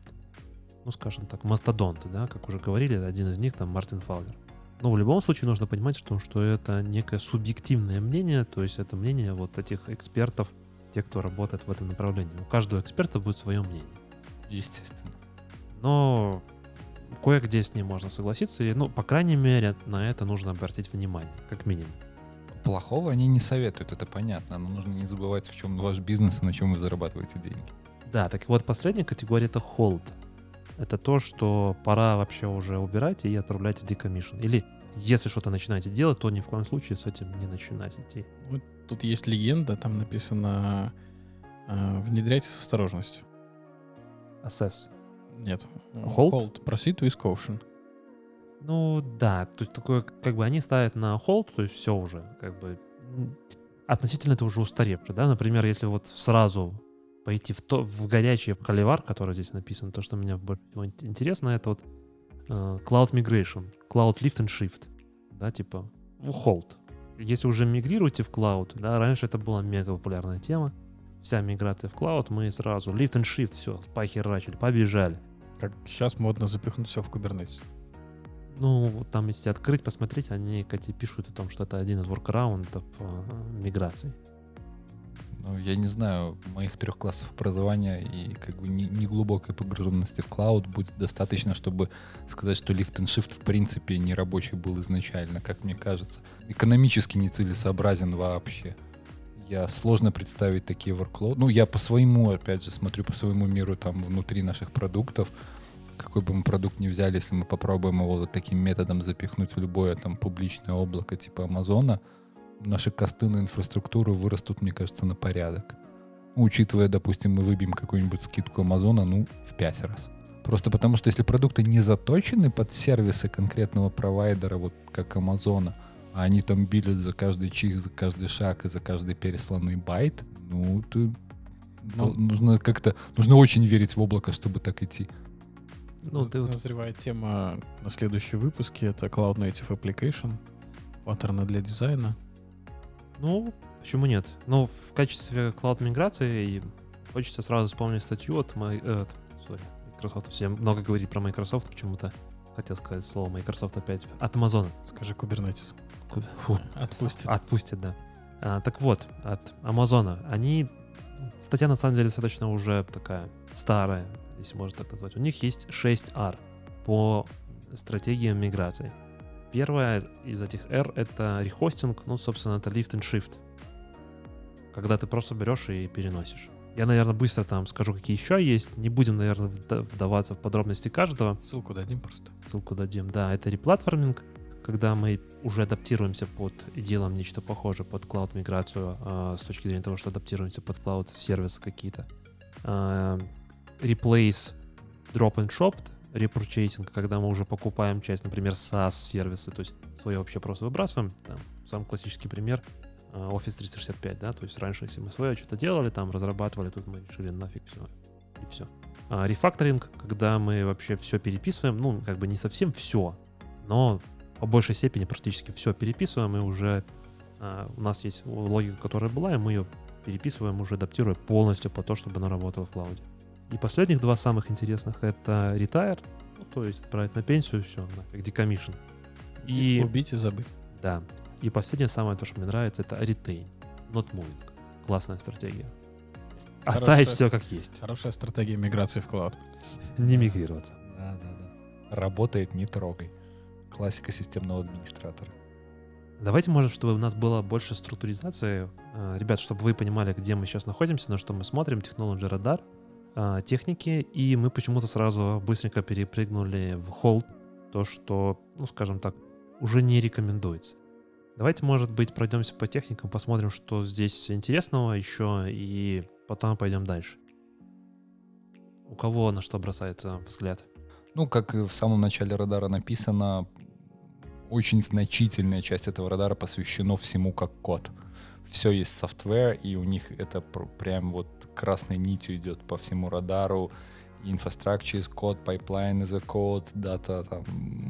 ну, скажем так, мастодонты, да, как уже говорили, один из них там Мартин Фаулер. Но в любом случае нужно понимать, что, что это некое субъективное мнение, то есть это мнение вот этих экспертов, те, кто работает в этом направлении. У каждого эксперта будет свое мнение. Естественно. Но кое-где с ним можно согласиться, и, ну, по крайней мере, на это нужно обратить внимание, как минимум. Плохого они не советуют, это понятно. Но нужно не забывать, в чем ваш бизнес и на чем вы зарабатываете деньги. Да, так вот, последняя категория — это hold. Это то, что пора вообще уже убирать и отправлять в decommission. Или если что-то начинаете делать, то ни в коем случае с этим не начинать идти. Тут есть легенда, там написано э, внедряйте с осторожностью. Assess. Нет. Hold? Proceed with caution. Ну да, то есть такое, как бы они ставят на hold, то есть все уже, как бы м, относительно это уже устаревшее, да, например, если вот сразу пойти в, то, в горячий в холивар, который здесь написан, то, что меня больше всего ин- интересно, это вот э, Cloud Migration, Cloud Lift and Shift, да, типа в hold. если уже мигрируете в клауд, да, раньше это была мега популярная тема, вся миграция в клауд, мы сразу lift and shift, все, спахерачили, побежали. Как сейчас модно запихнуть все в Kubernetes. Ну, там, если открыть, посмотреть, они, кстати, пишут о том, что это один из воркараундов э, миграции. Ну, я не знаю, моих трех классов образования и как бы неглубокой не погруженности в клауд будет достаточно, чтобы сказать, что Lift and Shift в принципе не рабочий был изначально, как мне кажется. Экономически нецелесообразен вообще. Я сложно представить такие workload. Ну, я по своему, опять же, смотрю по своему миру там внутри наших продуктов. Какой бы мы продукт ни взяли, если мы попробуем его вот таким методом запихнуть в любое там публичное облако типа Амазона, наши косты на инфраструктуру вырастут, мне кажется, на порядок. Учитывая, допустим, мы выбьем какую-нибудь скидку Амазона, ну, в пять раз. Просто потому, что если продукты не заточены под сервисы конкретного провайдера, вот как Амазона, а они там билят за каждый чих, за каждый шаг и за каждый пересланный байт, ну, ты ну, нужно как-то, нужно очень верить в облако, чтобы так идти. Ну, ты назревает тема на следующем выпуске, это Cloud Native Application, паттерны для дизайна. Ну, почему нет? Ну, в качестве клауд-миграции хочется сразу вспомнить статью от, моей, э, от sorry, Microsoft. Все много говорить про Microsoft почему-то. Хотел сказать слово Microsoft опять. От Amazon. Скажи Kubernetes. Фу, отпустит. Отпустит, да. А, так вот, от Амазона. Они... Статья на самом деле достаточно уже такая старая, если можно так назвать. У них есть 6 R по стратегиям миграции. Первая из этих R — это рехостинг, ну, собственно, это lift and shift. Когда ты просто берешь и переносишь. Я, наверное, быстро там скажу, какие еще есть. Не будем, наверное, вдаваться в подробности каждого. Ссылку дадим просто. Ссылку дадим, да. Это реплатформинг, когда мы уже адаптируемся под и делаем нечто похожее под cloud-миграцию э, с точки зрения того, что адаптируемся под cloud-сервисы какие-то. Replace drop and shop repurchasing, когда мы уже покупаем часть, например, SaaS-сервисы, то есть свое вообще просто выбрасываем. Там, самый классический пример э, Office 365, да, то есть раньше, если мы свое что-то делали, там разрабатывали, тут мы решили нафиг все, и все. А рефакторинг, когда мы вообще все переписываем, ну, как бы не совсем все, но по большей степени практически все переписываем, и уже а, у нас есть логика, которая была, и мы ее переписываем, уже адаптируя полностью по то, чтобы она работала в клауде. И последних два самых интересных это retire, ну, то есть отправить на пенсию, все, нафиг, decommission. И, и убить и забыть. Да. И последнее самое, то, что мне нравится, это retain, not moving. Классная стратегия. Хорошая, Оставить все как есть. Хорошая стратегия миграции в клауд. Не мигрироваться. Да, да, да. Работает, не трогай. Классика системного администратора. Давайте, может, чтобы у нас было больше структуризации. Э, ребят, чтобы вы понимали, где мы сейчас находимся, на что мы смотрим, Technology Radar — а, техники, и мы почему-то сразу быстренько перепрыгнули в холд, то, что, ну, скажем так, уже не рекомендуется. Давайте, может быть, пройдемся по техникам, посмотрим, что здесь интересного еще, и потом пойдем дальше. У кого на что бросается взгляд? Ну, как в самом начале радара написано, очень значительная часть этого радара посвящена всему как код все есть software, и у них это прям вот красной нитью идет по всему радару. Infrastructure is code, pipeline is a code, data, там,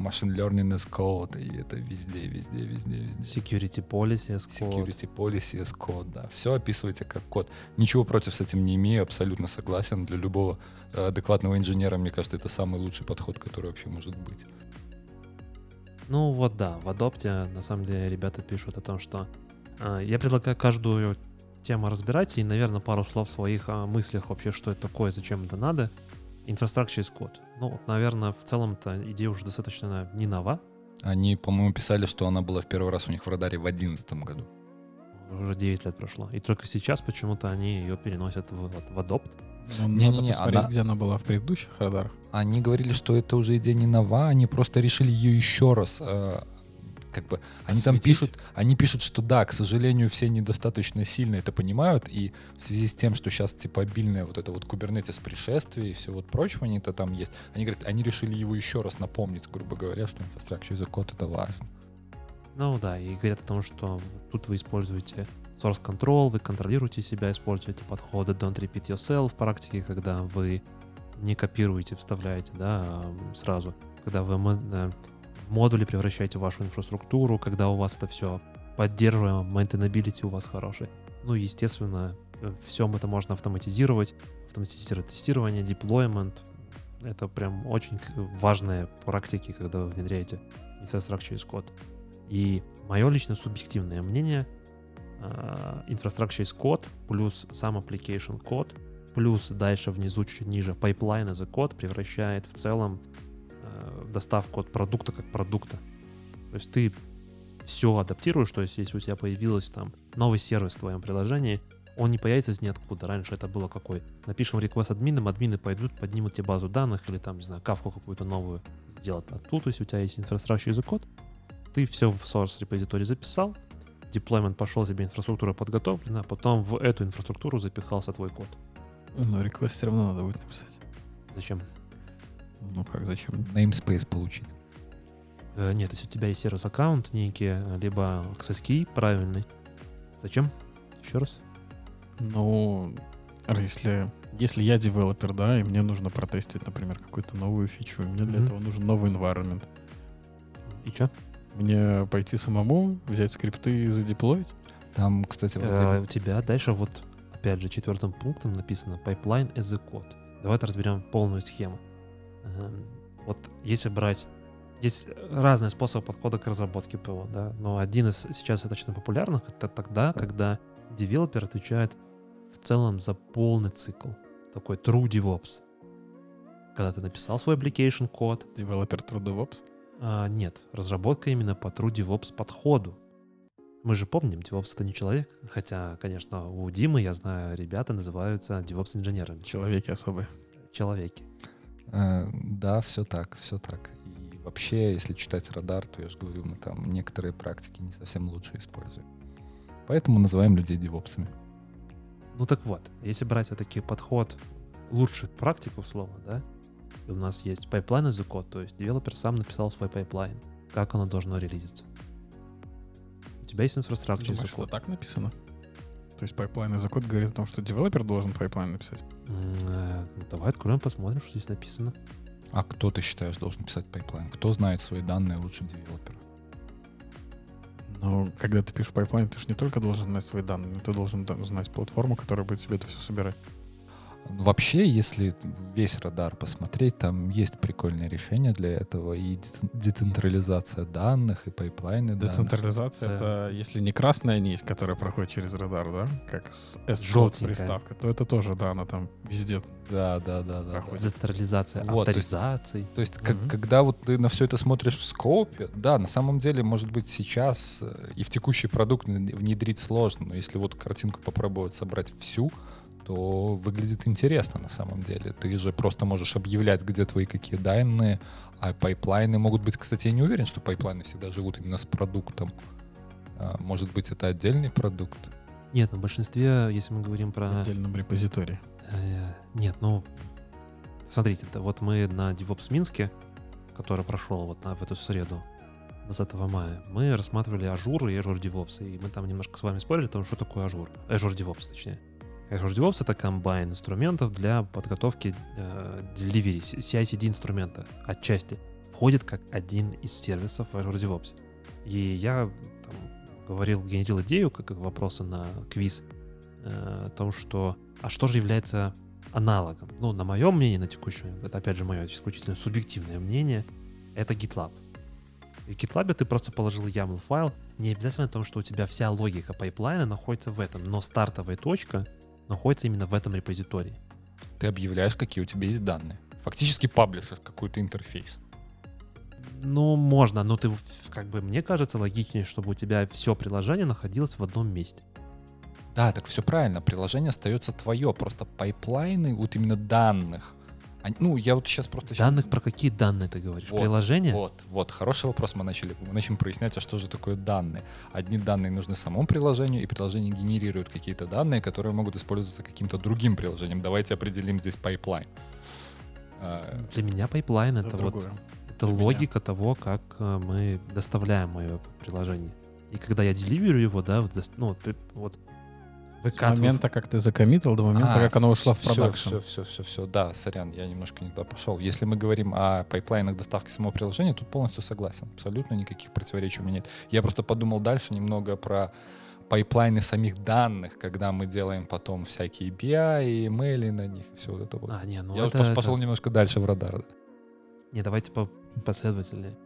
machine learning is code, и это везде, везде, везде, везде. Security policy is code. Security policy is code, да. Все описывается как код. Ничего против с этим не имею, абсолютно согласен. Для любого э, адекватного инженера, мне кажется, это самый лучший подход, который вообще может быть. Ну вот да, в Adopt на самом деле ребята пишут о том, что а, я предлагаю каждую тему разбирать и, наверное, пару слов в своих а, мыслях вообще, что это такое, зачем это надо. Infrastructure as code. Ну, наверное, в целом-то идея уже достаточно не нова. Они, по-моему, писали, что она была в первый раз у них в радаре в 2011 году. Уже 9 лет прошло. И только сейчас почему-то они ее переносят в, в Adopt. Ну, не, надо не, не, посмотреть, она... где она была в предыдущих радарах. Они говорили, что это уже идея не нова, они просто решили ее еще раз э, как бы они там пишут, они пишут, что да, к сожалению, все недостаточно сильно это понимают, и в связи с тем, что сейчас типа обильное вот это вот кубернетис пришествие и все вот прочего, они это там есть, они говорят, они решили его еще раз напомнить, грубо говоря, что as a code это важно. Ну да, и говорят о том, что тут вы используете source control, вы контролируете себя, используете подходы don't repeat yourself в практике, когда вы не копируете, вставляете, да, сразу, когда вы в модуле превращаете вашу инфраструктуру, когда у вас это все поддерживаем, maintainability у вас хороший. Ну, естественно, все это можно автоматизировать, автоматизировать тестирование, deployment. Это прям очень важные практики, когда вы внедряете Infrastructure as Code. И мое личное субъективное мнение, uh, Infrastructure as Code плюс сам application код плюс дальше внизу чуть ниже pipeline a код превращает в целом доставку от продукта как продукта. То есть ты все адаптируешь, то есть если у тебя появился там новый сервис в твоем приложении, он не появится из ниоткуда. Раньше это было какой? Напишем request админам, админы пойдут, поднимут тебе базу данных или там, не знаю, кавку какую-то новую сделать. А тут, то есть у тебя есть инфраструктура язык код, ты все в source репозиторий записал, деплоймент пошел, тебе инфраструктура подготовлена, потом в эту инфраструктуру запихался твой код. Но request все равно надо будет написать. Зачем? Ну как, зачем? Namespace получить. Э, нет, если у тебя есть сервис-аккаунт некий, либо access key правильный, зачем? Еще раз? Ну, если, если я девелопер, да, и мне нужно протестить, например, какую-то новую фичу, и мне для Мгм. этого нужен новый environment. И что? Мне пойти самому, взять скрипты и задеплоить? Там, кстати, в Э, отделе- у тебя дальше вот, опять же, четвертым пунктом написано pipeline as a code. Давайте разберем полную схему. Эм, Вот если брать... Есть разные способы подхода к разработке ПО, да, но один из сейчас достаточно популярных это тогда, когда девелопер отвечает в целом за полный цикл. Такой true DevOps. Когда ты написал свой application код, Developer True DevOps? а, нет, разработка именно по True DevOps подходу. Мы же помним, DevOps это не человек, хотя, конечно, у Димы, я знаю, ребята называются DevOps инженерами, Человеки особые. человеки. Э, Да, все так, все так. И вообще, если читать радар, то я же говорю, мы там некоторые практики не совсем лучше используем. Поэтому называем людей девопсами. Ну так вот, если брать вот такой подход лучших практик, условно, да, и у нас есть pipeline as code, то есть девелопер сам написал свой pipeline, как оно должно релизиться. У тебя есть инфраструктура думаешь, что так написано? То есть pipeline as code говорит о том, что девелопер должен pipeline написать? Э, ну, давай откроем, посмотрим, что здесь написано. А кто ты считаешь должен писать pipeline? Кто знает свои данные лучше девелопера? Но когда ты пишешь pipeline, ты же не только должен знать свои данные, но ты должен знать платформу, которая будет тебе это все собирать. Вообще, если весь радар посмотреть, там есть прикольные решения для этого. И дец- децентрализация данных, и pipeline ы. Децентрализация — это если не красная нить, которая проходит через радар, да, как с s Желтенькая. приставка, то это тоже, да, она там везде. Да, да, да, да. Децентрализация Вот, то есть- авторизаций. То есть, Мгм. когда вот ты на все это смотришь в scope, да, на самом деле, может быть, сейчас э, и в текущий продукт вн- внедрить сложно, но если вот картинку попробовать собрать всю, то выглядит интересно на самом деле. Ты же просто можешь объявлять, где твои какие данные, а pipeline ы могут быть, кстати, я не уверен, что pipeline ы всегда живут именно с продуктом. А, Может быть, это отдельный продукт. Нет, на большинстве, если мы говорим в про... отдельном репозитории. Э, Нет, ну, смотрите, да, вот мы на DevOps Минске, который прошел вот на, в эту среду, 20 мая, мы рассматривали Azure и Azure DevOps, и мы там немножко с вами спорили о том, что такое Azure, Azure DevOps, точнее. Azure DevOps — это комбайн инструментов для подготовки э, delivery, CI-CD инструмента отчасти. Входит как один из сервисов в Azure DevOps. И я там, говорил, генерил идею, как как вопросы на квиз, э, о том, что а что же является аналогом? Ну, на моем мнении, на момент, это опять же мое исключительно субъективное мнение, это GitLab. В GitLab ты просто положил YAML файл, не обязательно о том, что у тебя вся логика pipeline а находится в этом, но стартовая точка находится именно в этом репозитории. Ты объявляешь, какие у тебя есть данные. Фактически publish ишь какой-то интерфейс. Ну, можно, но ты, как бы, мне кажется, логичнее, чтобы у тебя все приложение находилось в одном месте. Да, так все правильно. Приложение остается твое. Просто pipeline ы вот именно данных. Ну, я вот сейчас просто... Данных про какие данные ты говоришь? Вот, Приложение? Вот, вот, хороший вопрос мы начали. Мы начнем прояснять, а что же такое данные. Одни данные нужны самому приложению, и приложение генерирует какие-то данные, которые могут использоваться каким-то другим приложением. Давайте определим здесь pipeline. А, Для меня pipeline это, Это вот. Это для меня. логика того, как э, мы доставляем мое приложение. И когда я deliver ю его, да, вот, ну, вот, при- вот в С момента, как ты за commit ил, до момента, А, как оно ушло в production. Все, все, все, все. Да, сорян, я немножко не туда пошел. Если мы говорим о pipeline ах доставки самого приложения, тут полностью согласен. Абсолютно никаких противоречий у меня нет. Я просто подумал дальше немного про pipeline ы самих данных, когда мы делаем потом всякие BI, имейли на них, все вот это вот. А, не, ну я это, уже это- пошел немножко дальше в радар. да. Не, давайте по последовательнее.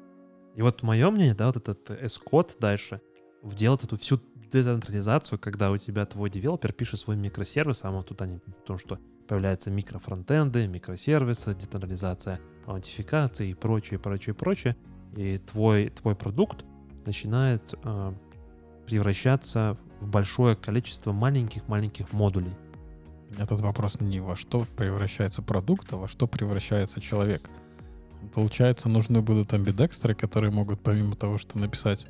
И вот мое мнение, да, вот этот S-код дальше делает эту всю децентрализацию, когда у тебя твой девелопер пишет свой микросервис, а вот тут они пишут о том, что появляются микрофронтенды, микросервисы, децентрализация аутентификации и прочее, прочее, прочее. И твой, твой продукт начинает э, превращаться в большое количество маленьких-маленьких модулей. У меня тут вопрос не во что превращается продукт, а во что превращается человек. Получается, нужны будут амбидекстеры, которые могут помимо того, что написать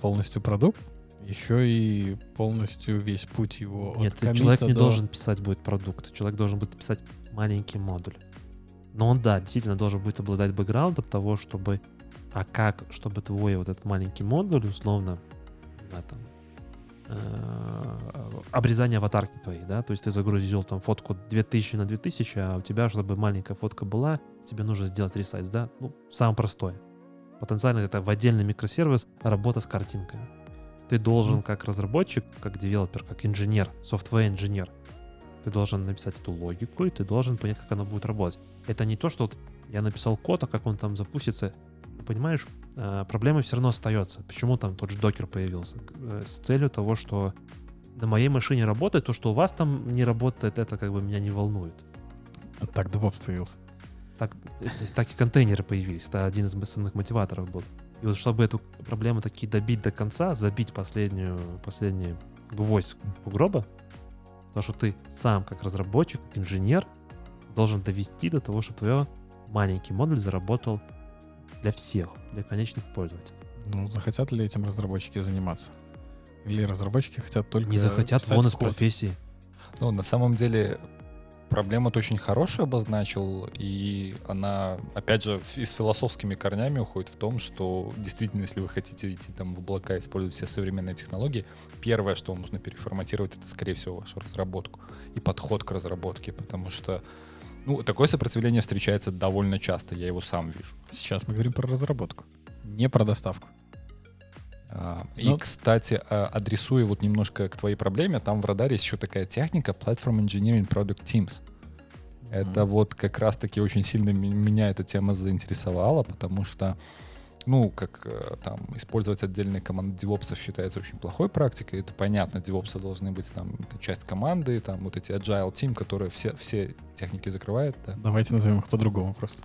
полностью продукт, еще и полностью весь путь его Нет, от человек не до- должен писать будет продукт. Человек должен будет писать маленький модуль. Но он, да, действительно должен будет обладать бэкграундом того, чтобы... А как, чтобы твой вот этот маленький модуль, условно, знаю, там, э, обрезание аватарки твоей, да, то есть ты загрузил там фотку 2000 на 2000, а у тебя, чтобы маленькая фотка была, тебе нужно сделать ресайз, да, ну, самое простое. Потенциально это в отдельный микросервис работа с картинками. Ты должен как разработчик, как девелопер, как инженер, софтвер-инженер, ты должен написать эту логику, и ты должен понять, как она будет работать. Это не то, что вот я написал код, а как он там запустится. Понимаешь, э, проблема все равно остается. Почему там тот же докер появился? Э, С целью того, что на моей машине работает, то, что у вас там не работает, это как бы меня не волнует. А Так DevOps появился. Так, э, так и контейнеры появились. Это один из основных мотиваторов был. И вот чтобы эту проблему таки добить до конца, забить последнюю, последний гвоздь у гроба, то, что ты сам, как разработчик, как инженер, должен довести до того, чтобы твой маленький модуль заработал для всех, для конечных пользователей. Ну, захотят ли этим разработчики заниматься? Или разработчики хотят только Не захотят вон из профессии. Ну, на самом деле, проблему ты очень хорошую обозначил, и она, опять же, и с философскими корнями уходит в том, что действительно, если вы хотите идти там в облака, использовать все современные технологии, первое, что вам нужно переформатировать, это, скорее всего, вашу разработку и подход к разработке, потому что ну, такое сопротивление встречается довольно часто, я его сам вижу. Сейчас мы говорим про разработку, не про доставку. А, Ну- И, кстати, а, адресуя вот немножко к твоей проблеме, там в радаре есть еще такая техника Platform Engineering Product Teams. Это Мгм. вот как раз-таки очень сильно меня эта тема заинтересовала, потому что, ну, как э, там, использовать отдельные команды девопсов считается очень плохой практикой, это понятно, девопсы должны быть там часть команды, там вот эти agile team, которые все, все техники закрывает, да. Давайте назовем их по-другому просто.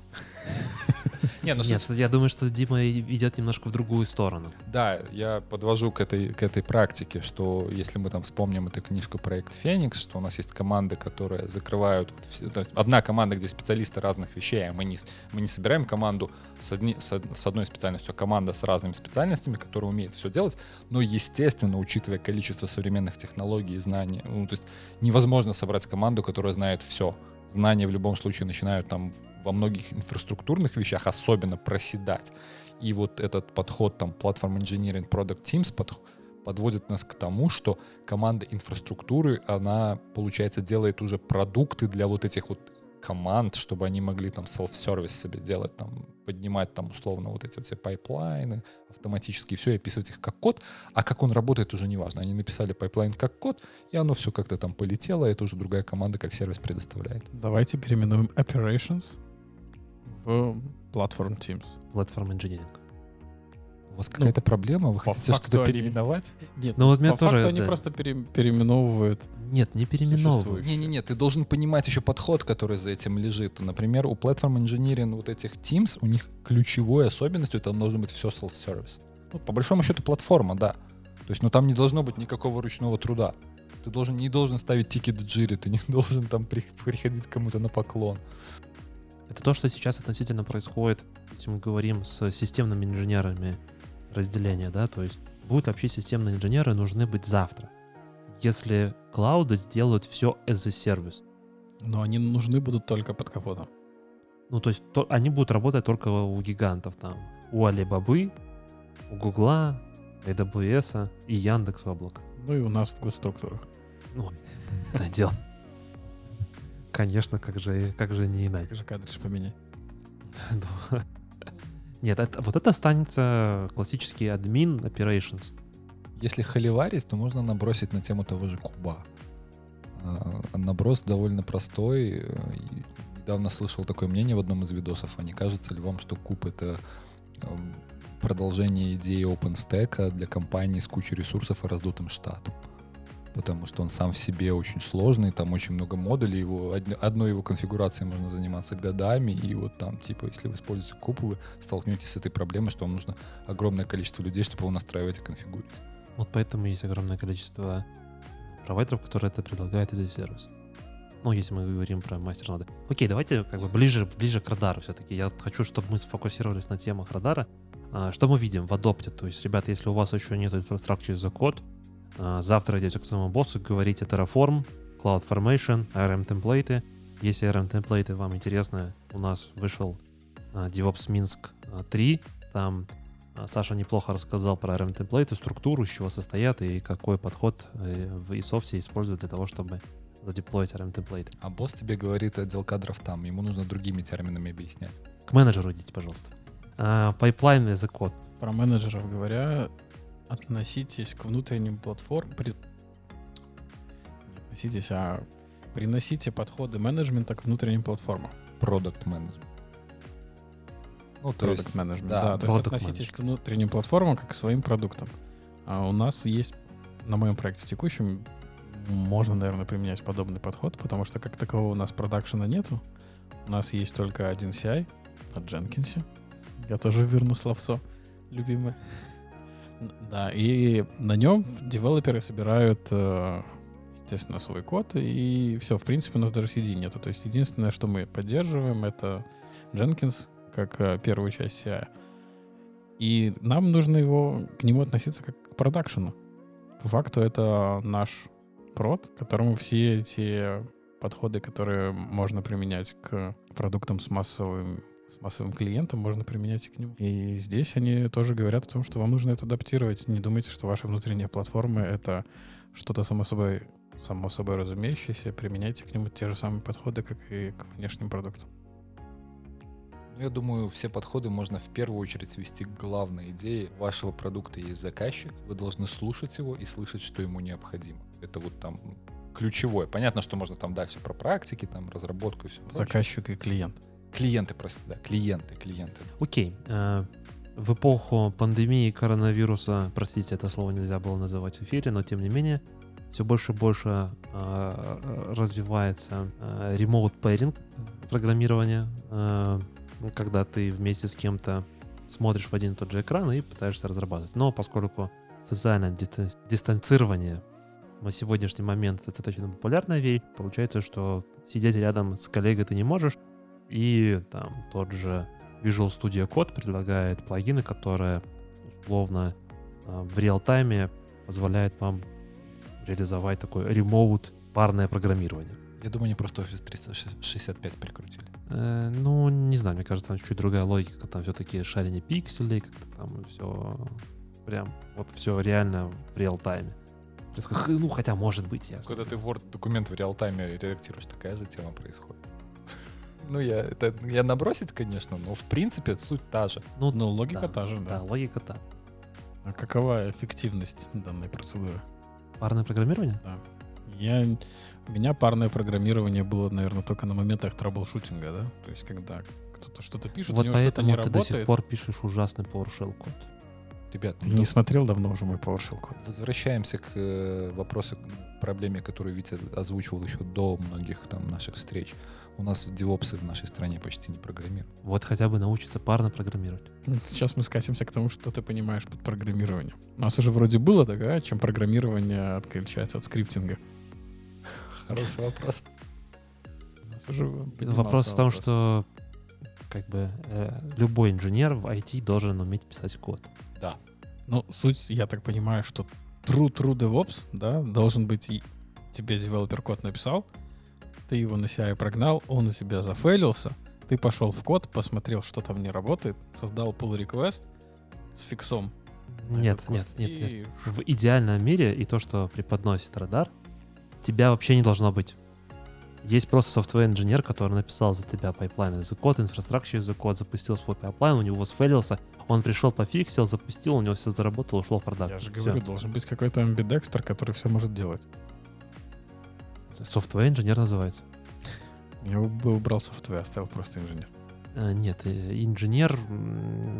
Не, ну, Нет, я думаю, что Дима идет немножко в другую сторону. Да, я подвожу к этой, к этой практике, что если мы там вспомним эту книжку «Проект Феникс», что у нас есть команды, которые закрывают... все- то есть одна команда, где специалисты разных вещей, а мы не, мы не собираем команду с, одни- с с одной специальностью, а команда с разными специальностями, которая умеет все делать, но, естественно, учитывая количество современных технологий и знаний, ну, то есть невозможно собрать команду, которая знает все. Знания в любом случае начинают там во многих инфраструктурных вещах особенно проседать. И вот этот подход там Platform Engineering Product Teams под- подводит нас к тому, что команда инфраструктуры, она, получается, делает уже продукты для вот этих вот команд, чтобы они могли там self-service себе делать, там, поднимать там условно вот эти вот все pipeline'ы автоматически, все, и описывать их как код, а как он работает уже не важно. Они написали pipeline как код, и оно все как-то там полетело, и это уже другая команда как сервис предоставляет. Давайте переименуем operations в platform teams. Platform Engineering. У вас какая-то проблема? Вы хотите что-то они- переименовать? Нет, Ну вот меня по тоже... факту они да. просто пере- переименовывают. Нет, не переименовывают. Существующие. Не-не-не, ты должен понимать еще подход, который за этим лежит. Например, у Platform Engineering вот этих Teams, у них ключевой особенностью это должен быть все self-service. Ну, по большому счету, платформа, да. То есть, ну, там не должно быть никакого ручного труда. Ты должен, не должен ставить тикет в джире, ты не должен там при- приходить к кому-то на поклон. Это то, что сейчас относительно происходит, если мы говорим с системными инженерами разделения, да, то есть будут вообще системные инженеры нужны быть завтра. Если клауды сделают все as a service. Но они нужны будут только под капотом. Ну, то есть то- они будут работать только у гигантов там. У Алибабы, у Гугла, AWS и Яндекс облака. Ну и у нас в госструктурах. Ну, надел. Конечно, как же, как же не иначе. Как же картридж поменять? Нет, это, вот это останется классический админ operations. Если холиварить, то можно набросить на тему того же куба. А, Наброс довольно простой. Недавно слышал такое мнение в одном из видосов. А не кажется ли вам, что куб — это эм, продолжение идеи OpenStack для компании с кучей ресурсов и раздутым штатом? Потому что он сам в себе очень сложный, там очень много модулей, его, одной его конфигурацией можно заниматься годами, и вот там, типа, если вы используете куб, вы столкнетесь с этой проблемой, что вам нужно огромное количество людей, чтобы его настраивать и конфигурить. Вот поэтому есть огромное количество провайдеров, которые это предлагают из сервис. Ну, если мы говорим про мастерноды. Окей, давайте как бы ближе, ближе к радару все-таки. Я хочу, чтобы мы сфокусировались на темах радара. А, Что мы видим в адопте? То есть, ребята, если у вас еще нет инфраструктуры за код, завтра идете к своему боссу, говорите Terraform, CloudFormation, RM-темплейты. Если RM-темплейты вам интересны, у нас вышел а, DevOps Minsk а, 3. Там а, Саша неплохо рассказал про RM-темплейты, структуру, из чего состоят и какой подход э, в eSoft используют для того, чтобы задеплоить RM-темплейты. А босс тебе говорит отдел кадров там, ему нужно другими терминами объяснять. К менеджеру идите, пожалуйста. А, Пайплайн за код. Про менеджеров говоря, относитесь к внутренним платформам. При... Не относитесь, а приносите подходы менеджмента к внутренним платформам. Продукт менеджмент. Ну, то есть, management, да, да, то есть относитесь к внутренним платформам как к своим продуктам. А у нас есть на моем проекте текущем можно, наверное, применять подобный подход, потому что как такового у нас продакшена нету. У нас есть только один CI от Jenkins. Я тоже верну словцо, любимое. Да, и на нем девелоперы собирают, э, естественно, свой код, и все, в принципе, у нас даже CD нету. То есть единственное, что мы поддерживаем, это Jenkins, как э, первую часть CI. И нам нужно его к нему относиться как к продакшену. По факту это наш прод, которому все эти подходы, которые можно применять к продуктам с массовым с массовым клиентом можно применять и к нему. И здесь они тоже говорят о том, что вам нужно это адаптировать. Не думайте, что ваша внутренняя платформа — это что-то само собой, само собой разумеющееся. Применяйте к нему те же самые подходы, как и к внешним продуктам. Ну, Я думаю, все подходы можно в первую очередь свести к главной идее. У вашего продукта есть заказчик, вы должны слушать его и слышать, что ему необходимо. Это вот там ключевое. Понятно, что можно там дальше про практики, там разработку и все. Заказчик и клиент. Клиенты, прости, да, клиенты, клиенты. Окей. э, В эпоху пандемии коронавируса, простите, это слово нельзя было называть в эфире, но тем не менее, все больше и больше э, развивается э, remote pairing программирование, э, ну, когда ты вместе с кем-то смотришь в один и тот же экран и пытаешься разрабатывать. Но поскольку социальное дистан- дистанцирование на сегодняшний момент это достаточно популярная вещь, получается, что сидеть рядом с коллегой ты не можешь, и там тот же Visual Studio Code предлагает плагины, которые условно э, в реал-тайме позволяют вам реализовать такое remote парное программирование. Я думаю, они просто Office 365 прикрутили. Э, ну, не знаю, мне кажется, там чуть другая логика, там все-таки шарение пикселей, как-то там все прям, вот все реально в реал-тайме. Ну, хотя может быть, я... Когда ты Word документ в реал-тайме редактируешь, такая же тема происходит. Ну, я, это, я набросить, конечно, но в принципе суть та же. Ну, Ну, логика да, та же, да, да. логика та. А какова эффективность данной процедуры? Парное программирование? Я, у меня парное программирование было, наверное, только на моментах траблшутинга, да? То есть, когда кто-то что-то пишет, у вот него что-то не ты до работает. сих пор пишешь ужасный PowerShell код. Ребят, Ты ну, не смотрел давно уже мой PowerShell код? возвращаемся к э, вопросу, к проблеме, которую Витя озвучивал еще до многих там наших встреч. У нас девопсы в нашей стране почти не программируют. Вот хотя бы научиться парно программировать. Сейчас мы скатимся к тому, что ты понимаешь под программированием. У нас уже вроде было такая, чем программирование отличается от скриптинга. Хороший вопрос. Вопрос в том, что как бы э, любой инженер в IT должен уметь писать код. Ну, суть, я так понимаю, что true true DevOps, да, должен быть и тебе девелопер код написал, ты его на CI прогнал, он у тебя зафейлился, ты пошел в код, посмотрел, что там не работает, создал pull request с фиксом. Нет, нет, нет, нет. и В идеальном мире и то, что преподносит радар, тебя вообще не должно быть. Есть просто software инженер, который написал за тебя pipeline as code, инфраструктура as код, запустил свой pipeline, у него сфейлился, он пришел, пофиксил, запустил, у него все заработало, ушло в продакшн. Я же говорю, должен быть какой-то амбидекстер, который все может делать. Software инженер называется. Я бы убрал софтвер, оставил просто инженер. А, нет, э, инженер,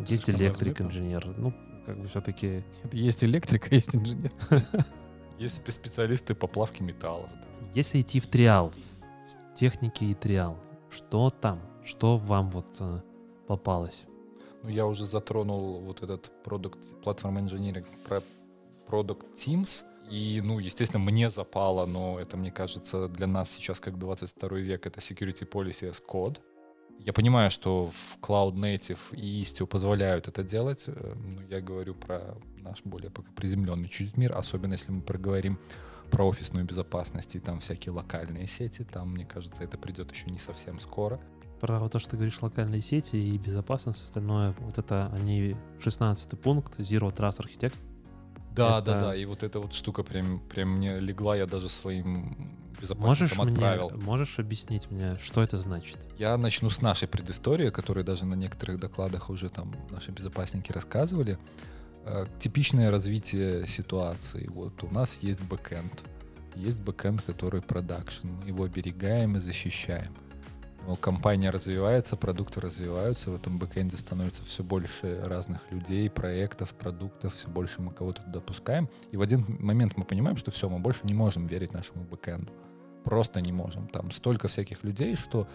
есть Слишком электрик размыто. инженер. Ну, как бы все-таки Есть электрика, есть инженер. Есть спе- специалисты по плавке металлов. Если идти в триал, в технике и триал, что там? Что вам вот э, попалось? Ну, я уже затронул вот этот продукт платформ инженеринг про Product Teams. И, ну, естественно, мне запало, но это, мне кажется, для нас сейчас, как 22 век, это Security Policy as Code. Я понимаю, что в Cloud Native и Istio позволяют это делать, э, но я говорю про наш более пока приземленный чуть мир, особенно если мы проговорим про офисную безопасность и там всякие локальные сети, там, мне кажется, это придет еще не совсем скоро. Про то, что ты говоришь, локальные сети и безопасность, остальное, вот это они 16 пункт, Zero Trust Architect. Да, Это- да, да. И вот эта вот штука прям, прям мне легла, я даже своим Можешь безопасникам мне, отправил. можешь объяснить мне, что это значит? Я начну с нашей предыстории, которую даже на некоторых докладах уже там наши безопасники рассказывали. Э, Типичное развитие ситуации. Вот у нас есть backend. Есть backend, который продакшн. Его оберегаем и защищаем. Компания развивается, продукты развиваются, в этом backend е становится все больше разных людей, проектов, продуктов, все больше мы кого-то туда пускаем. И в один момент мы понимаем, что все, мы больше не можем верить нашему backend у. Просто не можем. Там столько всяких людей, что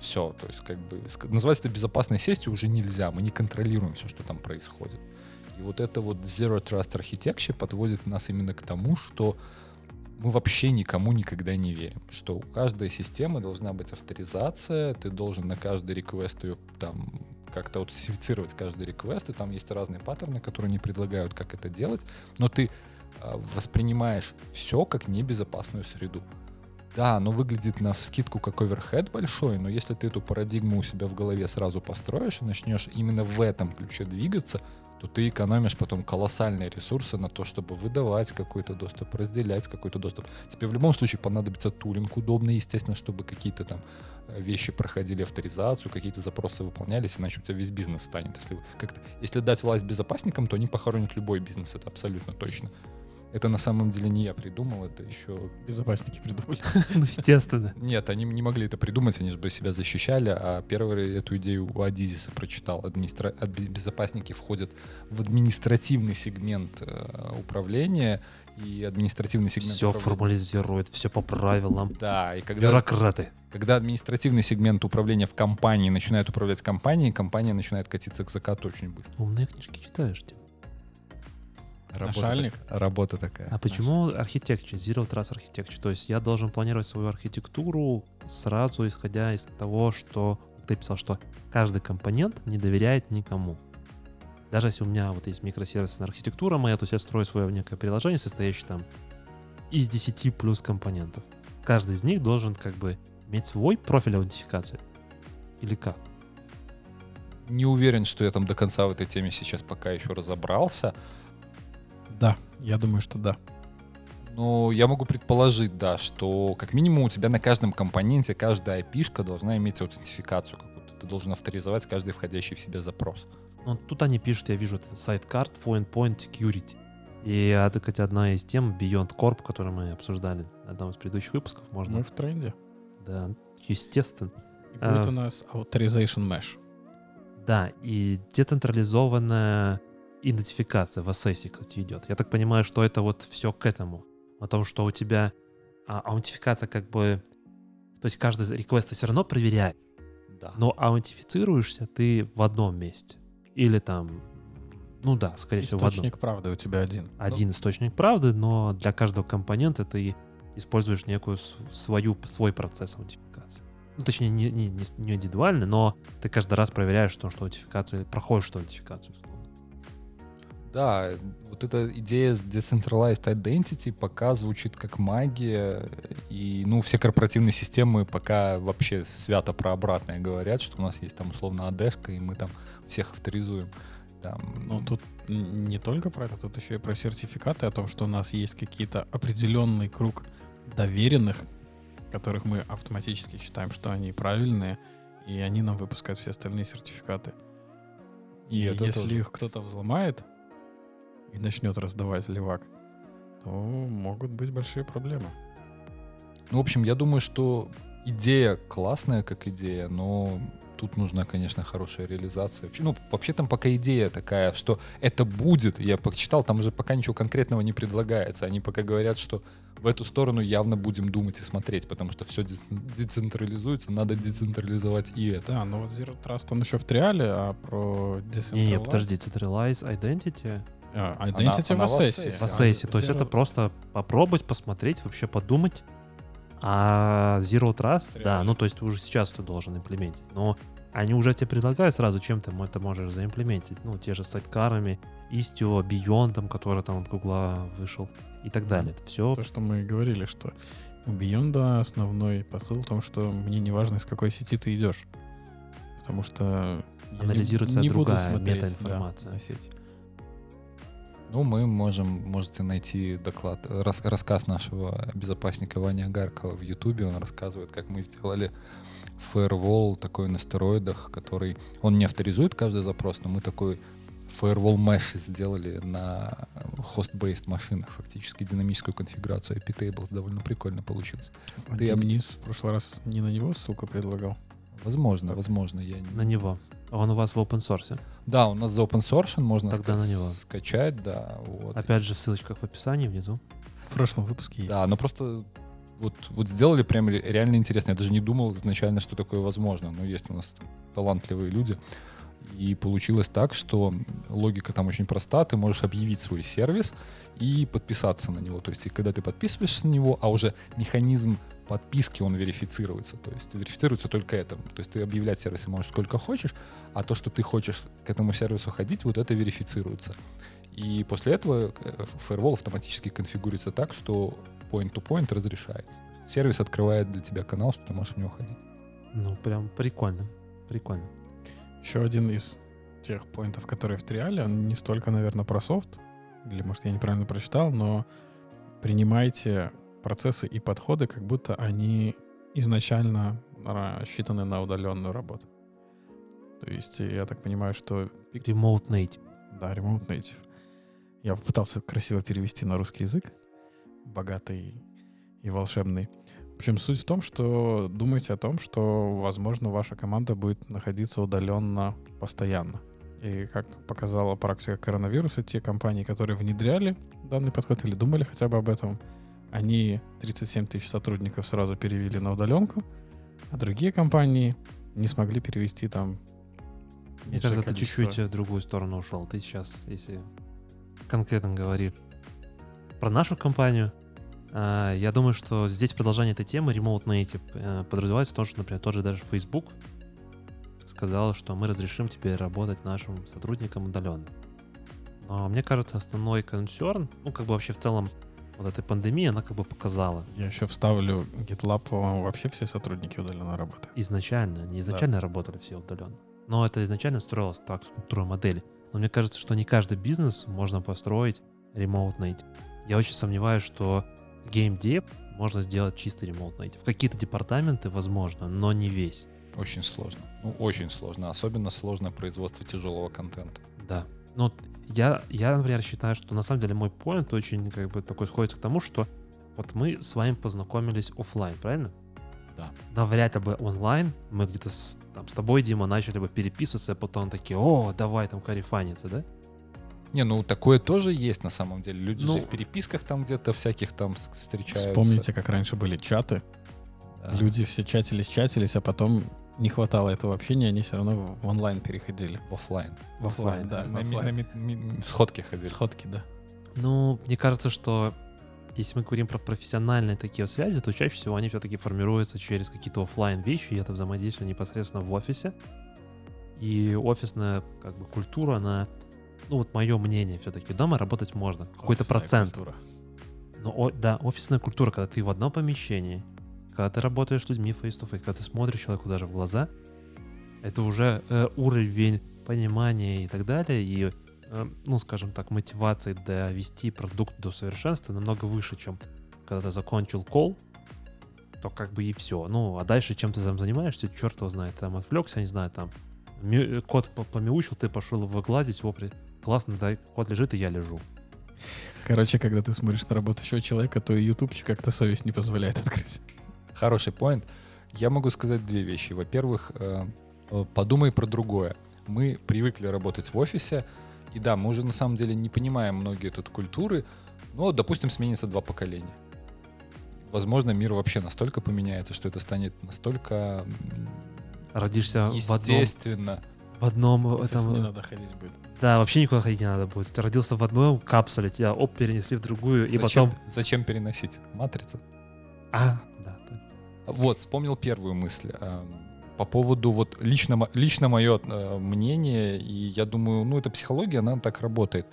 все, то есть как бы называть это безопасной сетью уже нельзя, мы не контролируем все, что там происходит. И вот это вот Zero Trust Architecture подводит нас именно к тому, что мы вообще никому никогда не верим, что у каждой системы должна быть авторизация, ты должен на каждый реквест ее там как-то аутентифицировать каждый реквест, и там есть разные паттерны, которые они предлагают, как это делать, но ты а, воспринимаешь все как небезопасную среду. Да, оно выглядит на вскидку как оверхед большой, но если ты эту парадигму у себя в голове сразу построишь и начнешь именно в этом ключе двигаться, то ты экономишь потом колоссальные ресурсы на то, чтобы выдавать какой-то доступ, разделять какой-то доступ. Тебе в любом случае понадобится тулинг удобный, естественно, чтобы какие-то там э, вещи проходили авторизацию, какие-то запросы выполнялись, иначе у тебя весь бизнес станет. Если, как-то, если дать власть безопасникам, то они похоронят любой бизнес, это абсолютно точно. Это на самом деле не я придумал, это еще Безопасники придумали. Ну, естественно. нет, они не могли это придумать, они же бы себя защищали, а первый эту идею у Адизиса прочитал. Администра... ад- Безопасники входят в административный сегмент э, управления, и административный сегмент Все управления- формализирует, все по правилам. Да, и когда, Бюрократы. когда административный сегмент управления в компании начинает управлять компанией, компания начинает катиться к закату очень быстро. Умные книжки читаешь, Тим. Работа, Нашальник? так- работа такая. А почему архитектура, Zero Trust Architecture? То есть я должен планировать свою архитектуру сразу исходя из того, что ты писал, что каждый компонент не доверяет никому. Даже если у меня вот есть микросервисная архитектура моя, то есть я строю свое некое приложение, состоящее там из 10 плюс компонентов. Каждый из них должен как бы иметь свой профиль аутентификации. Или как? Не уверен, что я там до конца в этой теме сейчас пока еще разобрался. Да, я думаю, что да. Но я могу предположить, да, что как минимум у тебя на каждом компоненте каждая IP-шка должна иметь аутентификацию какую-то. Ты должен авторизовать каждый входящий в себя запрос. Ну, тут они пишут, я вижу, это сайт карт, Point Security. И это, кстати, одна из тем Beyond Corp, которую мы обсуждали в одном из предыдущих выпусков. Можно, Мы в тренде. да, естественно. И будет А. у нас Authorization Mesh. Да, и децентрализованная идентификация в ASES, кстати, идет. Я так понимаю, что это вот все к этому. О том, что у тебя а, аутентификация как бы... То есть каждый реквест все равно проверяет, Да. но аутентифицируешься ты в одном месте. Или там... Ну да, скорее всего, в одном. Источник правды у тебя один. один источник правды, но для каждого компонента ты используешь некую свою, свой процесс аутентификации. Ну, точнее, не, не, не индивидуально, но ты каждый раз проверяешь то, что аутентификацию, проходишь что аутентификацию. Да, вот эта идея с Decentralized Identity пока звучит как магия, и, ну, все корпоративные системы пока вообще свято про обратное говорят, что у нас есть там условно АДшка, и мы там всех авторизуем. там... Ну, тут не только про это, тут еще и про сертификаты о том, что у нас есть какие-то определенный круг доверенных, которых мы автоматически считаем, что они правильные, и они нам выпускают все остальные сертификаты. И, И если тоже. их кто-то взломает и начнет раздавать левак, то могут быть большие проблемы. Ну, в общем, я думаю, что идея классная как идея, но тут нужна, конечно, хорошая реализация. Ну, вообще там пока идея такая, что это будет, я почитал, там уже пока ничего конкретного не предлагается. Они пока говорят, что в эту сторону явно будем думать и смотреть, потому что все децентрализуется, надо децентрализовать и это. Да, но вот Zero Trust, он еще в триале, а про Decentralized... Не-не, подожди, Centralize Identity А, Identity она в Assassin. В Assassin. То есть это просто попробовать, посмотреть, вообще подумать. А Zero Trust, да, Реально. ну то есть ты уже сейчас ты должен имплементить. Но они уже тебе предлагают сразу, чем ты это можешь заимплементить. Ну, те же с сайткарами, Istio, Beyond, который там от Гугла вышел и так далее. Это все То, что мы и говорили, что у Beyond основной посыл в том, что мне не важно, из какой сети ты идешь. Потому что не- Анализируется не буду другая метаинформация. да, на сеть. Ну, мы можем, можете найти доклад, рас- рассказ нашего безопасника Вани Агаркова в Ютубе. Он рассказывает, как мы сделали фаервол такой на стероидах, который... Он не авторизует каждый запрос, но мы такой firewall mesh сделали на host-based машинах, фактически динамическую конфигурацию IP tables. Довольно прикольно получилось. А Ты об- в прошлый раз не на него, сука, предлагал. Возможно, Так. возможно. Я не- на него. Он у вас в open source. Да, у нас за open source можно Тогда ска- на него. скачать, да. Вот. Опять же, в ссылочках в описании внизу. В прошлом выпуске есть. Да, но просто вот, вот сделали прям ре- реально интересно. Я даже не думал изначально, что такое возможно. Но есть у нас талантливые люди. И получилось так, что логика там очень проста. Ты можешь объявить свой сервис и подписаться на него. То есть, и когда ты подписываешься на него, а уже механизм подписки, он верифицируется. То есть верифицируется только это. То есть ты объявлять сервисы можешь сколько хочешь, а то, что ты хочешь к этому сервису ходить, вот это верифицируется. И после этого э, firewall автоматически конфигурируется так, что point-to-point разрешается. Сервис открывает для тебя канал, что ты можешь в него ходить. Ну, прям прикольно. Прикольно. Еще один из тех поинтов, которые в триале, он не столько, наверное, про софт, или, может, я неправильно прочитал, но принимайте процессы и подходы, как будто они изначально рассчитаны на удаленную работу. То есть я так понимаю, что Remote native. да, Remote Native. Я попытался красиво перевести на русский язык, богатый и волшебный. В общем, суть в том, что думайте о том, что, возможно, ваша команда будет находиться удаленно постоянно. И как показала практика коронавируса, те компании, которые внедряли данный подход или думали хотя бы об этом, они 37 тысяч сотрудников сразу перевели на удаленку, а другие компании не смогли перевести там Мне кажется, ты количество. чуть-чуть в другую сторону ушел. Ты сейчас, если конкретно говоришь про нашу компанию, а, я думаю, что здесь продолжение этой темы Remote Native э, подразумевается то, что, например, тот же даже Facebook сказал, что мы разрешим тебе работать нашим сотрудникам удаленно. Но мне кажется, основной консерн, ну, как бы вообще в целом вот этой пандемии, она как бы показала Я еще вставлю GitLab, по-моему, вообще все сотрудники удаленно работают. изначально, они изначально работали все удаленно. Но это изначально строилось так, структура модели. Но мне кажется, что не каждый бизнес можно построить remote native. Я очень сомневаюсь, что геймдев можно сделать чисто remote native. Какие-то департаменты возможно, но не весь. Очень сложно. Ну, очень сложно. Особенно сложно производство тяжелого контента. Да. Ну, я, я, например, считаю, что на самом деле мой поинт очень как бы такой сходится к тому, что вот мы с вами познакомились оффлайн, правильно? Да. Навряд ли бы онлайн мы где-то с, там, с тобой, Дима, начали бы переписываться, а потом такие, о, давай там карифаниться, да? Не, ну такое тоже есть на самом деле. Люди Ну- же в переписках там где-то всяких там встречаются. Вспомните, как раньше были чаты. Да. Люди все чатились, чатились, а потом не хватало этого общения, они все равно в онлайн переходили. в офлайн. В офлайн, да. на, офлайн. на ми- ми- сходки ходили. Сходки, да. Ну, мне кажется, что если мы говорим про профессиональные такие связи, то чаще всего они все-таки формируются через какие-то оффлайн вещи, и это взаимодействие непосредственно в офисе. И офисная как бы культура, она, ну вот мое мнение все-таки, дома работать можно, какой-то процент. культура. Но, о- да, офисная культура, когда ты в одном помещении, когда ты работаешь с людьми face to face, когда ты смотришь человеку даже в глаза, это уже э, уровень понимание и так далее, и, э, ну, скажем так, мотивации довести продукт до совершенства намного выше, чем когда ты закончил кол, то как бы и все. Ну, а дальше чем ты там занимаешься, черт его знает. Там отвлекся, не знаю, там мю- код по- помяучил, ты пошел его гладить, его классно, да, код лежит, и я лежу. Короче, когда ты смотришь на работающего человека, то и ютубчик как-то совесть не позволяет открыть. Хороший поинт. Я могу сказать две вещи. Во-первых, э, э, подумай про другое. Мы привыкли работать в офисе, и да, мы уже на самом деле не понимаем многие тут культуры, но, допустим, сменится два поколения. Возможно, мир вообще настолько поменяется, что это станет настолько Родишься в одном, естественно. в одном В офис этом... не надо ходить будет. Да, вообще никуда ходить не надо будет. Ты родился в одной капсуле, тебя оп, перенесли в другую, и зачем, потом... зачем переносить? Матрица. А, да. Вот, вспомнил первую мысль. э, По поводу вот лично, лично мое э, мнение, и я думаю, ну, эта психология, она так работает.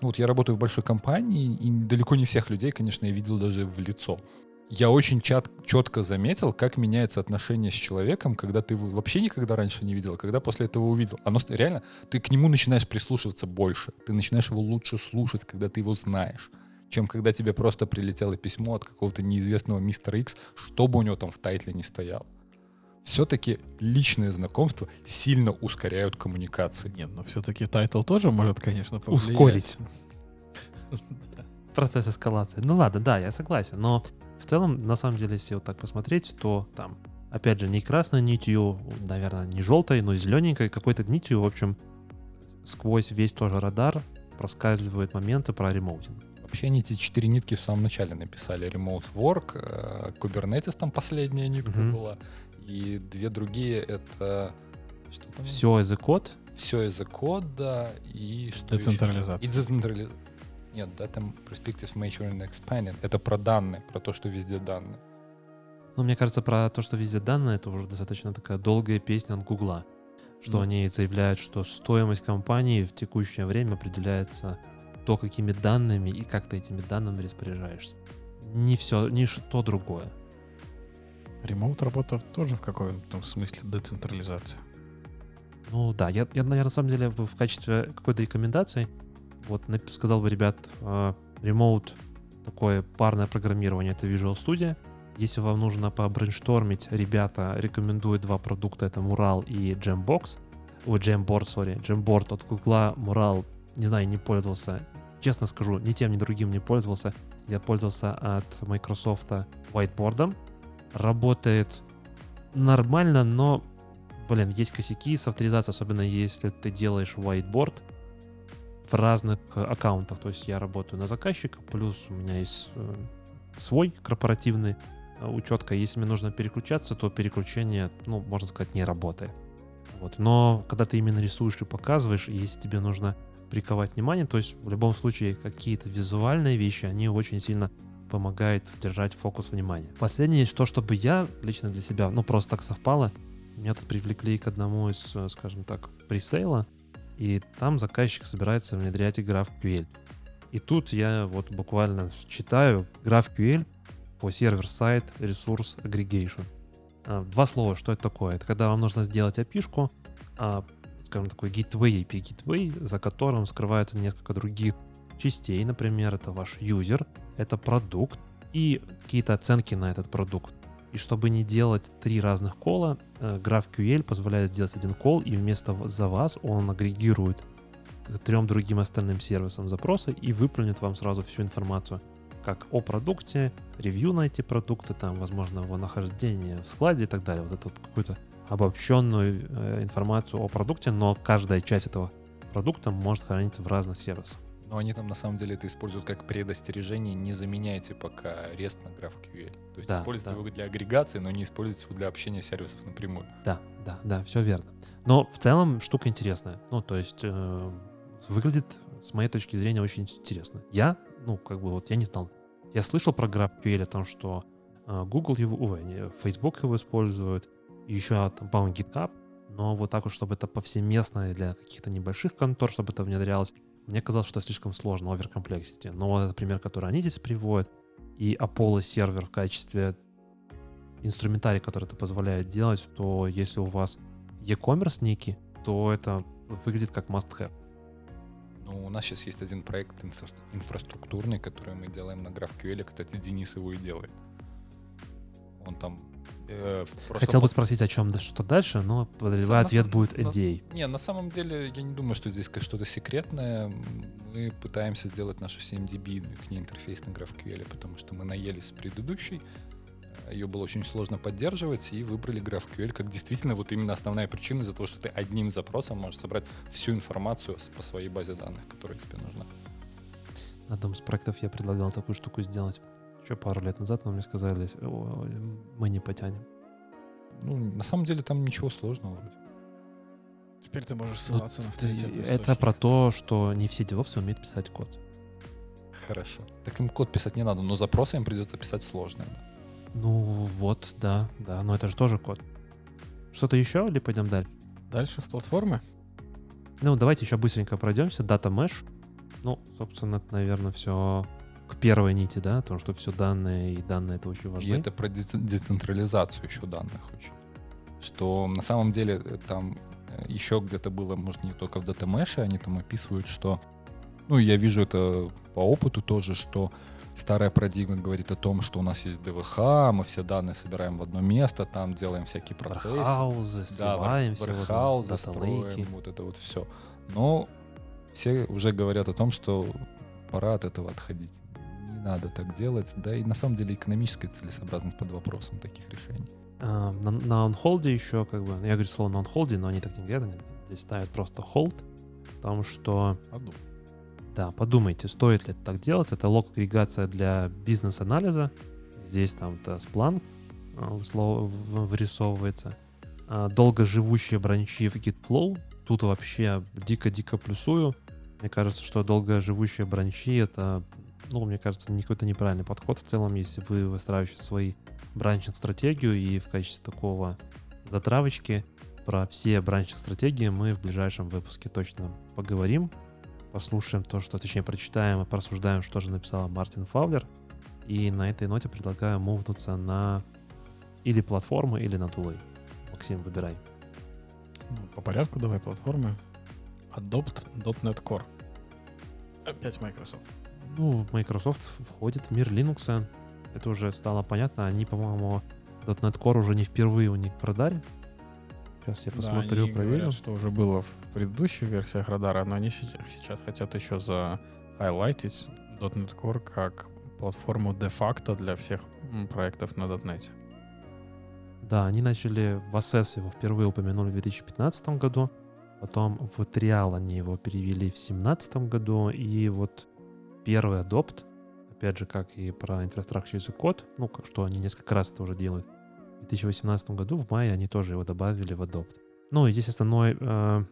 Ну, вот я работаю в большой компании, и далеко не всех людей, конечно, я видел даже в лицо. Я очень чат, четко заметил, как меняется отношение с человеком, когда ты его вообще никогда раньше не видел, а когда после этого увидел. Оно реально, ты к нему начинаешь прислушиваться больше, ты начинаешь его лучше слушать, когда ты его знаешь, чем когда тебе просто прилетело письмо от какого-то неизвестного мистера X, что бы у него там в title не стояло. Все-таки личные знакомства сильно ускоряют коммуникации. Нет, но все-таки title тоже может, конечно, повлиять. Ускорить. Процесс эскалации. Ну ладно, да, я согласен. Но в целом, на самом деле, если вот так посмотреть, то там, опять же, не красной нитью, наверное, не желтой, но зелененькой, какой-то нитью, в общем, сквозь весь тоже радар проскальзывают моменты про ремоутинг. Вообще они эти четыре нитки в самом начале написали. Remote Work, э, Kubernetes там последняя нитка Мгм. была, и две другие это... Что там? Все as a код, Все из-за кода и что? Децентрализация. И децентрализация. Нет, да, там Perspectives Maturing and Expanding. Это про данные, про то, что везде данные. Ну, мне кажется, про то, что везде данные, это уже достаточно такая долгая песня от Гугла. Что Ну. они заявляют, что стоимость компании в текущее время определяется то, какими данными и как ты этими данными распоряжаешься. Не все, не что другое. Ремоут работа тоже в каком-то смысле децентрализация. Ну да, я, я наверное, на самом деле в качестве какой-то рекомендации вот сказал бы, ребят, э, ремоут, такое парное программирование, это Visual Studio. Если вам нужно побрейнштормить, ребята рекомендуют два продукта, это Mural и Jambox. Ой, Jamboard, сори. Jamboard от Google, Mural, не знаю, не пользовался. Честно скажу, ни тем, ни другим не пользовался. Я пользовался от Microsoft Whiteboard. Работает нормально, но блин, есть косяки с авторизацией, особенно если ты делаешь whiteboard в разных аккаунтах. То есть я работаю на заказчика, плюс у меня есть э, свой корпоративный э, учетка. Если мне нужно переключаться, то переключение, ну, можно сказать, не работает. Вот. Но когда ты именно рисуешь и показываешь, если тебе нужно приковать внимание, то есть в любом случае какие-то визуальные вещи, они очень сильно помогают держать фокус внимания. Последнее, то, чтобы я лично для себя, ну просто так совпало, меня тут привлекли к одному из, э, скажем так, пресейла, и там заказчик собирается внедрять GraphQL. И тут я вот буквально читаю GraphQL по сервер-сайт Resource Aggregation. А, Два слова, что это такое? Это когда вам нужно сделать а, скажем, такой gateway, API gateway, за которым скрывается несколько других частей. Например, это ваш юзер, это продукт и какие-то оценки на этот продукт. И чтобы не делать три разных кола, э, GraphQL позволяет сделать один кол, и вместо за вас он агрегирует к трем другим остальным сервисам запросы и выплюнет вам сразу всю информацию, как о продукте, ревью на эти продукты, там, возможно, его нахождение в складе и так далее. Вот эту вот какую-то обобщенную э, информацию о продукте, но каждая часть этого продукта может храниться в разных сервисах. Но они там на самом деле это используют как предостережение. Не заменяйте пока REST на GraphQL. То есть Да, используйте да. его для агрегации, но не используйте его для общения сервисов напрямую. Да, да, да, все верно. Но в целом штука интересная. Ну, то есть э, выглядит, с моей точки зрения, очень интересно. Я, ну, как бы вот я не знал. Я слышал про GraphQL о том, что э, Google его, не, Facebook его использует, еще там, по-моему, GitHub, но вот так вот, чтобы это повсеместно для каких-то небольших контор, чтобы это внедрялось, мне казалось, что это слишком сложно, оверкомплексити. Но вот этот пример, который они здесь приводят, и Apollo сервер в качестве инструментарий, который это позволяет делать, то если у вас e-commerce ники, то это выглядит как must-have. Ну, у нас сейчас есть один проект инфра- инфраструктурный, который мы делаем на GraphQL. Кстати, Денис его и делает. Он там... э, Хотел бы спросить, о чем да, что дальше, но подозреваю, на ответ самом- будет на- NDA. Не, на самом деле, я не думаю, что здесь что-то секретное. Мы пытаемся сделать нашу 7DB к ней интерфейс на GraphQL, потому что мы наелись с предыдущей. Ее было очень сложно поддерживать, и выбрали GraphQL как действительно вот именно основная причина из-за того, что ты одним запросом можешь собрать всю информацию по своей базе данных, которая тебе нужна. На одном из проектов я предлагал такую штуку сделать еще пару лет назад, но мне сказали, «Ой, мы не потянем. Ну, на самом деле там ничего сложного вроде. Теперь ты можешь Ну, ссылаться на ты- авторитетный Это источник. про то, что не все девопсы умеют писать код. Хорошо. Так им код писать не надо, но запросы им придется писать сложные. да. Ну вот, да, да, но это же тоже код. Что-то еще или пойдем дальше? Дальше в платформы. Ну, давайте еще быстренько пройдемся. Data Mesh. Ну, собственно, это, наверное, все к первой нити, да, потому что все данные и данные это очень И важно. это про дец- децентрализацию еще данных очень. Что на самом деле э, там э, еще где-то было, может, не только в DataMesh, они там описывают, что... Ну, я вижу это по опыту тоже, что старая парадигма говорит о том, что у нас есть ДВХ, мы все данные собираем в одно место, там делаем всякие процессы. Вархаузы, Да, вархаузы строим, вот это вот все. Но все уже говорят о том, что пора от этого отходить. Надо так делать. Да и на самом деле экономическая целесообразность под вопросом таких решений. А, на, на онхолде еще, как бы, я говорю слово на онхолде, но они так не говорят, они здесь ставят просто hold, потому что, Подумай. да, подумайте, стоит ли это так делать, это лог-агрегация для бизнес-анализа, здесь там то Splunk а, вырисовывается, А, долгоживущие бранчи в GitFlow, тут вообще дико-дико плюсую, мне кажется, что долгоживущие бранчи это, ну, мне кажется, не какой-то неправильный подход в целом, если вы выстраиваете свои бранчинг-стратегию, и в качестве такого затравочки про все бранчинг-стратегии мы в ближайшем выпуске точно поговорим, послушаем то, что, точнее, прочитаем и порассуждаем, что же написал Мартин Фаулер. И на этой ноте предлагаю мувнуться на или платформы, или на тулы. Максим, выбирай. Ну, По порядку давай платформы. Adopt .NET Core. Опять Microsoft. Ну, Microsoft входит в мир Linux. Это уже стало понятно. Они, по-моему, .NET Core уже не впервые у них продали. Сейчас я посмотрю, да, проверю. говорят, что уже было в предыдущих версиях радара, но они се- сейчас хотят еще за хайлайтить .NET Core как платформу де-факто для всех проектов на .NET. Да, они начали в Assess его впервые упомянули в 2015 году, потом в Trial они его перевели в 2017 году, и вот первый адопт, опять же, как и про Infrastructure as Code, ну, что они несколько раз это уже делают, в 2018 году, в мае, они тоже его добавили в адопт. Ну, и здесь основной, э,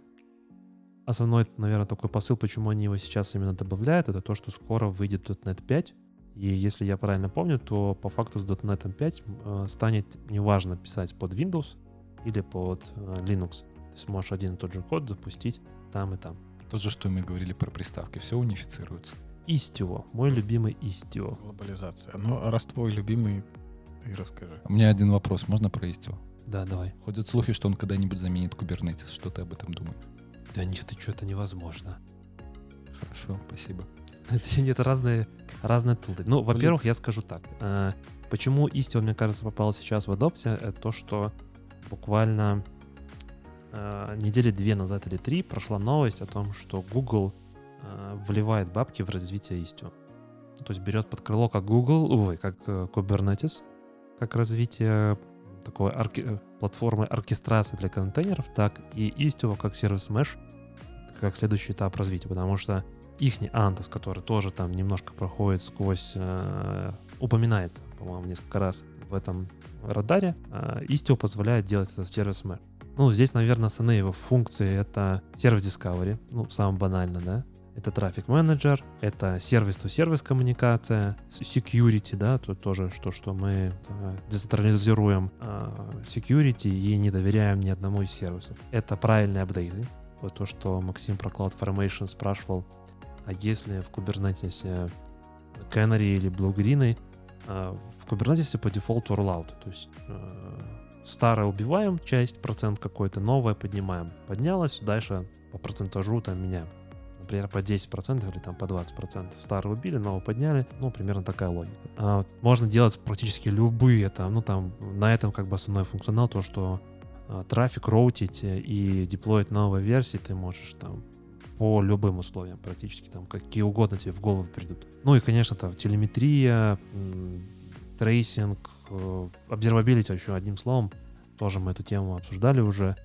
основной, наверное, такой посыл, почему они его сейчас именно добавляют, это то, что скоро выйдет .NET 5, и если я правильно помню, то по факту с .NET 5 э, станет неважно писать под Windows или под э, Linux. Ты сможешь один и тот же код запустить там и там. То же, что мы говорили про приставки. Все унифицируется. Istio, мой любимый Istio. Глобализация. Ну, а раз твой любимый, ты расскажи. У меня один вопрос. Можно про Istio? Да, давай. Ходят слухи, что он когда-нибудь заменит Kubernetes. Что ты об этом думаешь? Да нет, это невозможно. Хорошо, спасибо. Это нет, разные, разные тулы. Ну, во-первых, я скажу так. э, Почему Istio, мне кажется, попал сейчас в адопте, это то, что буквально э, недели две назад или три прошла новость о том, что Google вливает бабки в развитие Istio. То есть берет под крыло как Google, ой, как э, Kubernetes, как развитие такой орке- э, платформы оркестрации для контейнеров, так и Istio как сервис Mesh, как следующий этап развития, потому что ихний Антос, который тоже там немножко проходит сквозь, э, упоминается, по-моему, несколько раз в этом радаре, э, Istio позволяет делать это сервис Mesh. Ну, здесь, наверное, основные его функции — это сервис Discovery, ну, самое банально, да, это трафик менеджер, это сервис-то-сервис коммуникация, security, да, тут тоже что, что мы э, децентрализируем э, security и не доверяем ни одному из сервисов. Это правильные апдейты, вот то, что Максим про CloudFormation спрашивал, а если в Kubernetes э, Canary или Blue Green, в Kubernetes по дефолту rollout, то есть старое убиваем, часть, процент какой-то, новое поднимаем. Поднялось, дальше по процентажу там меняем. Например, по 10% или там по 20%. Старое убили, новое подняли. Ну, примерно такая логика. А, можно делать практически любые там, ну там, на этом как бы основной функционал, то, что а, трафик роутить и деплоить новые версии ты можешь там по любым условиям практически, там какие угодно тебе в голову придут. Ну и, конечно, там телеметрия, tracing, observability еще одним словом, тоже мы эту тему обсуждали уже.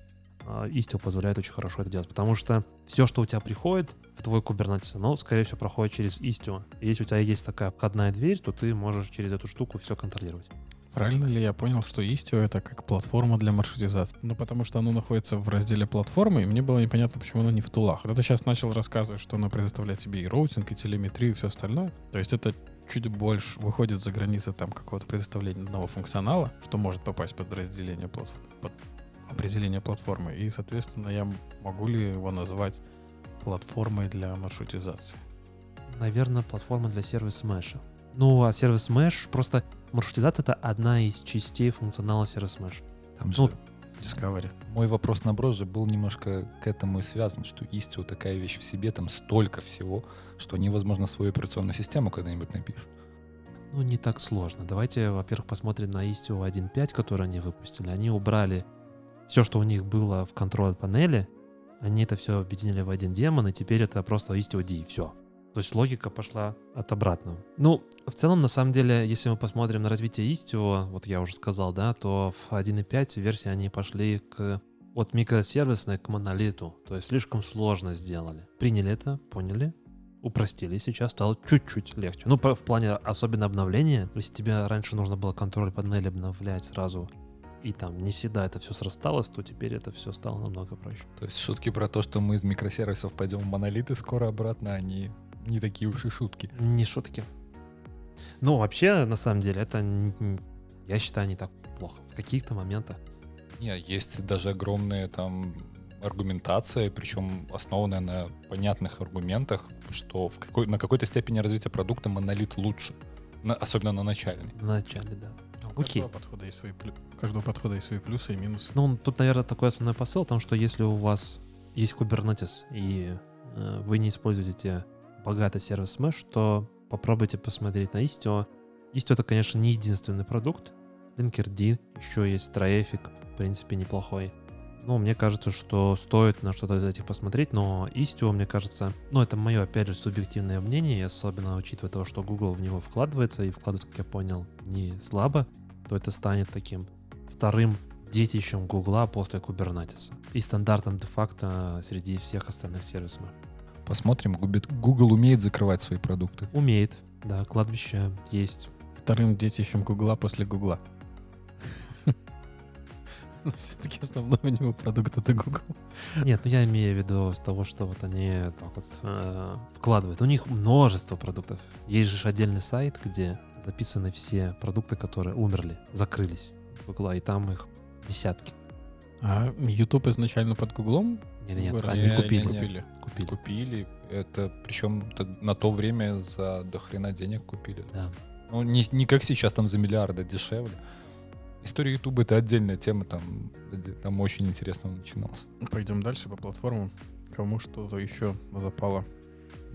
А, Istio позволяет очень хорошо это делать, потому что все, что у тебя приходит в твой Kubernetes, оно, скорее всего, проходит через Istio. Если у тебя есть такая входная дверь, то ты можешь через эту штуку все контролировать. Правильно ли я понял, что Istio это как платформа для маршрутизации? Ну, потому что оно находится в разделе платформы, и мне было непонятно, почему оно не в tool ах. Вот ты сейчас начал рассказывать, что оно предоставляет тебе и routing, и телеметрию, и все остальное. То есть это чуть больше выходит за границы там какого-то предоставления одного функционала, что может попасть под разделение платформы, под определение платформы. И, соответственно, я могу ли его назвать платформой для маршрутизации? Наверное, платформа для сервиса Mesh. Ну, а сервис Mesh просто маршрутизация это одна из частей функционала сервис Mesh. Там же ну, Discovery. Мой вопрос наоборот же был немножко к этому и связан, что Istio такая вещь в себе, там столько всего, что невозможно свою операционную систему когда-нибудь напишут. Ну, не так сложно. Давайте, во-первых, посмотрим на Istio 1.5, который они выпустили. Они убрали все, что у них было в контроль-панели, они это все объединили в один демон, и теперь это просто Istio D, все. То есть логика пошла от обратного. Ну, в целом, на самом деле, если мы посмотрим на развитие Istio, вот я уже сказал, да, то в 1.5 версии они пошли к от микросервисной к монолиту. То есть слишком сложно сделали. Приняли это, поняли, упростили, сейчас стало чуть-чуть легче. Ну, в плане особенно обновления. Если тебе раньше нужно было контроль панели обновлять сразу, и там не всегда это все срасталось, то теперь это все стало намного проще. То есть шутки про то, что мы из микросервисов пойдем в монолиты скоро обратно, они не такие уж и шутки. Не шутки. Ну, вообще, на самом деле, это, я считаю, не так плохо. В каких-то моментах. Не, есть даже огромные там аргументация, причем основанная на понятных аргументах, что в какой, на какой-то степени развития продукта монолит лучше. На, особенно на начальный. На начале, да. У каждого, подхода есть свои, у каждого подхода есть свои плюсы и минусы. Ну, тут, наверное, такой основной посыл, потому что если у вас есть Kubernetes, и э, вы не используете богатый сервис Mesh, то попробуйте посмотреть на Istio. Istio это, конечно, не единственный продукт. Linkerd, еще есть Traffic, в принципе, неплохой. Ну, мне кажется, что стоит на что-то из этих посмотреть, но Istio, мне кажется, ну, это мое, опять же, субъективное мнение, особенно учитывая то, что Google в него вкладывается, и вкладывается, как я понял, не слабо, то это станет таким вторым детищем Гугла после Kubernetes и стандартом де-факто среди всех остальных сервисов. Посмотрим, Google умеет закрывать свои продукты. Умеет, да, кладбище есть. Вторым детищем Гугла после Гугла. Но все-таки основной у него продукт это Google. Нет, ну я имею в виду с того, что вот они так вот э, вкладывают. У них множество продуктов. Есть же отдельный сайт, где записаны все продукты, которые умерли, закрылись Гугла, и там их десятки. А YouTube изначально под Гуглом нет, нет, Вы они купили. Не, не. купили. Купили. Купили. Это причем на то время за дохрена денег купили. Да. Ну, не, не как сейчас там за миллиарды дешевле. История Ютуба это отдельная тема, там, там очень интересно начиналось. Пойдем дальше по платформам. Кому что-то еще запало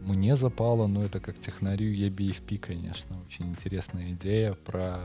мне запало, но это как технарю EBFP, конечно. Очень интересная идея про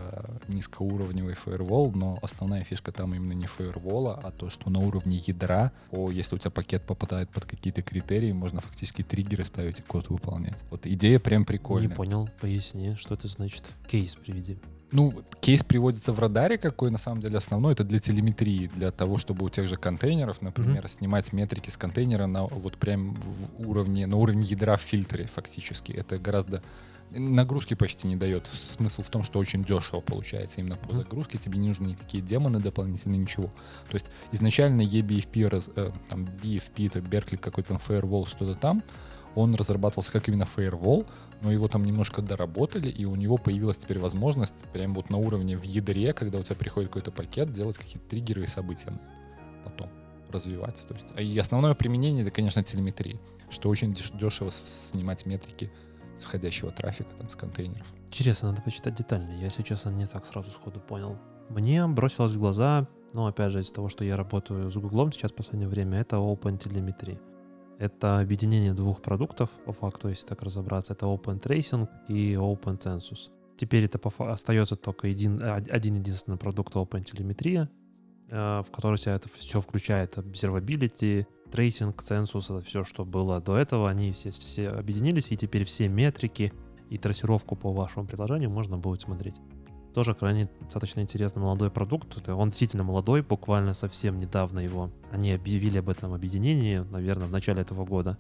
низкоуровневый фаервол, но основная фишка там именно не фаервола, а то, что на уровне ядра, о, если у тебя пакет попадает под какие-то критерии, можно фактически триггеры ставить и код выполнять. Вот идея прям прикольная. Не понял, поясни, что это значит. Кейс приведи. Ну, кейс приводится в радаре, какой на самом деле основной, это для телеметрии, для того, чтобы у тех же контейнеров, например, mm-hmm. снимать метрики с контейнера на вот прям в уровне, на уровне ядра в фильтре фактически. Это гораздо нагрузки почти не дает. Смысл в том, что очень дешево получается именно по загрузке, тебе не нужны никакие демоны дополнительные, ничего. То есть изначально eBFP, раз, э, там BFP, это Berkeley какой-то firewall, что-то там, он разрабатывался как именно firewall, но его там немножко доработали, и у него появилась теперь возможность прям вот на уровне в ядре, когда у тебя приходит какой-то пакет, делать какие-то триггеры и события потом развивать. То есть, и основное применение это, конечно, телеметрия, что очень дешево снимать метрики сходящего трафика там, с контейнеров. Интересно, надо почитать детально. Я сейчас не так сразу сходу понял. Мне бросилось в глаза но опять же из-за того, что я работаю с Гуглом сейчас в последнее время, это OpenTelemetry. Это объединение двух продуктов, по факту, если так разобраться. Это OpenTracing и OpenCensus. Теперь это остается только един, один единственный продукт OpenTelemetry, э, в который себя это все включает. Observability, tracing, census, это все, что было до этого. Они все, все объединились, и теперь все метрики и трассировку по вашему приложению можно будет смотреть. Тоже крайне достаточно интересный молодой продукт. Это он действительно молодой, буквально совсем недавно его. Они объявили об этом объединении, наверное, в начале этого года.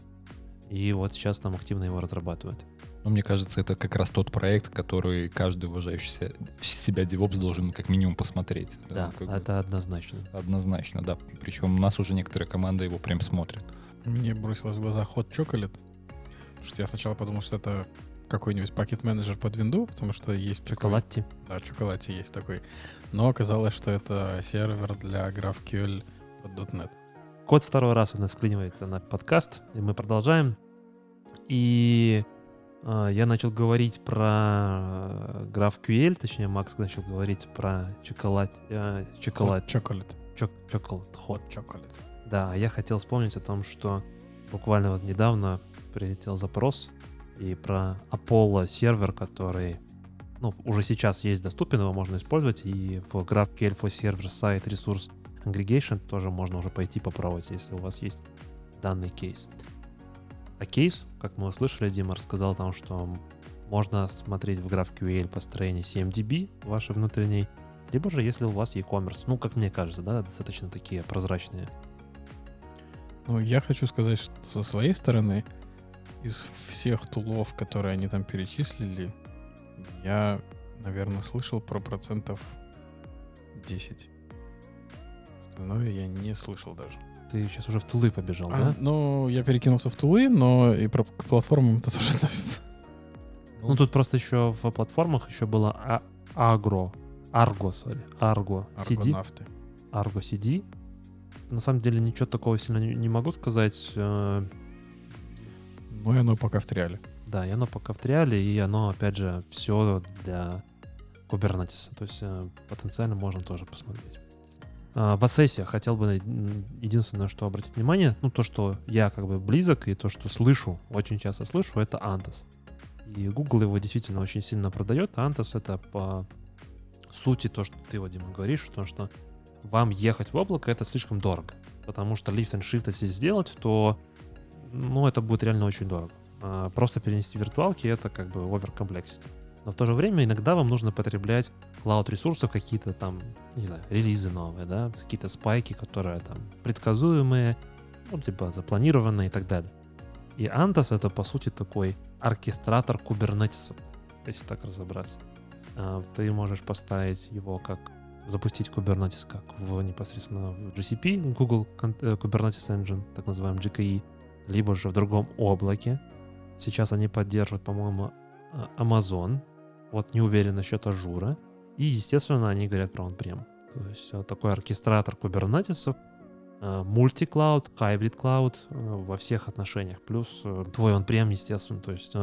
И вот сейчас там активно его разрабатывают. Ну, мне кажется, это как раз тот проект, который каждый уважающий се- себя DevOps должен как минимум посмотреть. Да, Ну, как бы это однозначно. Однозначно, да. Причем у нас уже некоторые команды его прям смотрят. Мне бросилось в глаза Hot Chocolate. Потому что я сначала подумал, что это какой-нибудь пакет-менеджер под винду, потому что есть такой... Чоколадти. Да, Chocolate есть такой. Но оказалось, что это сервер для GraphQL под .NET. Код второй раз у нас вклинивается на подкаст, и мы продолжаем. И э, я начал говорить про GraphQL, точнее, Макс начал говорить про чоколад, э, чоколад, Hot Chocolate. чок, чоколад, hot. Hot Chocolate. Да, а я хотел вспомнить о том, что буквально вот недавно прилетел запрос и про Apollo сервер, который ну, уже сейчас есть доступен, его можно использовать, и в GraphQL for Server Site Resource Aggregation тоже можно уже пойти попробовать, если у вас есть данный кейс. А кейс, как мы услышали, Дима рассказал там, что можно смотреть в GraphQL построение CMDB вашей внутренней, либо же если у вас e-commerce. Ну, как мне кажется, да, достаточно такие прозрачные Ну, я хочу сказать, что со своей стороны, из всех тулов, которые они там перечислили, я, наверное, слышал про процентов 10. Остальное я не слышал даже. Ты сейчас уже в тулы побежал, А, да? ну, я перекинулся в тулы, но и про, к платформам это тоже относится. Ну, тут просто еще в платформах еще было а- Argo, sorry, Argo CD, Аргонавты. Argo CD. На самом деле ничего такого сильно не, не могу сказать. Ну, и оно пока в триале. Да, и оно пока в триале, и оно, опять же, все для Kubernetes. То есть э, потенциально можно тоже посмотреть. А, В Assess хотел бы единственное, что обратить внимание, ну, то, что я как бы близок, и то, что слышу, очень часто слышу, это Antus. И Google его действительно очень сильно продает. А Antus — это по сути то, что ты, Вадим, говоришь, то, что вам ехать в облако — это слишком дорого. Потому что lift and shift, если сделать, то ну, это будет реально очень дорого. А, Просто перенести виртуалки — это как бы complexity. Но в то же время иногда вам нужно потреблять клауд ресурсов, какие-то там, не знаю, релизы новые, да, какие-то спайки, которые там предсказуемые, ну, типа запланированные и так далее. И Antos это, по сути, такой оркестратор кубернетиса, если так разобраться. А, Ты можешь поставить его как запустить Kubernetes как в непосредственно в GCP, Google э, Kubernetes Engine, так называемый GKE, либо же в другом облаке. Сейчас они поддерживают, по-моему, а, Amazon. Вот не уверен насчет Azure. И, естественно, они говорят про on-prem. То есть такой оркестратор Kubernetes ов, э, multi-cloud, hybrid cloud э, во всех отношениях. Плюс э, твой on-prem, естественно. То есть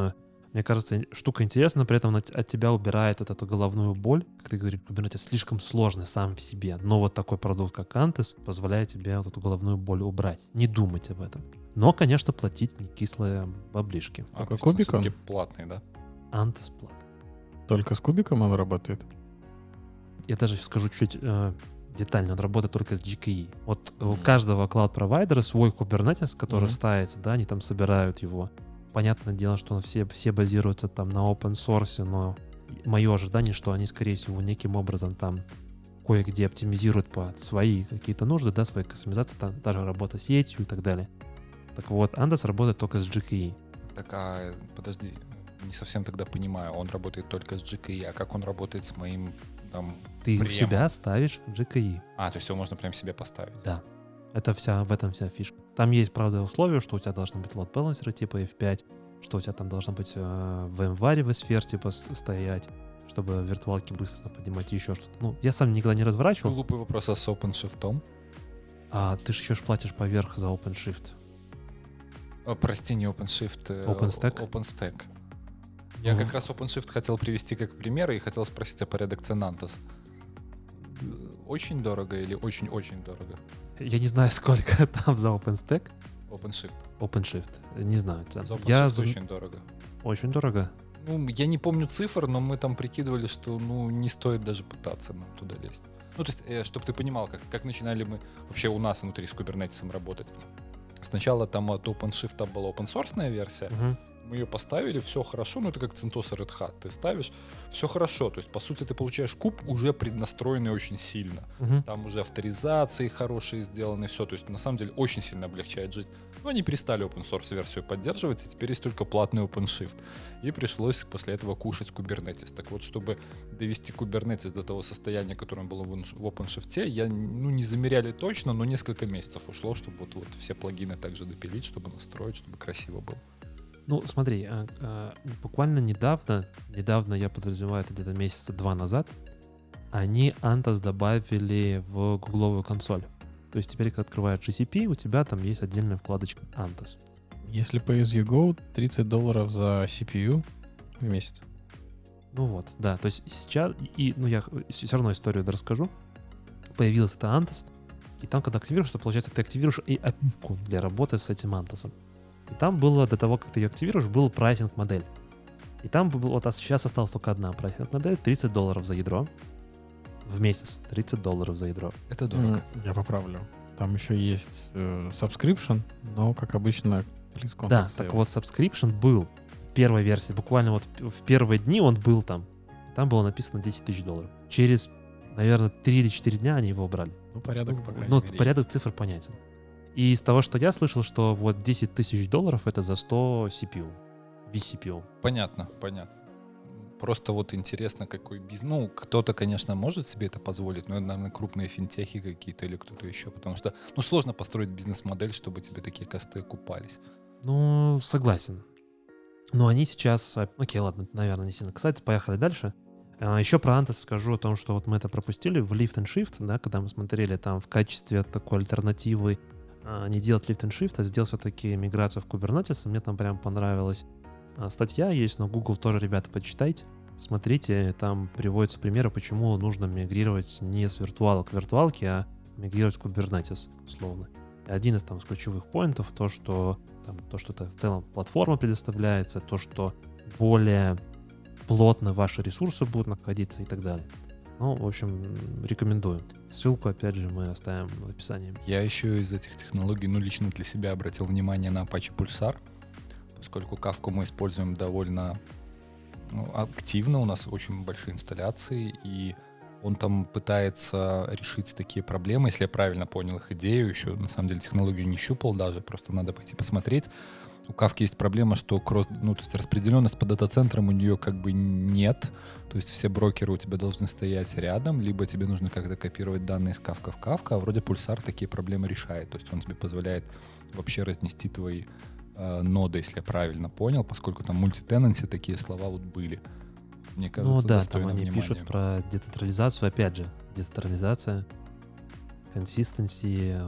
мне кажется, штука интересная, при этом от тебя убирает вот эту головную боль. Как ты говоришь, Kubernetes слишком сложный сам в себе. Но вот такой продукт, как Anthos, позволяет тебе вот эту головную боль убрать. Не думать об этом. Но, конечно, платить не кислые баблишки. А, Только кубиком? платный, да? Antis плат. Только с кубиком он работает. Я даже скажу чуть э, детально, он работает только с GKE. Вот у Мгм. каждого клауд-провайдера свой Kubernetes, который Мгм. ставится, да, они там собирают его. Понятное дело, что все, все базируются там на open source, но мое ожидание, что они, скорее всего, неким образом там кое-где оптимизируют под свои какие-то нужды, да, свои кастомизации, там даже работа с сетью и так далее. Так вот, Andas работает только с GKE. Так, а, подожди, не совсем тогда понимаю. Он работает только с GKE, а как он работает с моим там... Ты у Прямо. себя ставишь GKE. А, то есть его можно прям себе поставить. Да. Это вся, в этом вся фишка. Там есть, правда, условия, что у тебя должны быть load balancer типа F5, что у тебя там должно быть э, в VMware сфер типа стоять, чтобы виртуалки быстро поднимать и еще что-то. Ну, я сам никогда не разворачивал. Глупый вопрос а с OpenShift. А ты же еще ж платишь поверх за OpenShift. О, прости, не OpenShift. э, OpenStack? OpenStack. Я Ну. как раз OpenShift хотел привести как пример и хотел спросить о порядок цен Antos. очень дорого или очень-очень дорого? Я не знаю, сколько там за OpenStack. OpenShift. OpenShift. Не знаю цен. За OpenShift Я очень дорого. очень дорого. Ну, я не помню цифр, но мы там прикидывали, что ну не стоит даже пытаться нам туда лезть. Ну, то есть, чтобы ты понимал, как, как начинали мы вообще у нас внутри с кубернетисом работать. Сначала там от OpenShift была open source версия, Мгм. мы ее поставили, все хорошо, ну это как CentOS Red Hat, ты ставишь, все хорошо, то есть по сути ты получаешь куб уже преднастроенный очень сильно, Мгм. там уже авторизации хорошие сделаны, все, то есть на самом деле очень сильно облегчает жизнь. Но они перестали open source версию поддерживать, и теперь есть только платный OpenShift. И пришлось после этого кушать Kubernetes. Так вот, чтобы довести Kubernetes до того состояния, которое он был в Он- в OpenShift, я, ну, не замеряли точно, но несколько месяцев ушло, чтобы вот, вот все плагины также допилить, чтобы настроить, чтобы красиво было. Ну, смотри, а, а, буквально недавно, недавно, я подразумеваю, это где-то месяца два назад, они Antos добавили в гугловую консоль. То есть теперь, когда открываешь GCP, у тебя там есть отдельная вкладочка Antos. Если pay as you go, 30 долларов за CPU в месяц. Ну вот, да, то есть сейчас, и, ну я все равно историю расскажу. Появился это Antos, и там, когда активируешь, то получается, ты активируешь и API для работы с этим Антосом. И там было, до того, как ты ее активируешь, был прайсинг-модель. И там был, вот а сейчас осталась только одна прайсинг-модель, 30 долларов за ядро в месяц. 30 долларов за ядро. Это дорого. М, Я поправлю. Там еще есть э, subscription, но, как обычно, Да, sales. так вот, subscription был в первой версии, буквально вот в первые дни он был там. Там было написано 10 тысяч долларов. Через, наверное, 3 или 4 дня они его убрали. Ну, порядок, по крайней Ну, мере, порядок цифр понятен. И из того, что я слышал, что вот 10 тысяч долларов это за 100 CPU. vCPU. Понятно, понятно. Просто вот интересно, какой бизнес. Ну, кто-то, конечно, может себе это позволить, но это, наверное, крупные финтехи какие-то или кто-то еще, потому что, ну, сложно построить бизнес-модель, чтобы тебе такие косты окупались. Ну, согласен. Но они сейчас... Окей, ладно, наверное, не сильно. Кстати, поехали дальше. А, Еще про Antos скажу о том, что вот мы это пропустили в Lift and Shift, да, когда мы смотрели там в качестве такой альтернативы а, не делать Lift and Shift, а сделать все-таки миграцию в Kubernetes. Мне там прям понравилась а, статья есть, но Google тоже, ребята, почитайте. Смотрите, там приводятся примеры, почему нужно мигрировать не с виртуала к виртуалке, а мигрировать в Kubernetes, условно. И один из там из ключевых поинтов то, что там, то, что это в целом платформа предоставляется, то, что более плотно ваши ресурсы будут находиться и так далее. Ну, в общем, рекомендую. Ссылку, опять же, мы оставим в описании. Я еще из этих технологий, ну, лично для себя обратил внимание на Apache Pulsar, поскольку кавку мы используем довольно ну, активно, у нас очень большие инсталляции, и он там пытается решить такие проблемы, если я правильно понял их идею, еще на самом деле технологию не щупал даже, просто надо пойти посмотреть. У Кавки есть проблема, что кросс, ну, то есть распределенность по дата-центрам у нее как бы нет, то есть все брокеры у тебя должны стоять рядом, либо тебе нужно как-то копировать данные с Кавка в Кавка, а вроде Пульсар такие проблемы решает, то есть он тебе позволяет вообще разнести твои э, ноды, если я правильно понял, поскольку там мультитенанси такие слова вот были. Мне кажется, ну да, там они внимания. пишут про децентрализацию, опять же, децентрализация, консистенции,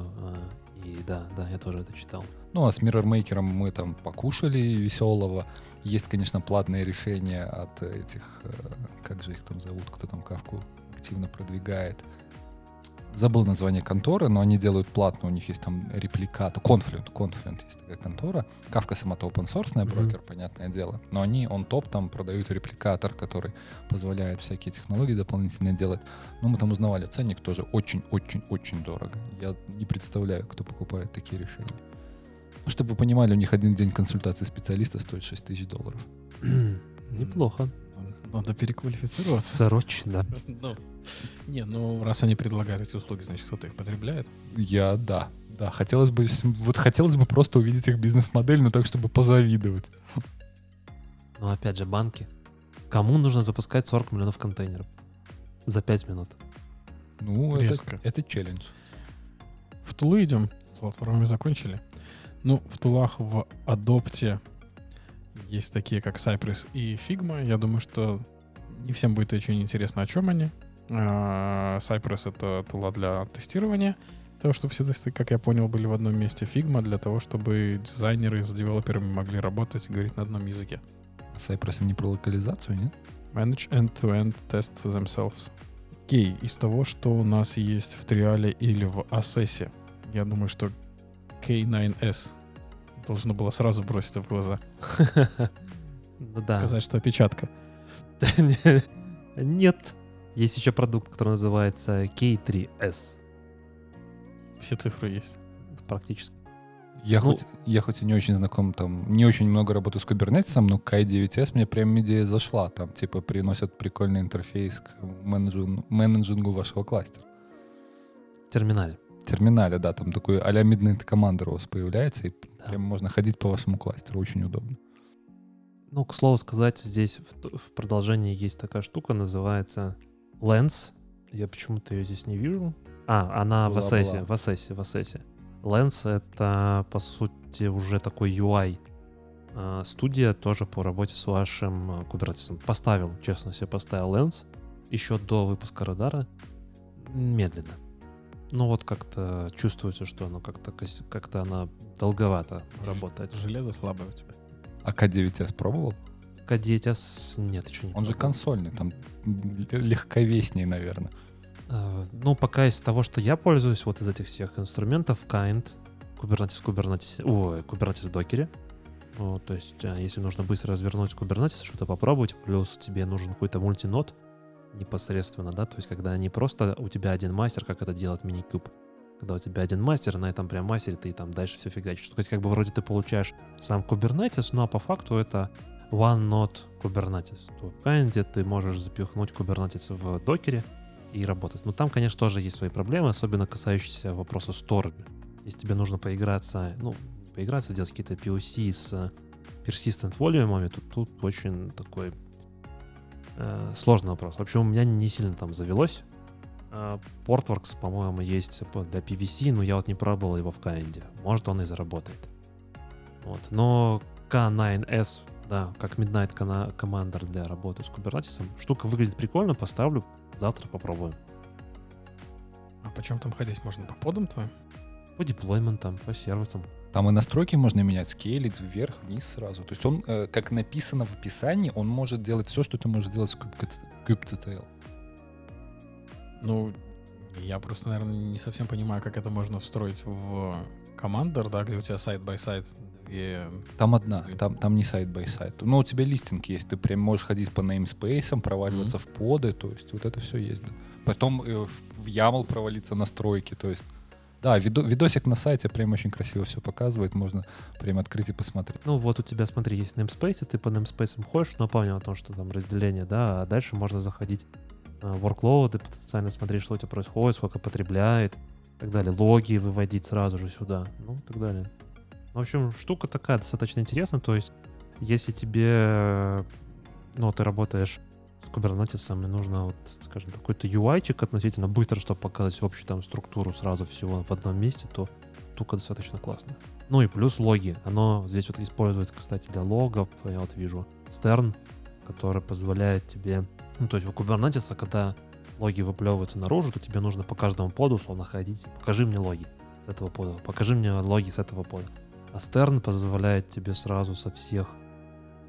и да, да, я тоже это читал. Ну, а с Mirror мы там покушали веселого. Есть, конечно, платные решения от этих, э, как же их там зовут, кто там кавку активно продвигает. Забыл название конторы, но они делают платно, у них есть там репликат, Confluent, Confluent есть такая контора. Кавка сама-то open source Мгм. брокер, понятное дело. Но они он топ там продают репликатор, который позволяет всякие технологии дополнительно делать. Но мы там узнавали, ценник тоже очень-очень-очень дорого. Я не представляю, кто покупает такие решения. Ну, чтобы вы понимали, у них один день консультации специалиста стоит 6 тысяч долларов. Неплохо. Надо переквалифицироваться. Срочно. Не, ну раз они предлагают эти услуги, значит кто-то их потребляет. Я, да, да, хотелось бы, вот хотелось бы просто увидеть их бизнес-модель, но так, чтобы позавидовать. Но опять же, банки. Кому нужно запускать 40 миллионов контейнеров? За 5 минут. Ну, это, Резко. это челлендж. В Тулу идем. С платформами закончили. Ну, в Тулах в Адопте есть такие, как Cypress и Figma. Я думаю, что не всем будет очень интересно, о чем они. А, Cypress — это тула для тестирования. Того, чтобы все тесты, как я понял, были в одном месте. Figma для того, чтобы дизайнеры с девелоперами могли работать и говорить на одном языке. Cypress не про локализацию, нет? Manage end-to-end test themselves. Окей, из того, что у нас есть в Триале или в Асессе, я думаю, что K9S должно было сразу броситься в глаза. Ну да. Сказать, что опечатка. Нет. Есть еще продукт, который называется K3S. Все цифры есть. Практически. Я, Ну- хоть, я хоть и не очень знаком, там, не очень много работаю с кубернетисом, но K9S мне прям идея зашла. Там, типа, приносят прикольный интерфейс к менеджингу, менеджингу вашего кластера. Терминале. Терминале, да, там такой а-ля Midnight Commander у вас появляется, и Да. прям можно ходить по вашему кластеру, очень удобно. Ну, к слову сказать, здесь в, в продолжении есть такая штука, называется Lens. Я почему-то ее здесь не вижу. А, она в Была, Assess, была. в Assess, в Assess. Lens — это, по сути, уже такой UI а, студия тоже по работе с вашим а, кубернетисом. Поставил, честно себе поставил Lens еще до выпуска радара. Медленно. Ну вот как-то чувствуется, что оно как-то как-то она долговато работает. Железо слабое у тебя. А K9S пробовал? K9S нет, еще не Он же консольный, там легковеснее, наверное. Э, Ну, пока из того, что я пользуюсь, вот из этих всех инструментов, Kind, Kubernetes, Kubernetes, ой, Kubernetes в докере. Ну, то есть, э, если нужно быстро развернуть Kubernetes, что-то попробовать, плюс тебе нужен какой-то мультинод непосредственно, да, то есть, когда не просто у тебя один мастер, как это делает Minikube, когда у тебя один мастер, на этом прям мастере ты там дальше все фигачишь. То есть, как бы вроде ты получаешь сам Kubernetes, но по факту это one node Kubernetes. То в Kind ты можешь запихнуть Kubernetes в докере, и работать. Но там, конечно, тоже есть свои проблемы, особенно касающиеся вопроса сторожа. Если тебе нужно поиграться, ну, поиграться, сделать какие-то POC с э, persistent волюмами, то тут очень такой э, сложный вопрос. Вообще у меня не сильно там завелось. Э, Portworx, по-моему, есть для PVC, но я вот не пробовал его в Kind. Может, он и заработает. Вот. Но K9S, да, как Midnight Commander для работы с Kubernetes, штука выглядит прикольно, поставлю, завтра попробуем. А почем там ходить можно? По подам твоим? По деплойментам, по сервисам. Там и настройки можно менять, скейлить вверх, вниз сразу. То есть он, э, как написано в описании, он может делать все, что ты можешь делать в kubectl. Ну, я просто, наверное, не совсем понимаю, как это можно встроить в Commander, да, где у тебя side-by-side две... Там одна, там, там не side by side. Но у тебя листинг есть, ты прям можешь ходить по namespace, проваливаться в pod ы, то есть вот это все есть. да. Потом э, в, в YAML провалиться настройки, то есть да, видо- видосик на сайте прям очень красиво все показывает, можно прям открыть и посмотреть. Ну вот у тебя, смотри, есть namespace, и ты по namespace ходишь, но помню о том, что там разделение, да, а дальше можно заходить э, в workload и потенциально смотреть, что у тебя происходит, сколько потребляет, и так далее, логи выводить сразу же сюда, ну, и так далее. В общем, штука такая достаточно интересная, то есть если тебе, ну, ты работаешь с Kubernetes, и нужно, вот, скажем, какой-то UI-чик относительно быстро, чтобы показать общую там структуру сразу всего в одном месте, то штука достаточно классная. Ну и плюс логи. Оно здесь вот используется, кстати, для логов. Я вот вижу Stern, который позволяет тебе... Ну, то есть у Kubernetes, когда логи выплевываются наружу, то тебе нужно по каждому поду условно ходить. Покажи мне логи с этого пода. Покажи мне логи с этого пода. А Stern позволяет тебе сразу со всех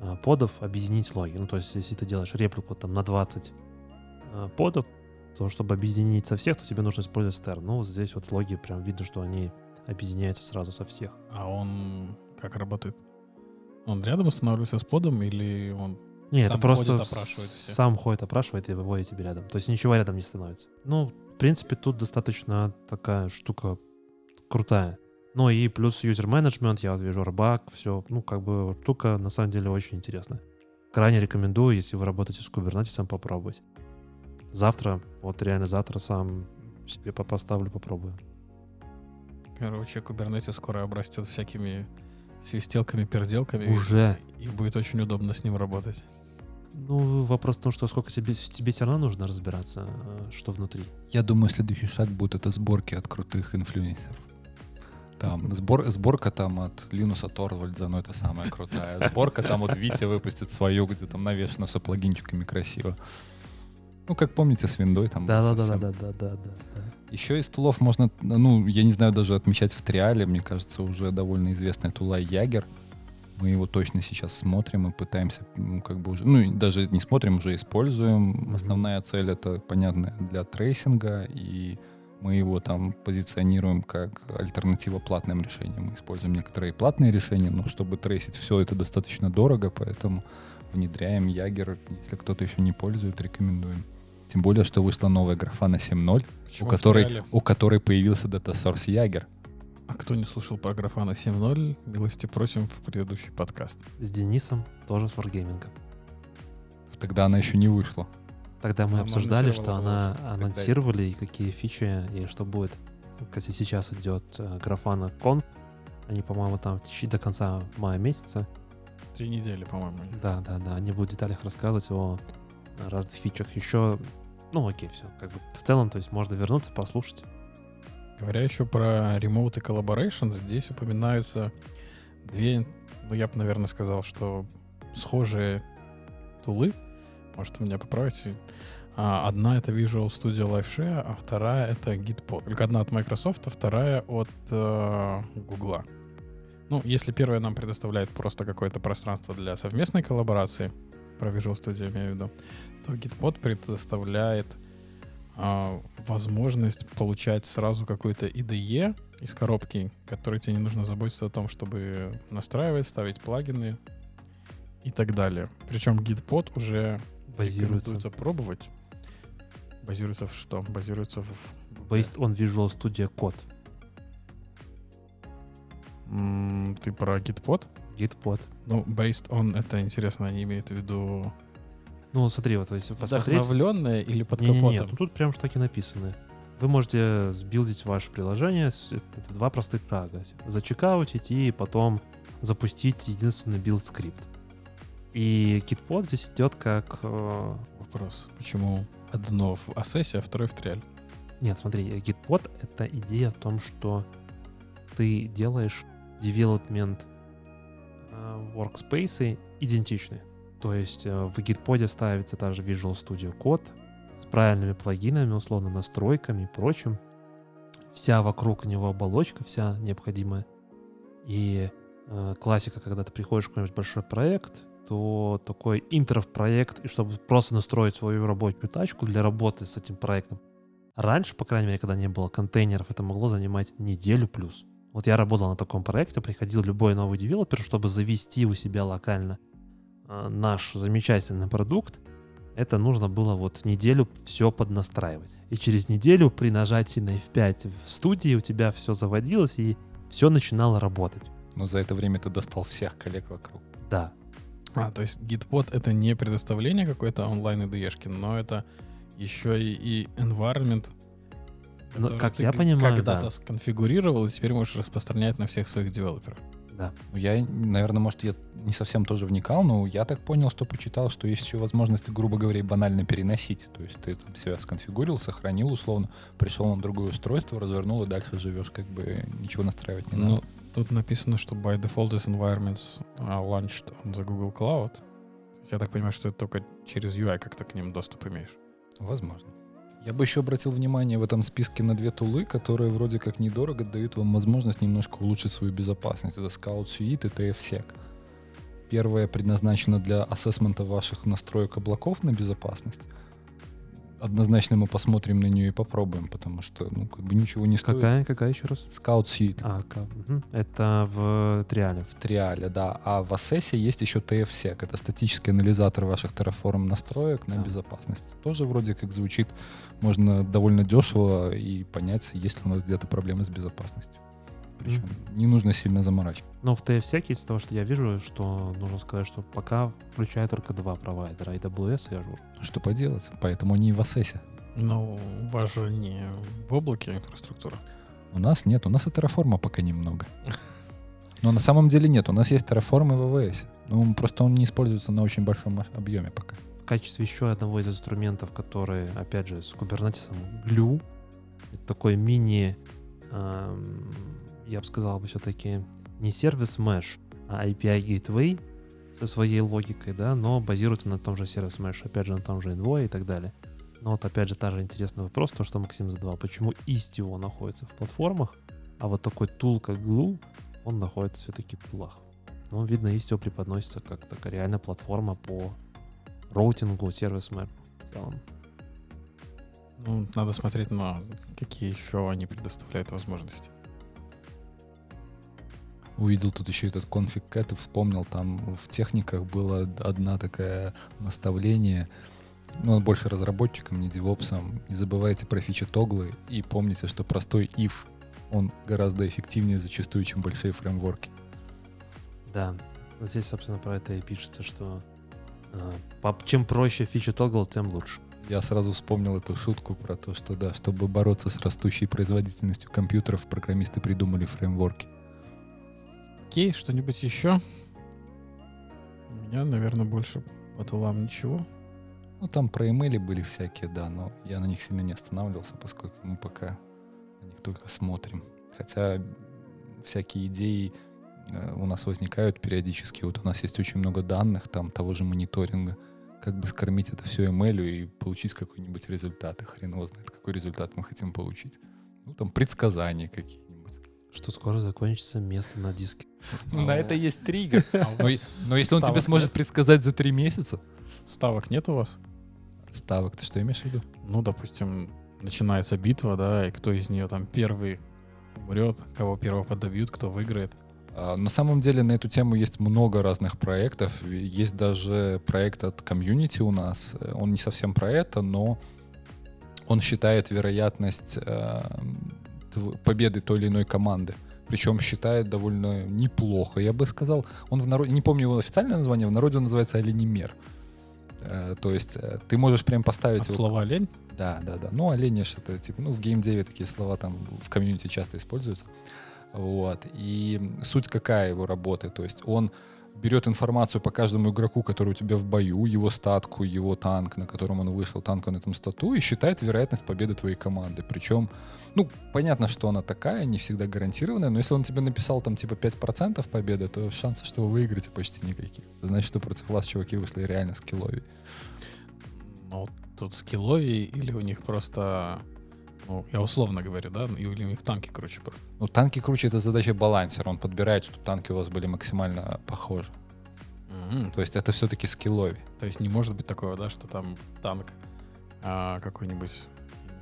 э, подов объединить логи. Ну, то есть, если ты делаешь реплику там на 20 э, подов, то чтобы объединить со всех, то тебе нужно использовать Stern. Ну, вот здесь вот логи прям видно, что они объединяются сразу со всех. А он как работает? Он рядом устанавливается с подом или он... Не, Сам это просто ходит, опрашивает сам ходит, опрашивает и выводит тебе рядом. То есть ничего рядом не становится. Ну, в принципе, тут достаточно такая штука крутая. Ну и плюс юзер менеджмент, я вот вижу рыбак, все. Ну, как бы штука на самом деле очень интересная. Крайне рекомендую, если вы работаете с Kubernetes, попробовать. Завтра, вот реально завтра сам себе по- поставлю, попробую. Короче, Kubernetes скоро обрастет всякими свистелками, переделками. Уже. И будет очень удобно с ним работать. Ну, вопрос в том, что сколько тебе, тебе все равно нужно разбираться, э, что внутри. Я думаю, следующий шаг будет это сборки от крутых инфлюенсеров. Там сбор, сборка там от Линуса Торвальдза, ну это самая крутая. Сборка там вот Витя выпустит свою, где там навешано все плагинчиками красиво. Ну, как помните, с виндой там. Да, да, да, да, да, да, да. Еще из tool ов можно, ну, я не знаю, даже отмечать в trial е, мне кажется, уже довольно известная tool а Jaeger. Мы его точно сейчас смотрим и пытаемся, ну, как бы уже, ну, даже не смотрим, уже используем. Мгм. Основная цель это, понятно, для tracing а, и мы его там позиционируем как альтернатива платным решениям. Мы используем некоторые платные решения, но чтобы trace ить все это достаточно дорого, поэтому внедряем Jaeger. Если кто-то еще не пользует, рекомендуем. Тем более, что вышла новая графана 7.0, у которой, у которой появился Data Source Ягер. А кто не слушал про графана 7.0, милости просим в предыдущий подкаст. С Денисом, тоже с Wargaming. Тогда она еще не вышла. Тогда мы Она обсуждали, что она анонсировали, и какие фичи, и что будет. Кстати, сейчас идет э, графана кон. Они, по-моему, там в течение до конца мая месяца. Три недели, по-моему. Да, да, да. Они будут в деталях рассказывать о разных фичах. Еще, ну окей, все. Как бы в целом, то есть можно вернуться, послушать. Говоря еще про Remote и Collaboration, здесь упоминаются две, ну я бы, наверное, сказал, что схожие тулы. Может, вы меня поправите. А, одна это Visual Studio Live Share, а вторая это Gitpod. Только одна от Microsoft, а вторая от э, Google. Ну, если первая нам предоставляет просто какое-то пространство для совместной коллаборации, про Visual Studio имею в виду, то Gitpod предоставляет а, возможность получать сразу какой-то IDE из коробки, который тебе не нужно заботиться о том, чтобы настраивать, ставить плагины и так далее. Причем Gitpod уже Базируется. пробовать. Базируется в что? Базируется в... Based on Visual Studio Code. М, Ты про Gitpod? Gitpod. Ну, based on, это интересно, они имеют в виду Ну, смотри, вот если посмотреть... вдохновленное или под капотом? ну тут прям штуки написаны. Вы можете с build ить ваше приложение, с- это два простых шага. За checkout ить и потом запустить единственный build-скрипт. И Gitpod здесь идет как... э, Вопрос. Почему одно в Assess, а второе в Trial? Нет, смотри, Gitpod — это идея в том, что ты делаешь development э, workspace идентичны. То есть э, в Gitpod ставится та же Visual Studio Code с правильными плагинами, условно настройками и прочим. Вся вокруг него оболочка, вся необходимая. И э, классика, когда ты приходишь в какой-нибудь большой проект, то такой интеров-проект, и чтобы просто настроить свою рабочую тачку для работы с этим проектом, Раньше, по крайней мере, когда не было контейнеров, это могло занимать неделю плюс. Вот я работал на таком проекте, приходил любой новый девелопер, чтобы завести у себя локально наш замечательный продукт. Это нужно было вот неделю все поднастраивать. И через неделю при нажатии на F5 в студии у тебя все заводилось и все начинало работать. Но за это время ты достал всех коллег вокруг. Да, А, то есть Gitpod это не предоставление какой-то онлайн IDE-шки, но это еще и, и environment, Ну, как ты я понимаю, когда-то да. сконфигурировал, и теперь можешь распространять на всех своих девелоперов. Да. Ну, Я, наверное, может, я не совсем тоже вникал, но я так понял, что почитал, что есть еще возможность, грубо говоря, банально переносить. То есть ты там себя сконфигурил, сохранил условно, пришел на другое устройство, развернул и дальше живешь, как бы ничего настраивать не Ну, надо. тут написано, что by default these environments are launched on the Google Cloud. Я так понимаю, что это только через UI как-то к ним доступ имеешь. Возможно. Я бы еще обратил внимание в этом списке на две тулы, которые вроде как недорого дают вам возможность немножко улучшить свою безопасность. Это Scout Suite и TFSec. Первая предназначена для ассессмента ваших настроек облаков на безопасность. Однозначно мы посмотрим на нее и попробуем, потому что, ну, как бы ничего не стоит. Какая, какая еще раз? Scout Suite А, мгм. это в Триале. в Триале, да. А в Assess есть еще TFSec. Это статический анализатор ваших Terraform настроек на Да. безопасность. Тоже вроде как звучит, можно довольно дешево и понять, есть ли у нас где-то проблемы с безопасностью. Причем не нужно сильно заморачиваться. Но в TFSec из того, что я вижу, что нужно сказать, что пока включает только два провайдера, AWS и Azure. Что поделать? Поэтому они и в Assess. Но у вас же не в облаке инфраструктура. У нас нет, у нас и Terraform пока немного. Но на самом деле нет, у нас есть Terraform и ВВС. Ну, просто он не используется на очень большом объеме пока. В качестве еще одного из инструментов, который, опять же, с Kubernetes, Glue, такой мини, эм, я бы сказал бы все-таки, не сервис Mesh, а API Gateway со своей логикой, да, но базируется на том же сервис Mesh, опять же, на том же Envoy и так далее. Но вот опять же, та же интересный вопрос, то, что Максим задавал, почему Istio находится в платформах, а вот такой тул, как Glue, он находится все-таки в пулах. Ну, видно, Istio преподносится как такая реальная платформа по роутингу, сервис мэп в целом. Ну, надо смотреть на какие еще они предоставляют возможности. Увидел тут еще этот конфиг кэт и вспомнил, там в техниках было одна такая наставление, ну, больше разработчикам, не девопсам. Не забывайте про фичи тоглы и помните, что простой if, он гораздо эффективнее зачастую, чем большие фреймворки. Да, здесь, собственно, про это и пишется, что э, чем проще фича тогл, тем лучше. Я сразу вспомнил эту шутку про то, что да, чтобы бороться с растущей производительностью компьютеров, программисты придумали фреймворки. Окей, что-нибудь еще? У меня, наверное, больше по тулам ничего. Ну, там про имейли были всякие, да, но я на них сильно не останавливался, поскольку мы пока на них только смотрим. Хотя всякие идеи э, у нас возникают периодически. Вот у нас есть очень много данных, там того же мониторинга. Как бы скормить это все имейлю и получить какой-нибудь результат. И хрен его знает, какой результат мы хотим получить. Ну, там предсказания какие-нибудь. Что скоро закончится место на диске. Ну, на А это есть триггер. а Но, если он тебе сможет предсказать за три месяца, Ставок нет у вас? ставок, ты что имеешь в виду? Ну, допустим, начинается битва, да, и кто из нее там первый умрет, кого первого подобьют, кто выиграет. А, На самом деле на эту тему есть много разных проектов. Есть даже проект от комьюнити у нас. Он не совсем про это, но он считает вероятность э, тв- победы той или иной команды. Причем считает довольно неплохо, я бы сказал. Он в народе, не помню его официальное название, в народе он называется оленемер. Э, То есть э, ты можешь прям поставить От его слова «лень» да, да, да. Ну, оленеш это типа, ну, в геймдеве такие слова там в комьюнити часто используются. Вот. И суть какая его работы? То есть он берет информацию по каждому игроку, который у тебя в бою, его статку, его танк, на котором он вышел, танк на этом стату, и считает вероятность победы твоей команды. Причем, ну, понятно, что она такая, не всегда гарантированная, но если он тебе написал там типа 5% победы, то шансы, что вы выиграете, почти никаких. Значит, что против вас чуваки вышли реально скилловее. Ну, тут скилловые или у них просто... Ну, я условно говорю, да? Или у них танки круче просто. Ну, танки круче, это задача балансера. Он подбирает, чтобы танки у вас были максимально похожи. Мгм. То есть это все-таки скиллови. То есть не может быть такого, да, что там танк а, какой-нибудь,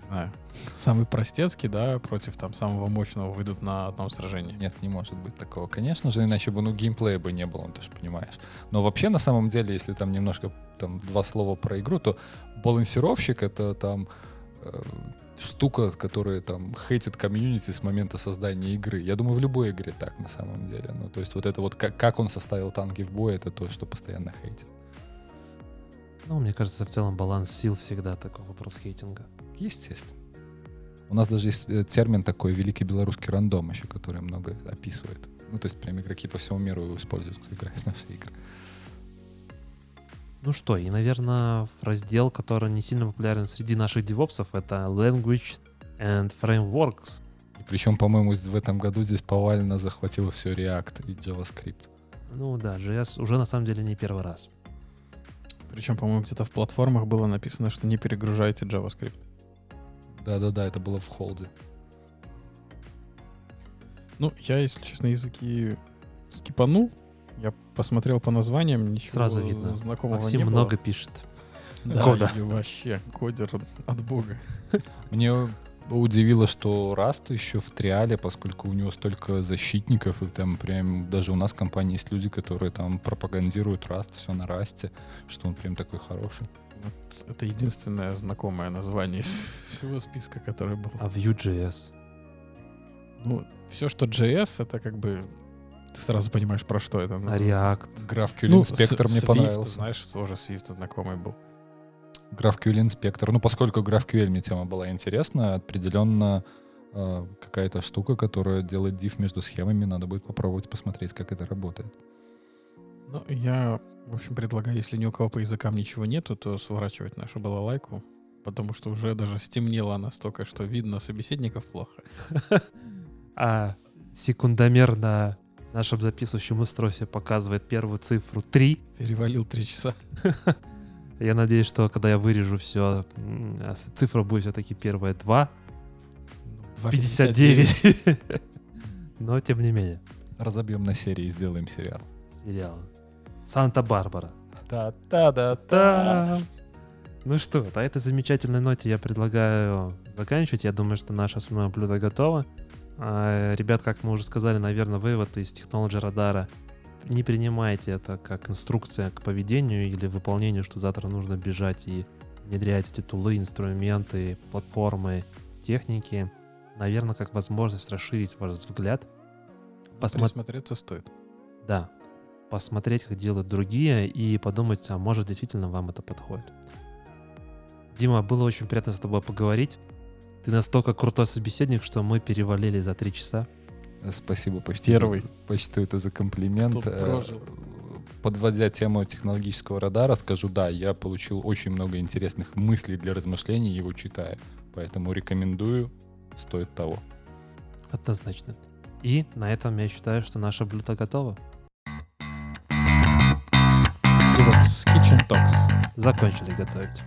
знаю, самый простецкий, да, против там самого мощного выйдут на одном сражении. Нет, не может быть такого. Конечно же, иначе бы, ну, геймплея бы не было, ты же понимаешь. Но вообще, на самом деле, если там немножко, там, два слова про игру, то балансировщик — это там э, штука, которая там хейтит комьюнити с момента создания игры. Я думаю, в любой игре так, на самом деле. Ну, то есть вот это вот, как, как он составил танки в бой, это то, что постоянно хейтит. Ну, мне кажется, в целом баланс сил всегда такой вопрос хейтинга. Естественно. У нас даже есть э, термин такой «великий белорусский рандом» еще, который много описывает. Ну, то есть прям игроки по всему миру используют, кто играет в наши игры. Ну что, и, наверное, раздел, который не сильно популярен среди наших девопсов, это Language and Frameworks. И причем, по-моему, в этом году здесь повально захватил все React и JavaScript. Ну да, JS уже на самом деле не первый раз. Причем, по-моему, где-то в платформах было написано, что не перегружайте JavaScript. Да-да-да, это было в холде. Ну, я, если честно, языки скипанул. Я посмотрел по названиям, ничего Сразу видно. знакомого Максим не много было. пишет. Да, кода. и вообще, кодер от бога. Мне удивило, что Rust еще в триале, поскольку у него столько защитников, и там прям даже у нас в компании есть люди, которые там пропагандируют Rust, все на Расте, что он прям такой хороший. Вот это единственное знакомое название из всего списка, который был. А Vue.js? Ну, все, что JS, это как бы ты сразу понимаешь, про что это. Ну, А React? GraphQL ну, Inspector с- мне Swift, понравился. знаешь, тоже Swift знакомый был. GraphQL Inspector. Ну, поскольку GraphQL мне тема была интересна, определенно э, какая-то штука, которая делает div между схемами, надо будет попробовать посмотреть, как это работает. Ну, я, в общем, предлагаю, если ни у кого по языкам ничего нету, то сворачивать нашу балалайку, потому что уже даже стемнело настолько, что видно собеседников плохо. А секундомер на нашем записывающем устройстве показывает первую цифру 3. Перевалил три часа. Я надеюсь, что когда я вырежу все, цифра будет все-таки первая 2, 2,59. 59. Но тем не менее. Разобьем на серии и сделаем сериал. сериал. Санта-Барбара. Та-та-да-та. Ну что, на этой замечательной ноте я предлагаю заканчивать. Я думаю, что наше основное блюдо готово. А, ребят, как мы уже сказали, наверное, вывод из технологии радара. Не принимайте это как инструкция к поведению или выполнению, что завтра нужно бежать и внедрять эти тулы, инструменты, платформы, техники. Наверное, как возможность расширить ваш взгляд. Посмотреть. Присмотреться стоит. Да. Посмотреть, как делают другие, и подумать, а может действительно вам это подходит. Дима, было очень приятно с тобой поговорить. Ты настолько крутой собеседник, что мы перевалили за три часа. Спасибо, почти. Первый. Почти это за комплимент. Э. Подводя тему технологического радара, скажу, да, я получил очень много интересных мыслей для размышлений, его читая. Поэтому рекомендую, стоит того. Однозначно. И на этом я считаю, что наше блюдо готово. Devox Kitchen Talks. Закончили готовить.